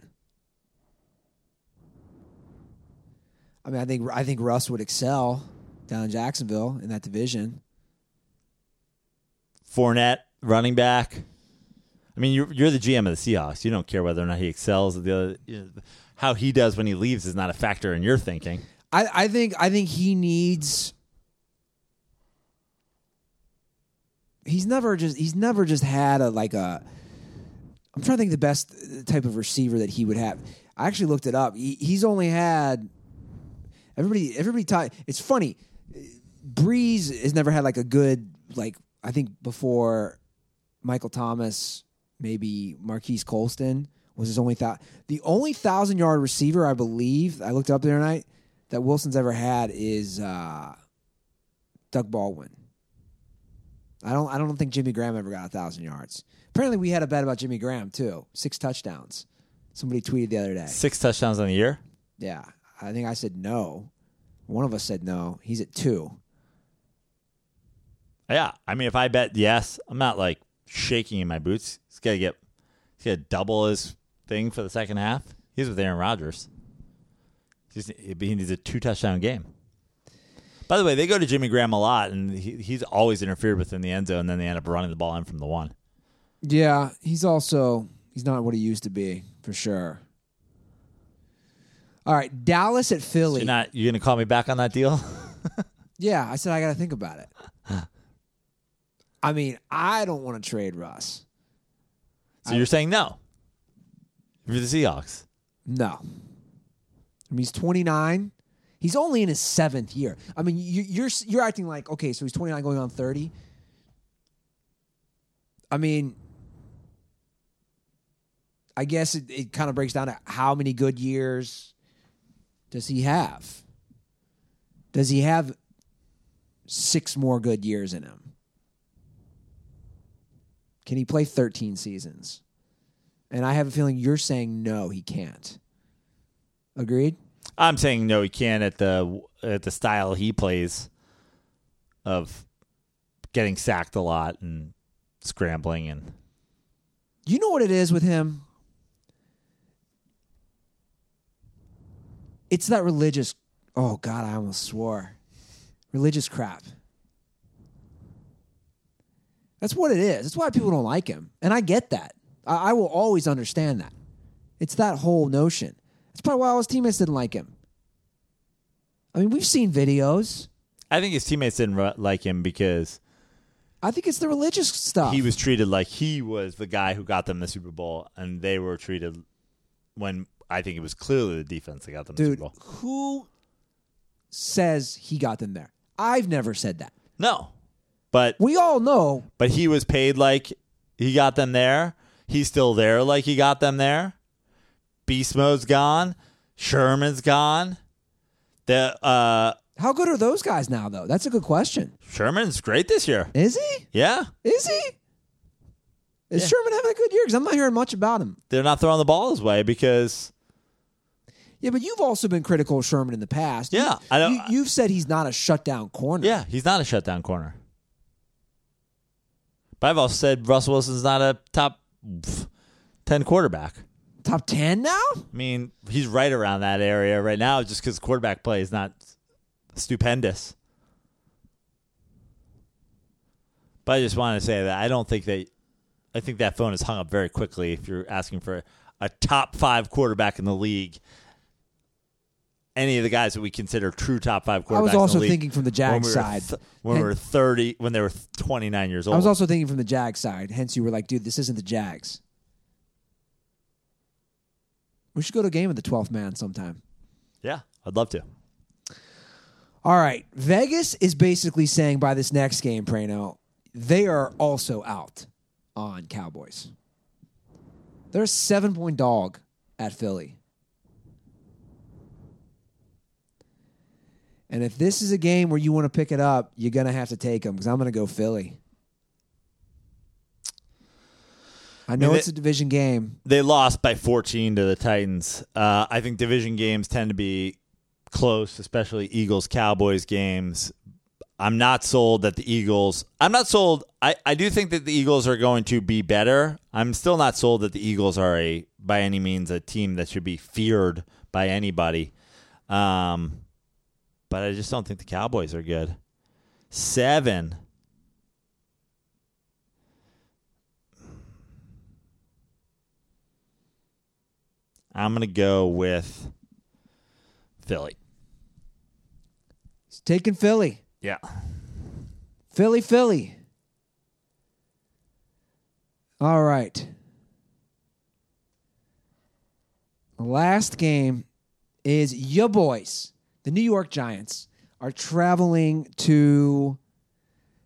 Speaker 2: I mean, I think I think Russ would excel down in Jacksonville in that division.
Speaker 3: Fournette, running back. I mean, you're you're the GM of the Seahawks. You don't care whether or not he excels. The other, you know, how he does when he leaves is not a factor in your thinking.
Speaker 2: I, I think I think he needs. He's never just he's never just had a like a. I'm trying to think the best type of receiver that he would have. I actually looked it up. He, he's only had everybody everybody. T- it's funny. Brees has never had like a good like I think before Michael Thomas, maybe Marquise Colston was his only thought. The only thousand yard receiver I believe I looked up the other night that Wilson's ever had is uh, Doug Baldwin. I don't. I don't think Jimmy Graham ever got a thousand yards. Apparently, we had a bet about Jimmy Graham too. Six touchdowns. Somebody tweeted the other day.
Speaker 3: Six touchdowns on the year.
Speaker 2: Yeah, I think I said no. One of us said no. He's at two.
Speaker 3: Yeah, I mean, if I bet yes, I'm not like shaking in my boots. He's got to get, he's to double his thing for the second half. He's with Aaron Rodgers. He's, he needs a two touchdown game. By the way, they go to Jimmy Graham a lot, and he, he's always interfered with in the end zone. And then they end up running the ball in from the one.
Speaker 2: Yeah, he's also he's not what he used to be for sure. All right, Dallas at Philly.
Speaker 3: you're not you gonna call me back on that deal?
Speaker 2: yeah, I said I got to think about it. I mean, I don't want to trade Russ.
Speaker 3: so you're saying no? For the Seahawks,
Speaker 2: No. I mean, he's 29. He's only in his seventh year. I mean, you, you're you're acting like okay, so he's 29 going on 30. I mean, I guess it, it kind of breaks down to how many good years does he have? Does he have six more good years in him? Can he play 13 seasons? And I have a feeling you're saying no, he can't. Agreed?
Speaker 3: I'm saying no. He can't at the at the style he plays of getting sacked a lot and scrambling and
Speaker 2: You know what it is with him? It's that religious. Oh, God, I almost swore. Religious crap. That's what it is. That's why people don't like him. And I get that. I, I will always understand that. It's that whole notion. That's probably why all his teammates didn't like him. I mean, we've seen videos.
Speaker 3: I think his teammates didn't like him because
Speaker 2: I think it's the religious stuff.
Speaker 3: he was treated like he was the guy who got them the Super Bowl, and they were treated when I think it was clearly the defense that got them the
Speaker 2: Dude,
Speaker 3: Super Bowl.
Speaker 2: who says he got them there? I've never said that.
Speaker 3: No, but
Speaker 2: We all know
Speaker 3: but he was paid like he got them there. He's still there like he got them there. Beast mode's gone. Sherman's gone. The uh,
Speaker 2: how good are those guys now, though. That's a good question.
Speaker 3: Sherman's great this year.
Speaker 2: Is he?
Speaker 3: Yeah,
Speaker 2: Is he? Is
Speaker 3: Yeah.
Speaker 2: Sherman having a good year? Because I'm not hearing much about him.
Speaker 3: they're not throwing the ball his way because
Speaker 2: Yeah, but you've also been critical of Sherman in the past. You-
Speaker 3: Yeah, I don't-
Speaker 2: You, you've said he's not a shutdown corner.
Speaker 3: yeah, he's not a shutdown corner. But I've also said Russell Wilson's not a top ten quarterback.
Speaker 2: Top ten now?
Speaker 3: I mean, he's right around that area right now, just because quarterback play is not stupendous. But I just want to say that I don't think that. I think that phone is hung up very quickly if you're asking for a top five quarterback in the league. Any of the guys that we consider true top five quarterbacks.
Speaker 2: I was also thinking from the Jags
Speaker 3: we
Speaker 2: side.
Speaker 3: th- when we were thirty, when they were twenty nine years old.
Speaker 2: I was also thinking from the Jags side. Hence, you were like, dude, this isn't the Jags. We should go to a game of the 12th man sometime.
Speaker 3: yeah, I'd love to.
Speaker 2: All right. Vegas is basically saying by this next game, Prano, they are also out on Cowboys. They're a seven point dog at Philly. And if this is a game where you want to pick it up, you're going to have to take them because I'm going to go Philly. I know
Speaker 3: mean,
Speaker 2: it's a division game.
Speaker 3: they lost by 14 to the Titans. Uh, I think division games tend to be close, especially Eagles Cowboys games. I'm not sold that the Eagles. I'm not sold. I, I do think that the Eagles are going to be better. I'm still not sold that the Eagles are a by any means a team that should be feared by anybody. Um, but I just don't think the Cowboys are good. Seven. I'm gonna go with Philly.
Speaker 2: He's taking Philly.
Speaker 3: Yeah.
Speaker 2: Philly, Philly. All right. The last game is your boys. The New York Giants are traveling to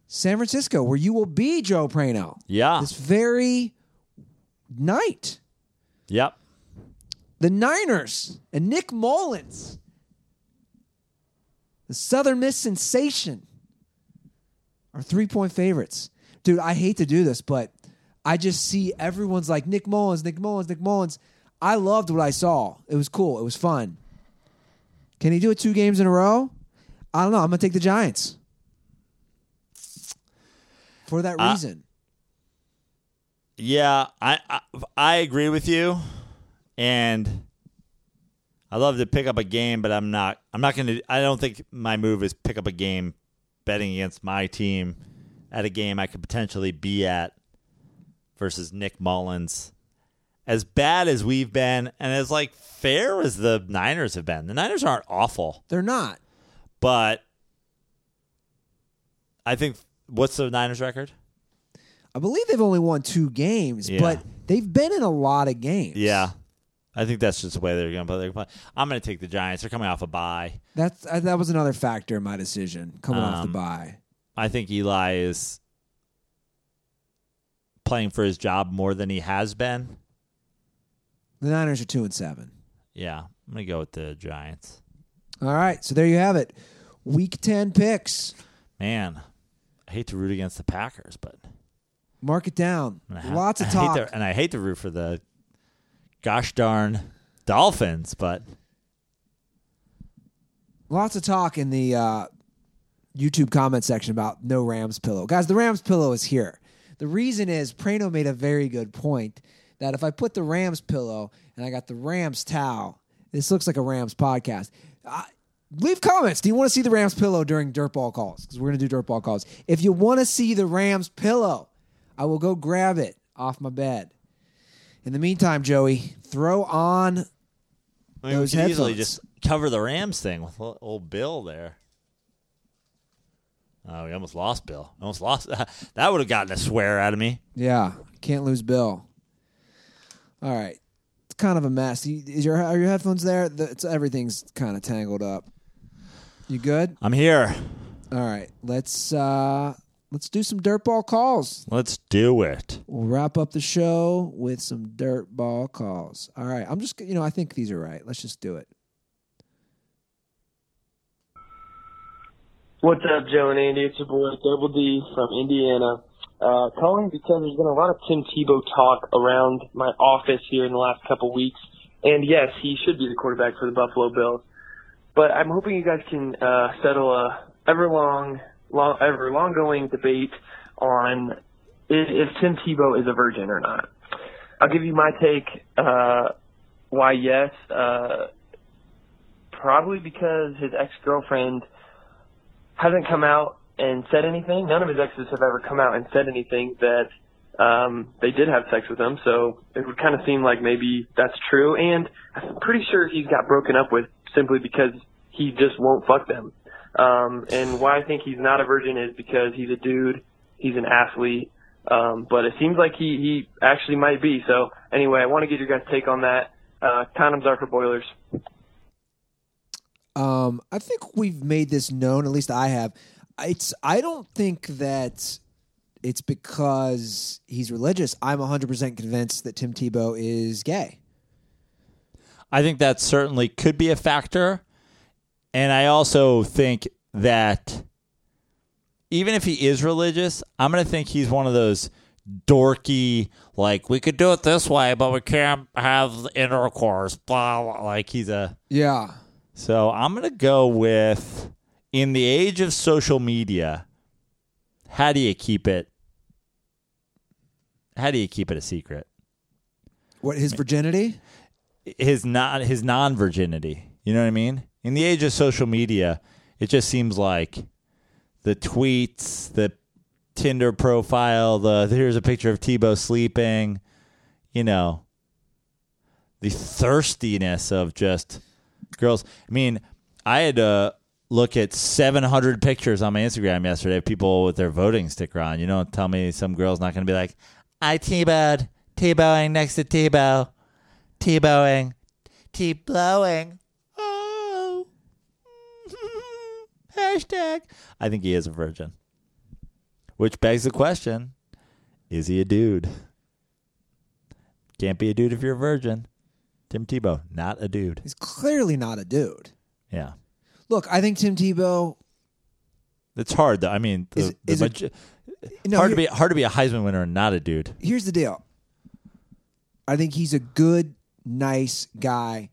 Speaker 2: San Francisco, where you will be, Joe Prano,
Speaker 3: Yeah.
Speaker 2: this very night.
Speaker 3: Yep.
Speaker 2: The Niners and Nick Mullens, the Southern Miss sensation, are three point favorites. Dude, I hate to do this, but I just see everyone's like Nick Mullens, Nick Mullens, Nick Mullens. I loved what I saw. It was cool. It was fun. Can he do it two games in a row? I don't know. I'm gonna take the Giants for that
Speaker 3: Uh,
Speaker 2: reason.
Speaker 3: Yeah, I, I I agree with you, and I love to pick up a game, but I'm not. I'm not going to. I don't think my move is pick up a game, betting against my team at a game I could potentially be at versus Nick Mullens. As bad as we've been, and as like fair as the Niners have been, the Niners aren't awful,
Speaker 2: They're not.
Speaker 3: but I think what's the Niners record?
Speaker 2: I believe they've only won two games,
Speaker 3: Yeah.
Speaker 2: but they've been in a lot of games.
Speaker 3: Yeah, I think that's just the way they're going to play. They're gonna play. I'm going to take the Giants. They're coming off a bye.
Speaker 2: That's uh, that was another factor in my decision coming off the
Speaker 3: Um,
Speaker 2: bye.
Speaker 3: I think Eli is playing for his job more than he has been.
Speaker 2: The Niners are two and seven.
Speaker 3: Yeah, I'm going to go with the Giants.
Speaker 2: All right, so there you have it. Week ten picks.
Speaker 3: Man, I hate to root against the Packers, but
Speaker 2: Mark it down.
Speaker 3: I ha-
Speaker 2: Lots of
Speaker 3: I
Speaker 2: talk.
Speaker 3: Hate to, and I hate to root for the gosh darn Dolphins, but
Speaker 2: Lots of talk in the uh, YouTube comment section about no Rams pillow. Guys, the Rams pillow is here. The reason is Prano made a very good point that if I put the Rams pillow and I got the Rams towel, this looks like a Rams podcast. Uh, leave comments. Do you want to see the Rams pillow during dirtball calls? Because we're going to do dirtball calls. If you want to see the Rams pillow, I will go grab it off my bed. In the meantime, Joey, throw on
Speaker 3: I mean,
Speaker 2: Those
Speaker 3: we could easily
Speaker 2: headphones.
Speaker 3: just cover the Rams thing with ol- old Bill there. Oh, we almost lost Bill. Almost lost. that would have gotten a swear out of me.
Speaker 2: Yeah, can't lose Bill. All right, it's kind of a mess. You- Is your are your headphones there? The, it's, everything's kind of tangled up. You good?
Speaker 3: I'm here.
Speaker 2: All right, let's uh let's do some dirtball calls.
Speaker 3: Let's do it.
Speaker 2: We'll wrap up the show with some dirtball calls. All right, I'm just you know I think these are right. Let's just do it.
Speaker 4: What's up, Joe and Andy? It's your boy Double D from Indiana. Uh, calling because there's been a lot of Tim Tebow talk around my office here in the last couple weeks. And yes, he should be the quarterback for the Buffalo Bills. But I'm hoping you guys can uh, settle a ever long, ever long going debate on if, if Tim Tebow is a virgin or not. I'll give you my take. Uh, why yes? Uh, probably because his ex girlfriend hasn't come out and said anything. None of his exes have ever come out and said anything that um, they did have sex with him. So it would kind of seem like maybe that's true. And I'm pretty sure he's got broken up with simply because he just won't fuck them. Um, and why I think he's not a virgin is because he's a dude, he's an athlete. Um, but it seems like he, he actually might be. So anyway, I want to get your guys' take on that. Uh, condoms are for boilers.
Speaker 2: Um, I think we've made this known. At least I have. It's. I don't think that it's because he's religious. I'm 100 percent convinced that Tim Tebow is gay.
Speaker 3: I think that certainly could be a factor. And I also think that even if he is religious, I'm going to think he's one of those dorky, like, we could do it this way, but we can't have intercourse, blah, blah. Like, he's a.
Speaker 2: Yeah.
Speaker 3: So I'm going to go with in the age of social media, how do you keep it? How do you keep it a secret?
Speaker 2: What his virginity?
Speaker 3: his not his non virginity. You know what I mean? In the age of social media, it just seems like the tweets, the Tinder profile, the here's a picture of Tebow sleeping, you know, the thirstiness of just girls. I mean, I had to look at 700 pictures on my Instagram yesterday of people with their voting sticker on. You don't tell me some girl's not going to be like, I T-bowed, T-bowing next to Tebow. T-bowing. T-blowing. Oh. Hashtag. I think he is a virgin. Which begs the question, is he a dude? Can't be a dude if you're a virgin. Tim Tebow, not a dude.
Speaker 2: He's clearly not a dude.
Speaker 3: Yeah.
Speaker 2: Look, I think Tim Tebow.
Speaker 3: It's hard though. I mean, the,
Speaker 2: Is-
Speaker 3: the
Speaker 2: is it- No,
Speaker 3: hard to be hard to be a Heisman winner and not a dude.
Speaker 2: here's the deal. I think he's a good, nice guy,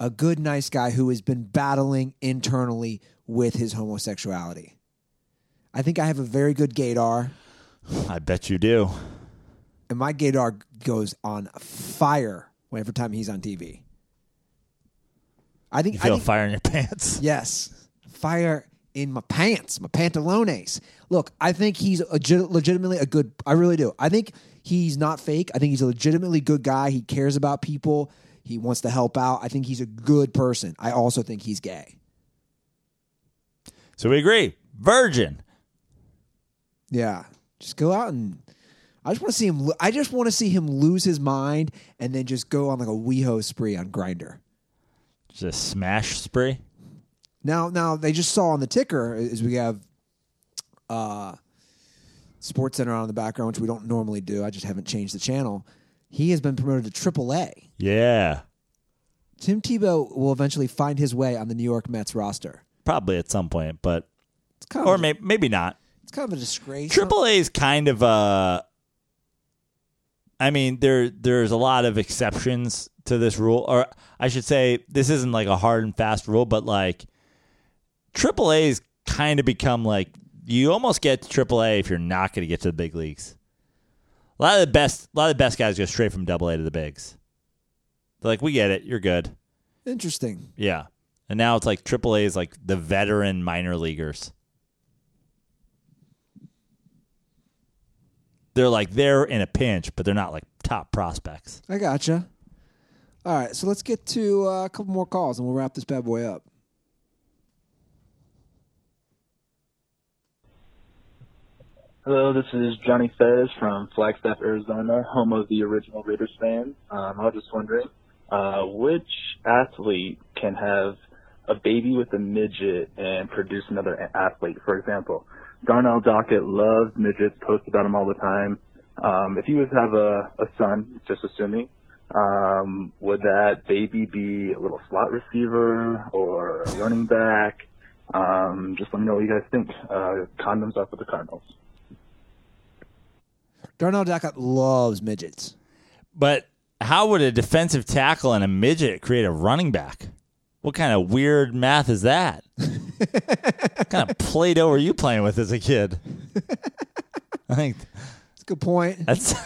Speaker 2: a good, nice guy who has been battling internally with his homosexuality. I think I have a very good gaydar,
Speaker 3: I bet you do.
Speaker 2: and my gaydar goes on fire whenever time he's on TV. I think
Speaker 3: You
Speaker 2: I
Speaker 3: feel
Speaker 2: think,
Speaker 3: fire in your pants.
Speaker 2: Yes. Fire in my pants, my pantalones. Look, I think he's a, legitimately a good. I really do. I think he's not fake. I think he's a legitimately good guy. He cares about people. He wants to help out. I think he's a good person. I also think he's gay.
Speaker 3: So we agree. Virgin.
Speaker 2: Yeah. Just go out and. I just want to see him. lo- I just want to see him lose his mind and then just go on like a WeHo spree on Grindr.
Speaker 3: Just smash spree.
Speaker 2: Now, now they just saw on the ticker is we have uh, Sports Center on in the background, which we don't normally do. I just haven't changed the channel. He has been promoted to AAA.
Speaker 3: Yeah.
Speaker 2: Tim Tebow will eventually find his way on the New York Mets roster.
Speaker 3: Probably at some point, but
Speaker 2: It's kind
Speaker 3: or
Speaker 2: of
Speaker 3: maybe maybe not.
Speaker 2: it's kind of a disgrace.
Speaker 3: Triple A is kind of a. I mean, there there's a lot of exceptions to this rule, or I should say, this isn't like a hard and fast rule, but like Triple A's kind of become like you almost get to Triple A if you're not going to get to the big leagues. A lot of the best, a lot of the best guys go straight from Double A to the bigs. They're like, we get it, you're good,
Speaker 2: Interesting.
Speaker 3: yeah. And now it's like AAA is like the veteran minor leaguers. They're like they're in a pinch, but they're not like top prospects.
Speaker 2: I gotcha. All right, so let's get to uh, a couple more calls and we'll wrap this bad boy up.
Speaker 5: Hello, this is Johnny Fez from Flagstaff, Arizona, home of the original Raiders fan. Um, I was just wondering, uh, which athlete can have a baby with a midget and produce another athlete? For example, Darnell Dockett loves midgets, posts about them all the time. Um, if he was to have a, a son, just assuming, um, would that baby be a little slot receiver or a running back? Um, just let me know what you guys think. Uh, condoms are for the Cardinals.
Speaker 2: Darnell Dockett loves midgets.
Speaker 3: But how would a defensive tackle and a midget create a running back? What kind of weird math is that? what kind of Play-Doh were you playing with as a kid? I think
Speaker 2: That's a good point.
Speaker 3: that's I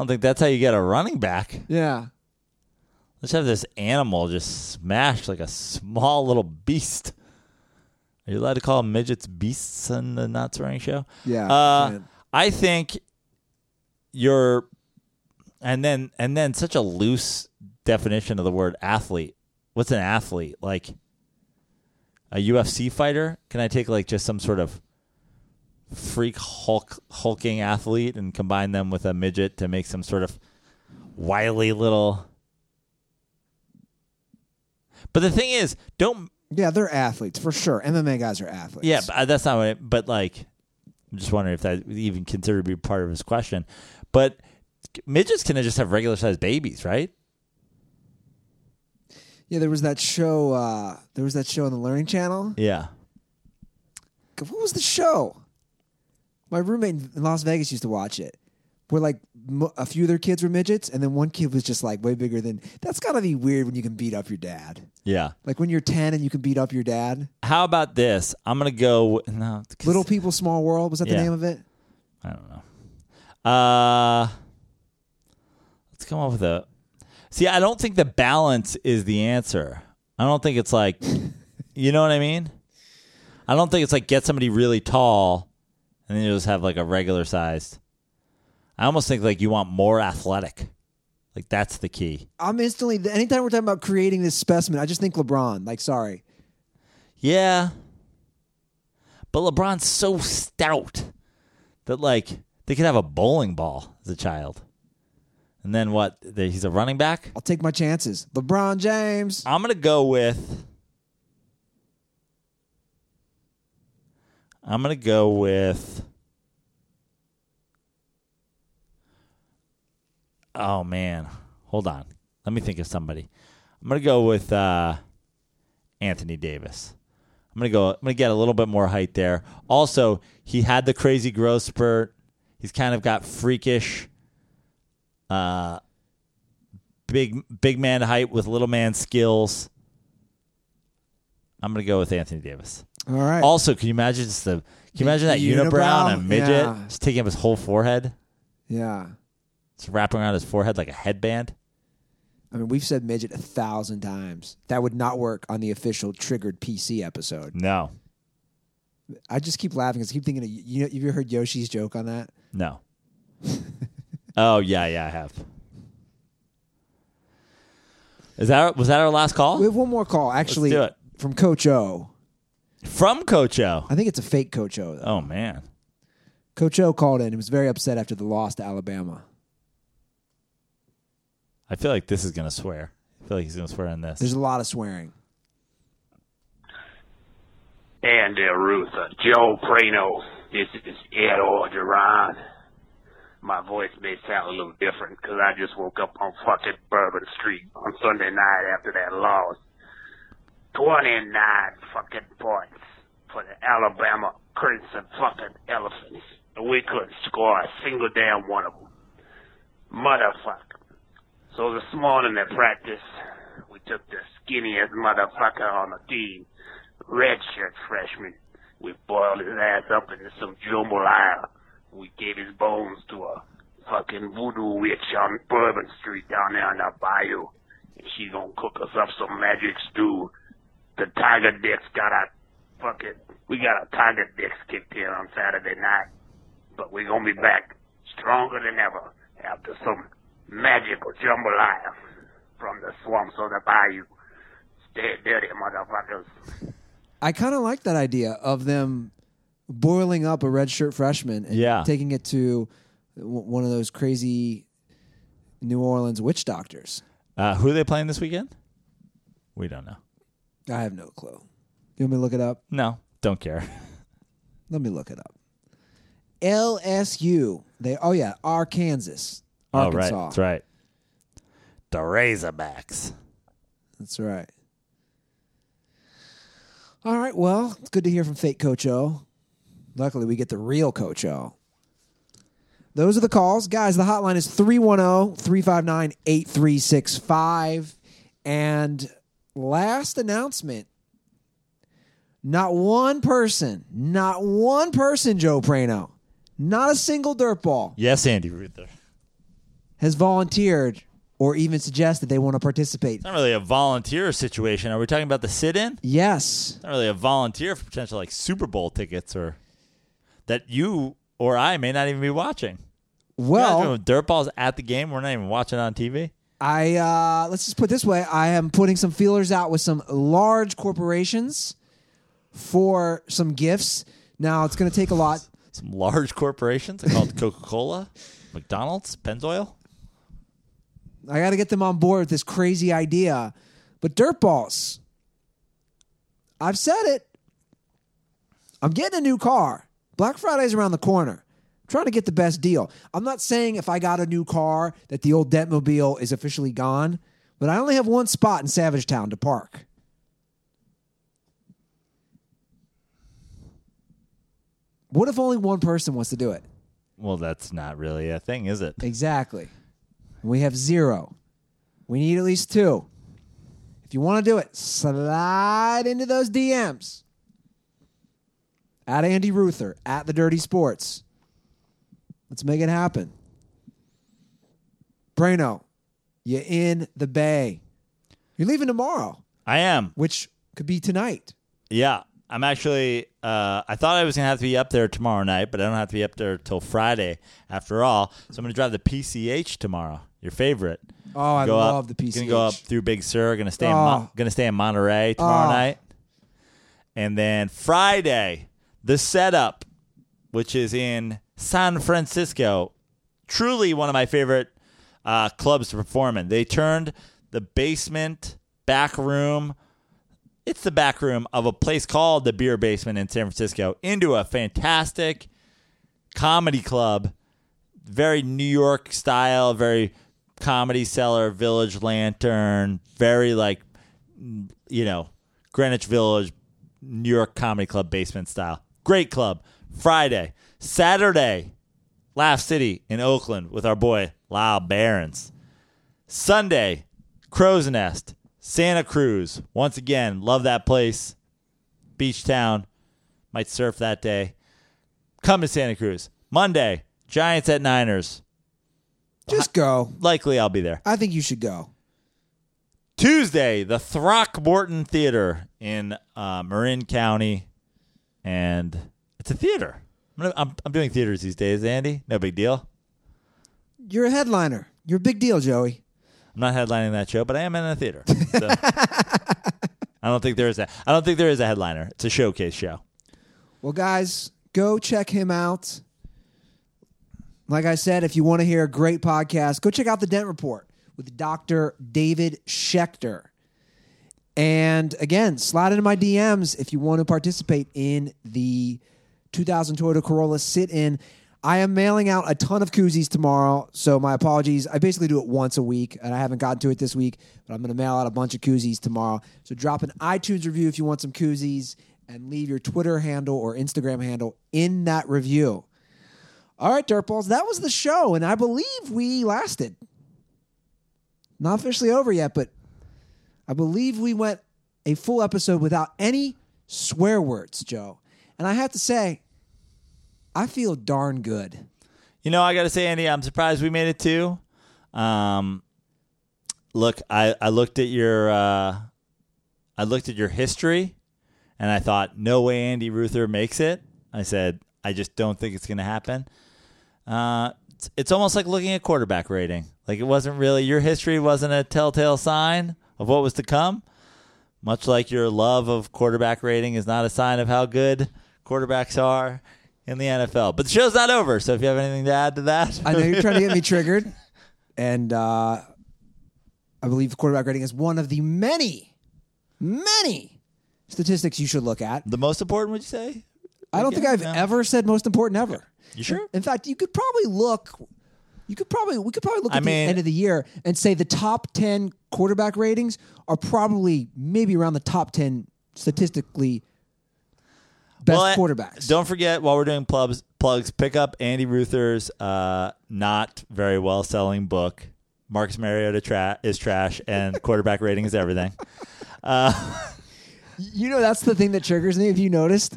Speaker 3: don't think that's how you get a running back.
Speaker 2: Yeah.
Speaker 3: Let's have this animal just smashed like a small little beast. Are you allowed to call midgets beasts on the Not Swearing Show?
Speaker 2: Yeah,
Speaker 3: Uh. I think you're, and then and then such a loose definition of the word athlete. What's an athlete? Like a UFC fighter? Can I take like just some sort of freak hulk hulking athlete and combine them with a midget to make some sort of wily little? But the thing is, don't
Speaker 2: Yeah, they're athletes for sure. MMA guys are athletes.
Speaker 3: yeah, but uh, that's not what. It, but like, I'm just wondering if that even considered to be part of his question. But midgets can just have regular sized babies, right?
Speaker 2: Yeah, there was that show. Uh, there was that show on the Learning Channel.
Speaker 3: Yeah.
Speaker 2: What was the show? My roommate in Las Vegas used to watch it. Where like mo- a few of their kids were midgets, and then one kid was just like way bigger than. That's gotta be weird when you can beat up your dad.
Speaker 3: Yeah.
Speaker 2: Like when you're ten and you can beat up your dad.
Speaker 3: How about this? I'm gonna go. No, 'cause-
Speaker 2: Little People, Small World. Was that the
Speaker 3: Yeah.
Speaker 2: name of it?
Speaker 3: I don't know. Uh, let's come up with a. See, I don't think the balance is the answer. I don't think it's like, you know what I mean. I don't think it's like get somebody really tall, and then you just have like a regular sized. I almost think like you want more athletic. Like that's the key.
Speaker 2: I'm instantly. Anytime we're talking about creating this specimen, I just think LeBron. Like, sorry,
Speaker 3: Yeah. But LeBron's so stout that like they could have a bowling ball as a child. And then what? The- He's a running back?
Speaker 2: I'll take my chances. LeBron James.
Speaker 3: I'm going to go with I'm going to go with Oh man. Hold on. Let me think of somebody. I'm going to go with uh Anthony Davis. I'm gonna go. I'm gonna get a little bit more height there. Also, he had the crazy growth spurt. He's kind of got freakish, uh, big big man height with little man skills. I'm gonna go with Anthony Davis.
Speaker 2: All right.
Speaker 3: Also, can you imagine just the? Can you imagine that unibrow,
Speaker 2: unibrow?
Speaker 3: and a midget
Speaker 2: Yeah.
Speaker 3: just taking up his whole forehead,
Speaker 2: yeah.
Speaker 3: It's wrapping around his forehead like a headband?
Speaker 2: I mean, we've said midget a thousand times. That would not work on the official triggered PC episode.
Speaker 3: No,
Speaker 2: I just keep laughing because I keep thinking of you. Know, have you ever heard Yoshi's joke on that?
Speaker 3: no. oh yeah, yeah, I have. Is that was that our last call?
Speaker 2: We have one more call, actually,
Speaker 3: do it.
Speaker 2: from Coach O.
Speaker 3: From Coach O.
Speaker 2: I think it's a fake Coach O. Though.
Speaker 3: Oh man.
Speaker 2: Coach O called in and was very upset after the loss to Alabama.
Speaker 3: I feel like this is gonna swear. I feel like he's gonna swear on this.
Speaker 2: There's a lot of swearing.
Speaker 6: And uh, Ruth, uh, Joe Prano, this is Ed Orgeron. My voice may sound a little different 'cause I just woke up on fucking Bourbon Street on Sunday night after that loss. 29 fucking points for the Alabama Crimson fucking Elephants. And we couldn't score a single damn one of them. Motherfucker. So this morning at practice, we took the skinniest motherfucker on the team, redshirt freshman. We boiled his ass up into some jambalaya. We gave his bones to a fucking voodoo witch on Bourbon Street down there in the bayou. And she's gonna cook us up some magic stew. The Tiger Dicks got a fucking, we got a Tiger Dicks kicked in on Saturday night. But we're gonna be back stronger than ever after some magical jambalaya from the swamps of the bayou. Stay dirty, motherfuckers.
Speaker 2: I kind of like that idea of them boiling up a red shirt freshman and
Speaker 3: Yeah.
Speaker 2: taking it to w- one of those crazy New Orleans witch doctors.
Speaker 3: Uh, who are they playing this weekend? We don't know.
Speaker 2: I have no clue. You want me to look it up?
Speaker 3: No, don't care.
Speaker 2: Let me look it up. LSU. They oh yeah, Arkansas.
Speaker 3: Oh
Speaker 2: Arkansas.
Speaker 3: right, that's right. The Razorbacks.
Speaker 2: That's right. All right, well, it's good to hear from fake Coach O. Luckily, we get the real Coach O. Those are the calls. Guys, the hotline is 310 359 8365. And last announcement not one person, not one person, Joe Prano, not a single dirtball
Speaker 3: Yes, Andy Ruther.
Speaker 2: has volunteered or even suggested they want to participate.
Speaker 3: It's not really a volunteer situation. Are we talking about the sit-in?
Speaker 2: Yes.
Speaker 3: It's not really a volunteer for potential like Super Bowl tickets or that you or I may not even be watching.
Speaker 2: Well,
Speaker 3: Imagine with dirt at the game. We're not even watching on TV.
Speaker 2: I uh, let's just put it this way: I am putting some feelers out with some large corporations for some gifts. Now it's going to take a lot.
Speaker 3: Some large corporations called Coca Cola, McDonald's, Pennzoil.
Speaker 2: I got to get them on board with this crazy idea. But dirtballs, I've said it. I'm getting a new car. Black Friday's around the corner. I'm trying to get the best deal. I'm not saying if I got a new car that the old Dentmobile is officially gone, but I only have one spot in Savage Town to park. What if only one person wants to do it?
Speaker 3: Well, that's not really a thing, is it?
Speaker 2: Exactly. We have zero. We need at least two. If you want to do it, slide into those DMs. At Andy Ruther, at the Dirty Sports. Let's make it happen. Prano, you're in the Bay. You're leaving tomorrow,
Speaker 3: I am.
Speaker 2: which could be tonight.
Speaker 3: Yeah, I'm actually. Uh, I thought I was gonna have to be up there tomorrow night, but I don't have to be up there till Friday after all. So I'm gonna drive the PCH tomorrow. Your favorite.
Speaker 2: Oh, I
Speaker 3: Go
Speaker 2: love
Speaker 3: up,
Speaker 2: the PCH.
Speaker 3: Gonna go up through Big Sur. Gonna stay. In
Speaker 2: Oh.
Speaker 3: Mon- gonna stay in Monterey tomorrow
Speaker 2: Oh.
Speaker 3: night, and then Friday the setup, which is in San Francisco. Truly one of my favorite uh, clubs to perform in. They turned the basement back room. It's the back room of a place called the Beer Basement in San Francisco into a fantastic comedy club very New York style, very comedy cellar, Village Lantern, very like you know Greenwich Village, New York Comedy Club basement style. Great club. Friday, Saturday, Laugh City in Oakland with our boy Lyle Barons. Sunday, Crow's Nest, Santa Cruz. Once again, love that place. Beach town. Might surf that day. Come to Santa Cruz. Monday, Giants at Niners.
Speaker 2: Just go.
Speaker 3: Likely I'll be there.
Speaker 2: I think you should go.
Speaker 3: Tuesday, the Throckmorton Theater in uh, Marin County, and it's a theater. I'm, gonna- I'm, I'm doing theaters these days, Andy. No big deal.
Speaker 2: You're a headliner. You're a big deal, Joey.
Speaker 3: I'm not headlining that show, but I am in a theater. So I don't think there is a. I don't think there is a headliner. It's a showcase show.
Speaker 2: Well, guys, go check him out. Like I said, if you want to hear a great podcast, go check out the Dent Report with Dr. David Schechter. And again, slide into my DMs if you want to participate in the 2000 Toyota Corolla sit in. I am mailing out a ton of koozies tomorrow, so my apologies. I basically do it once a week, and I haven't gotten to it this week, but I'm going to mail out a bunch of koozies tomorrow. So drop an iTunes review if you want some koozies, and leave your Twitter handle or Instagram handle in that review. All right, Dirtballs, that was the show, and I believe we lasted. Not officially over yet, but I believe we went a full episode without any swear words, Joe. And I have to say, I feel darn good.
Speaker 3: You know, I got to say, Andy, I'm surprised we made it too. Um, look, I, I looked at your uh, I looked at your history, and I thought, no way, Andy Ruther makes it. I said, I just don't think it's going to happen. Uh, it's, it's almost like looking at quarterback rating. Like it wasn't really your history wasn't a telltale sign of what was to come. Much like your love of quarterback rating is not a sign of how good quarterbacks are in the NFL. But the show's not over, so if you have anything to add to that,
Speaker 2: I know you're trying to get me triggered, and uh, I believe quarterback rating is one of the many, many statistics you should look at.
Speaker 3: the most important, would you say?
Speaker 2: I don't think I've
Speaker 3: no.
Speaker 2: ever said most important ever.
Speaker 3: You sure?
Speaker 2: In fact, you could probably look. You could probably we could probably look
Speaker 3: I
Speaker 2: at
Speaker 3: mean-
Speaker 2: the end of the year and say the top ten quarterback ratings are probably maybe around the top ten statistically best
Speaker 3: Well,
Speaker 2: quarterbacks.
Speaker 3: Don't forget while we're doing plugs, plugs, pick up Andy Ruther's uh, not very well selling book. Marcus Mariota tra- is trash, and quarterback rating is everything.
Speaker 2: You know that's the thing that triggers me. If you noticed,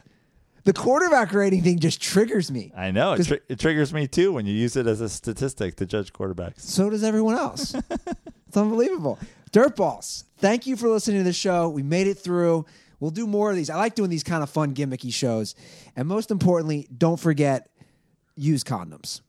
Speaker 2: the quarterback rating thing just triggers me.
Speaker 3: I know it, tri- it triggers me too when you use it as a statistic to judge quarterbacks.
Speaker 2: So does everyone else. it's unbelievable. Dirtballs, thank you for listening to the show. We made it through. We'll do more of these. I like doing these kind of fun, gimmicky shows. And most importantly, don't forget use condoms.